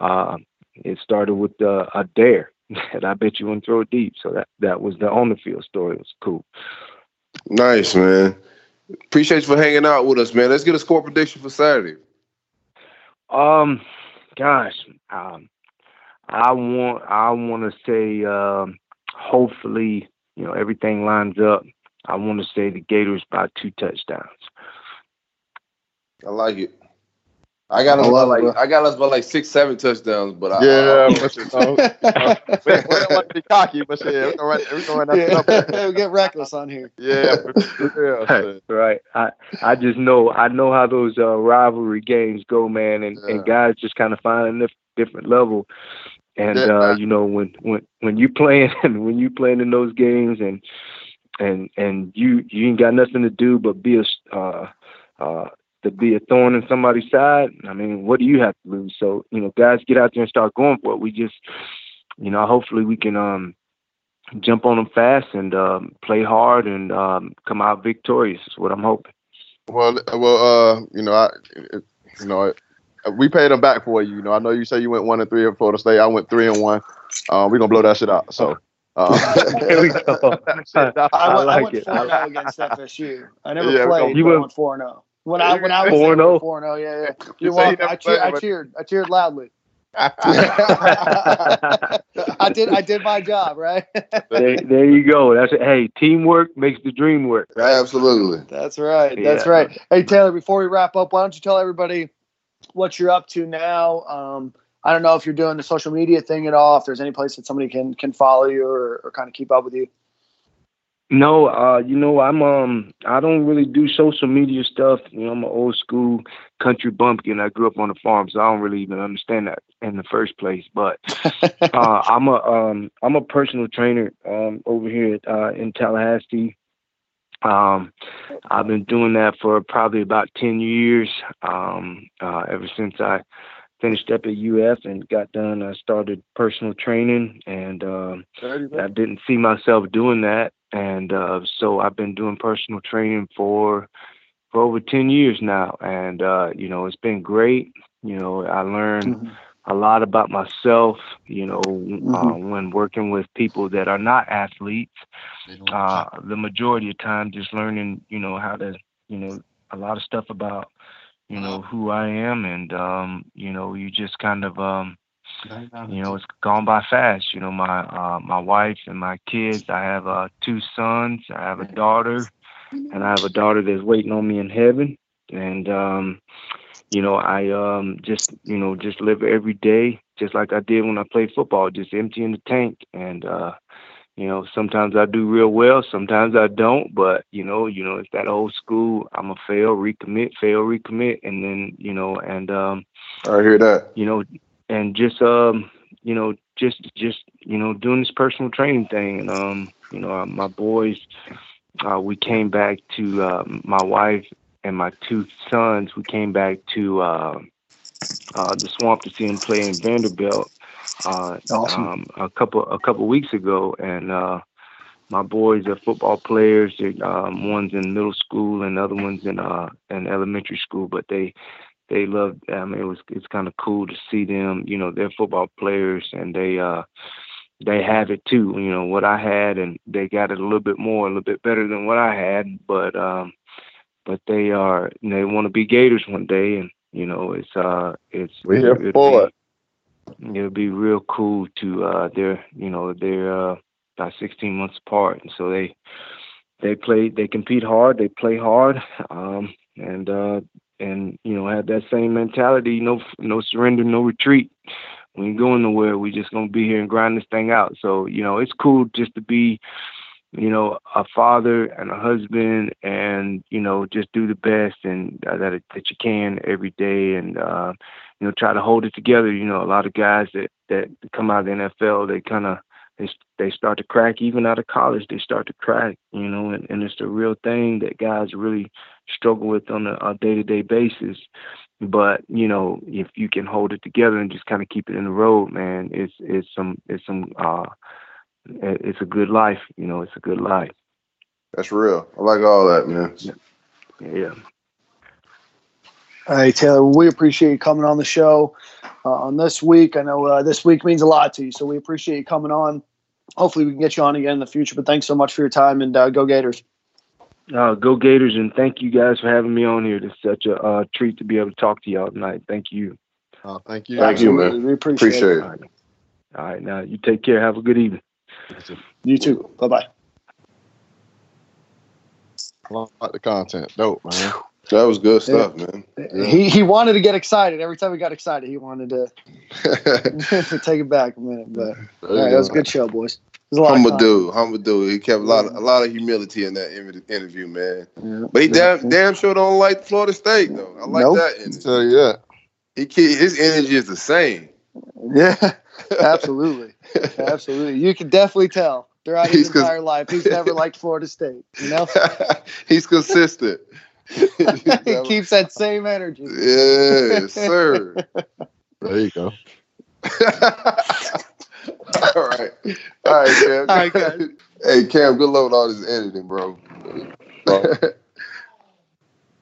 uh, it started with uh, a dare. that [laughs] I bet you wouldn't throw it deep. So that that was the on the field story. It was cool. Nice, man. Appreciate you for hanging out with us, man. Let's get a score prediction for Saturday. Um, gosh, um, I want I want to say um, hopefully you know everything lines up. I want to say the Gators by two touchdowns. I like it. I got us about like I got us about like six, seven touchdowns, but yeah, I, I, but, [laughs] we, we, don't want to be cocky, but yeah, we're going to run that yeah. we [laughs] get reckless on here. Yeah, yeah [laughs] right. I I just know I know how those uh, rivalry games go, man, and, yeah. and guys just kind of find a different level. And uh, you know when when when you playing [laughs] when you playing in those games and and and you you ain't got nothing to do but be a uh, uh, to be a thorn in somebody's side, I mean, what do you have to lose? So, you know, guys get out there and start going for it. We just, you know, hopefully we can um, jump on them fast and um, play hard and um, come out victorious is what I'm hoping. Well, well, uh, you know, I, you know, we paid them back for you. You know, I know you say you went one and three at Florida State. I went three and one. Uh, we're gonna blow that shit out. So. Uh, [laughs] there we go. I, [laughs] I, I went, like I went it. 4 0 against FSU. I never Yeah, played, you went- went 4 0. When I when I was 4-0? 4 0, yeah, yeah. You You're you welcome. I, cheer, I cheered. I cheered loudly. [laughs] I did. I did my job, right? there, there you go. That's it. Hey, teamwork makes the dream work. Absolutely. That's right. That's Yeah. right. Hey Taylor, before we wrap up, why don't you tell everybody what you're up to now? Um, I don't know if you're doing the social media thing at all. If there's any place that somebody can can follow you or, or kind of keep up with you. No, uh, you know, I'm um I don't really do social media stuff. You know, I'm an old school country bumpkin. I grew up on a farm, so I don't really even understand that in the first place. But [laughs] uh, I'm a um I'm a personal trainer um over here uh, in Tallahassee. Um, I've been doing that for probably about ten years. Um, uh, ever since I finished up at UF and got done, I started personal training, and um, I didn't see myself doing that, and uh, so I've been doing personal training for for over ten years now, and uh, you know it's been great. You know, I learned a lot about myself. You know, uh, when working with people that are not athletes, uh, the majority of time just learning, you know, how to, you know, a lot of stuff about, you know, who I am, and um, you know, you just kind of um you know, it's gone by fast. You know, my uh, my wife and my kids. I have uh, two sons. I have a daughter, and I have a daughter that's waiting on me in heaven. And um, you know, I um, just you know just live every day just like I did when I played football, just emptying the tank. And uh, you know, sometimes I do real well, sometimes I don't. But you know, you know, it's that old school. I'm a fail, recommit, fail, recommit, and then you know, and um, I hear that. you know, and just um, you know, just just you know, doing this personal training thing, and um, you know, uh, my boys, uh, we came back to uh, my wife and my two sons. We came back to uh, uh, the swamp to see them play in Vanderbilt uh, Awesome. um, a couple a couple weeks ago, and uh, my boys are football players. Um, one's in middle school and the other one's in uh, in elementary school, but they they love. I mean, it was it's kind of cool to see them. You know, they're football players, and they uh they have it too. You know what I had, and they got it a little bit more, a little bit better than what I had. But um, but they are they want to be Gators one day, and you know it's uh it's We here it'll for be- It'll be real cool to uh they're you know they're uh about 16 months apart, and so they they play they compete hard, they play hard, um and uh and you know have that same mentality, no no surrender, no retreat. We ain't going nowhere. We just gonna be here and grind this thing out. So you know it's cool just to be you know, a father and a husband, and you know, just do the best and uh, that that you can every day, and uh, you know, try to hold it together. You know, a lot of guys that that come out of the NFL, they kind of they they start to crack. Even out of college, they start to crack. You know, and, and it's a real thing that guys really struggle with on a, a day-to-day basis. But you know, if you can hold it together and just kind of keep it in the road, man, it's it's some it's some uh it's a good life. You know, it's a good life. That's real. I like all that, man. Yeah. All right, Taylor, we appreciate you coming on the show uh, on this week. I know uh, this week means a lot to you, so we appreciate you coming on. Hopefully, we can get you on again in the future. But thanks so much for your time and uh, go Gators. Uh, go Gators, and thank you guys for having me on here. It's such a uh, treat to be able to talk to y'all tonight. Thank you. Uh, thank you. Thank you, man. We appreciate, Appreciate it. it. All right. All right, now you take care. Have a good evening. You too. Bye bye. I like the content. Dope, man. That was good stuff, man. Yeah. He he wanted to get excited. Every time he got excited, he wanted to, to [laughs] [laughs] take it back a minute. But all right, that was a good show, boys. There's a lot of Humble content. dude, humble dude. He kept a lot, of, a lot of humility in that interview, man. Yeah. But he damn, damn sure don't like Florida State though. I like Nope. that energy. Tell you that. He his energy is the same. Yeah, [laughs] absolutely, absolutely. You can definitely tell throughout his He's 'cause- entire life he's never liked Florida State. You know, [laughs] He's consistent. [laughs] he keeps that same energy. yes, sir. [laughs] There you go. all right, all right, Cam. All right, guys. Hey, Cam, good luck with all this editing, bro. hey,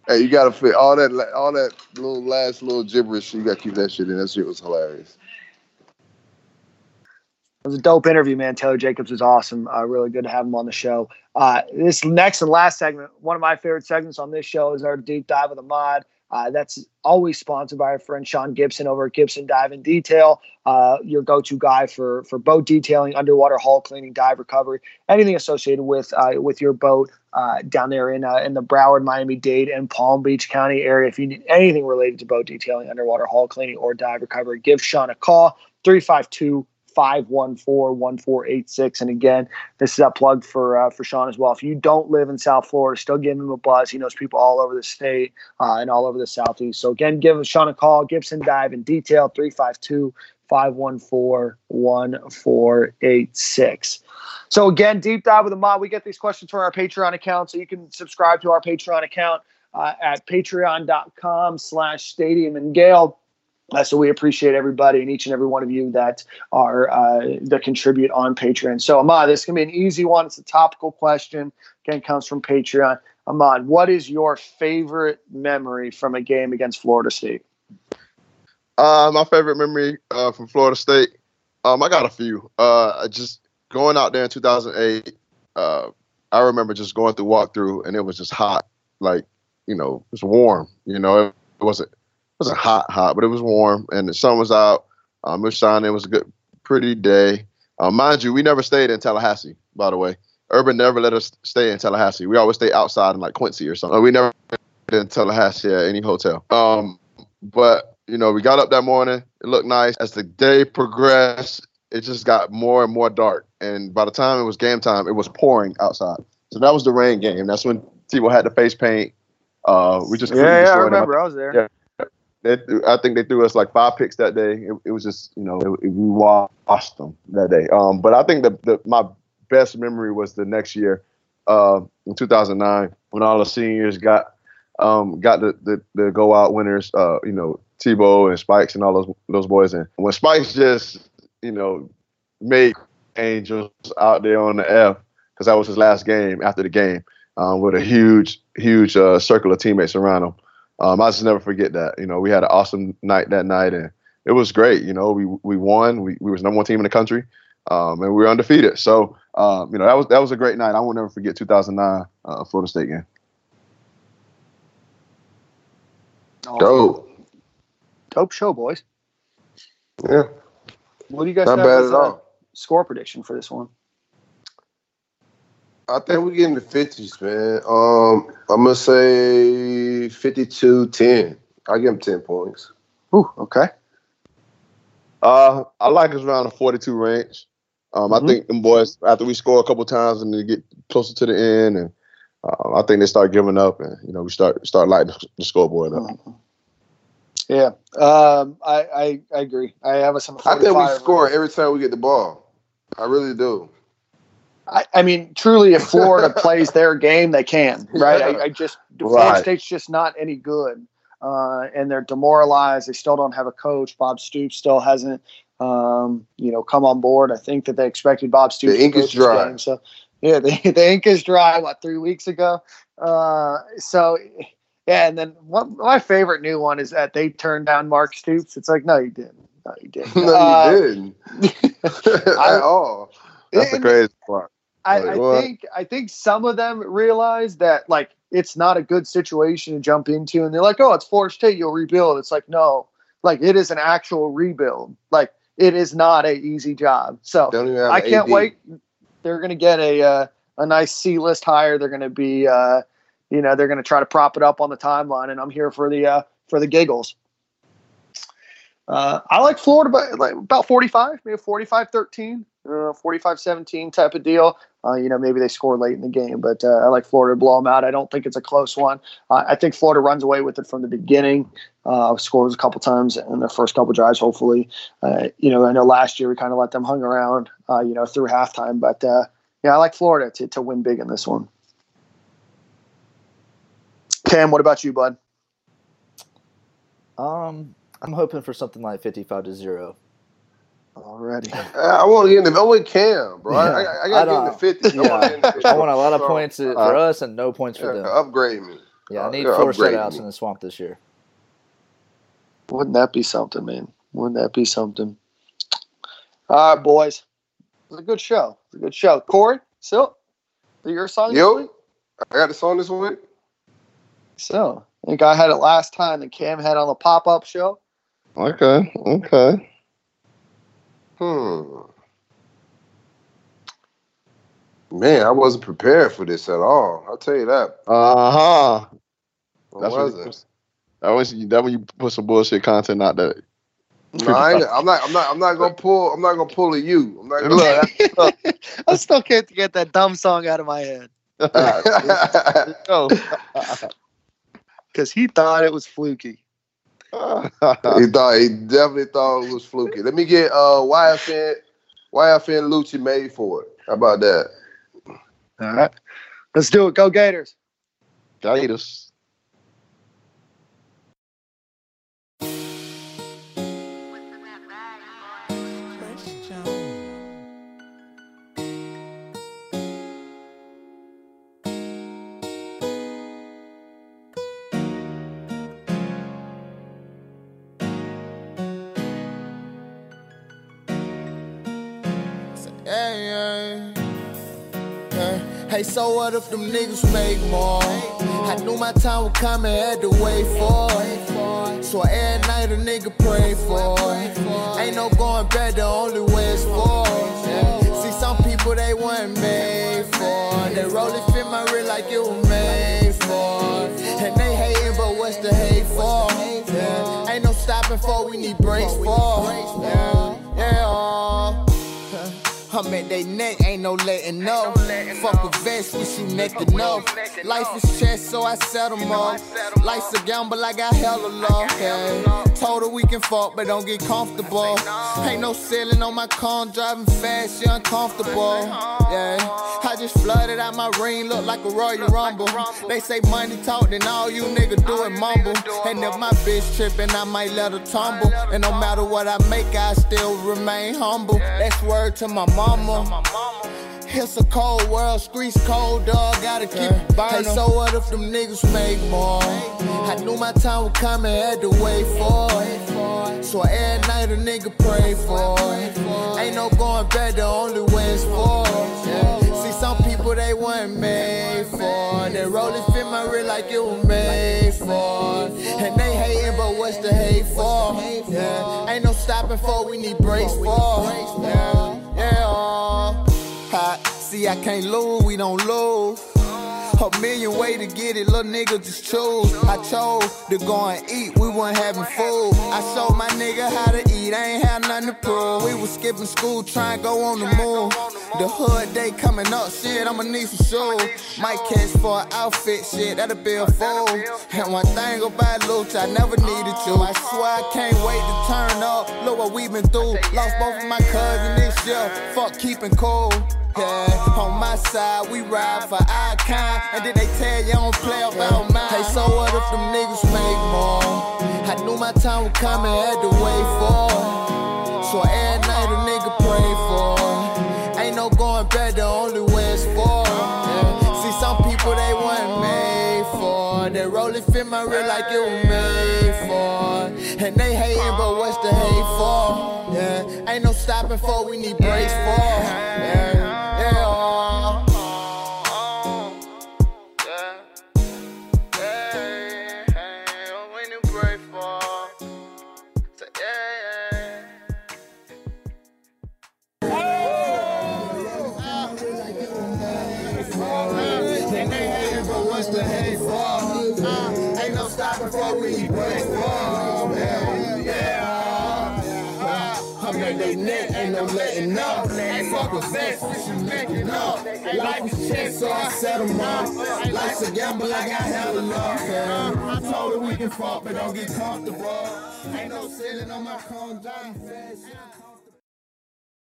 Hey, you gotta fit all that, all that little last little gibberish. You gotta keep that shit in. That shit was hilarious. It was a dope interview, man. Taylor Jacobs was awesome. Uh, really good to have him on the show. Uh, this next and last segment, one of my favorite segments on this show is our deep dive of the mod. Uh, that's always sponsored by our friend Shaun Gibson over at Gibson Dive and Detail, uh, your go-to guy for for boat detailing, underwater hull cleaning, dive recovery, anything associated with uh, with your boat uh, down there in uh, in the Broward, Miami Dade, and Palm Beach County area. If you need anything related to boat detailing, underwater hull cleaning, or dive recovery, give Shaun a call 352 514-1486 and again this is a plug for uh, for Shaun as well. If you don't live in south florida still give him a buzz. He knows people all over the state uh, and all over the southeast. So again give Shaun a call gibson dive in detail 352 514-1486 so again deep dive with the mod we get these questions from our patreon account so you can subscribe to our patreon account uh, at patreon.com slash stadium. And gale uh, so we appreciate everybody and each and every one of you that are uh, that contribute on Patreon. So Ahmad, this can be an easy one. It's a topical question. Again, comes from Patreon. Ahmad, what is your favorite memory from a game against Florida State? Uh, my favorite memory uh, from Florida State. Um, I got a few. Uh, just going out there in 2008. Uh, I remember just going through walkthrough and it was just hot, like you know, it was warm. You know, it, it wasn't wasn't hot, hot, but it was warm and the sun was out. Um, it was shining. It was a good, pretty day. Uh, mind you, we never stayed in Tallahassee, by the way. Urban never let us stay in Tallahassee. We always stay outside in like Quincy or something. We never stayed in Tallahassee at any hotel. Um, but you know, we got up that morning. It looked nice. As the day progressed, it just got more and more dark. And by the time it was game time, it was pouring outside. So that was the rain game. That's when Tebow had the face paint. Uh, we just yeah, yeah I remember. I was there. Yeah. I think they threw us like five picks that day. It, it was just, you know, it, we washed them that day. Um, but I think the, the my best memory was the next year, uh, in 2009, when all the seniors got um, got the, the, the go out winners. Uh, you know, Tebow and Spikes and all those those boys. And when Spikes just, you know, made Angels out there on the F because that was his last game after the game um, with a huge huge uh, circle of teammates around him. Um, I just never forget that. You know, we had an awesome night that night, and it was great. You know, we we won. We we was number one team in the country, um, and we were undefeated. So, um, you know, that was that was a great night. I will never forget 2009 uh, Florida State game. Dope. Dope show, boys. Yeah. What do you guys Not have bad as at a all. score prediction for this one? I think we get in the fifties, man. Um, I'm gonna say 52-10. I give him ten points. Ooh, okay. Uh, I like us around the 42 range. Um, Mhm. I think them boys after we score a couple times and they get closer to the end, and uh, I think they start giving up, and you know we start start lighting the scoreboard up. Yeah, um, I, I I agree. I have us on I think we 45. score every time we get the ball. I really do. I, I mean, truly, if Florida [laughs] plays their game, they can, right? Yeah. I, I just Florida Right. State's just not any good, uh, and they're demoralized. They still don't have a coach. Bob Stoops still hasn't, um, you know, come on board. I think that they expected Bob Stoops. The ink is dry. game, so yeah, [laughs] the, the ink is dry. What three weeks ago? Uh, so yeah, and then one my favorite new one is that they turned down Mark Stoops. It's like, no, you didn't. No, you [laughs] didn't. no, Uh, you didn't at all. That's the crazy part. I, I think I think some of them realize that like it's not a good situation to jump into, and they're like, "Oh, it's Florida State, you'll rebuild." It's like, no, like it is an actual rebuild. Like it is not a easy job. So Don't even have I can't AD. wait. They're gonna get a uh, a nice C list hire. They're gonna be, uh, you know, they're gonna try to prop it up on the timeline, and I'm here for the uh, for the giggles. Uh, I like Florida, but like about 45, maybe 45 13, uh, 45 17 type of deal. Uh, you know, maybe they score late in the game, but uh, I like Florida to blow them out. I don't think it's a close one. Uh, I think Florida runs away with it from the beginning. Uh, scores a couple times in their first couple drives, hopefully. Uh, you know, I know last year we kind of let them hung around, you know, through halftime, but yeah, I like Florida to, to win big in this one. Cam, what about you, bud? Um, I'm hoping for something like 55 to zero. Already. [laughs] I want to get in the. I want Cam, bro. I, I, I got to get in the don't- Yeah, [laughs] I want a lot of points for uh, us and no points for Yeah, them. upgrade me. Yeah, I need You're four upgrading shutouts me. in the swamp this year. Wouldn't that be something, man? Wouldn't that be something? All right, boys. It's a good show. It's a good show. Corey, Silk, your song? Yo. this week? I got the song this week. So, I think I had it last time that Cam had on the pop up show. Okay, okay. Hmm. Man, I wasn't prepared for this at all. I'll tell you that. Uh huh. I That's when, wasn't. that was that when you put some bullshit content out there. No, I ain't, I'm not. I'm not. I'm not gonna pull. I'm not gonna pull a you. I'm not gonna. Look, I still can't get that dumb song out of my head [laughs] because [laughs] [laughs] he thought it was fluky. He [laughs] thought. He definitely thought it was fluky. Let me get uh YFN YFN Lucci made for it. How about that? All right. Let's do it. Go Gators. Gators. Yeah. Hey, so what if them niggas make more? I knew my time would come and had to wait for it. So every night a nigga pray for it. Ain't no going back, the only way is. Yeah. See, some people they weren't made for. They roll it, fit my real like it was made for. And they hating, but what's the hate for? Ain't no stopping for, we need breaks for. Yeah, yeah. I'm at they neck, ain't no letting up. Fuck a vest, we see neck to know. Life is chess, so I set 'em up. Life's a gamble, I got hella love. Yeah. Told her we can fuck, but don't get comfortable. Ain't no ceiling on my car, I'm driving fast, you uncomfortable. Yeah. I just flooded out my ring, look like a Royal Rumble. They say money talk, then all you niggas do is mumble. And if my bitch trippin', I might let her tumble. And no matter what I make, I still remain humble. That's word to my mama. It's a cold world, streets cold, dog. Gotta keep it burning. Hey, so what if them niggas make more? I knew my time would come and had to wait for it. So every night a nigga pray for it. Ain't no going back, the only way is forward. Yeah. People they weren't made for. They roll it, fit my real like it was made for. And they hating, but what's the hate for? Yeah. Ain't no stopping for, we need breaks for. Yeah, yeah. Uh, ha, see, I can't lose, we don't lose. A million way to get it, little nigga just choose. I chose to go and eat, we weren't having food. I showed my nigga how to eat, I ain't had nothing to prove. We was skipping school, trying to go on the move. The hood day coming up, shit, I'ma need some shoes. Might catch for an outfit, shit, that'll be a fool. And one thing about Luch, I never needed you. I swear I can't wait to turn up. Look what we been through. Lost both of my cousins this year. Fuck keeping cool. Yeah, on my side, we ride for our kind. And then they tell you don't play about mine. Hey, so what if them niggas make more? I knew my time would come and had to wait for. So every night a nigga pray for. Ain't no going back, the only way is forward. Yeah. See, some people they weren't made for. They roll it, fit my real like it was made for. And they hating, but what's the hate for? Yeah, ain't no stopping for, we need breaks for. Ain't no letting up. Ain't fuck with vest, should make it up. Life is chess, so I set 'em up. Life's a gamble, I got hella love. I told her we can fuck, but don't get comfortable. Ain't no ceiling on my car, driving fast. yeah.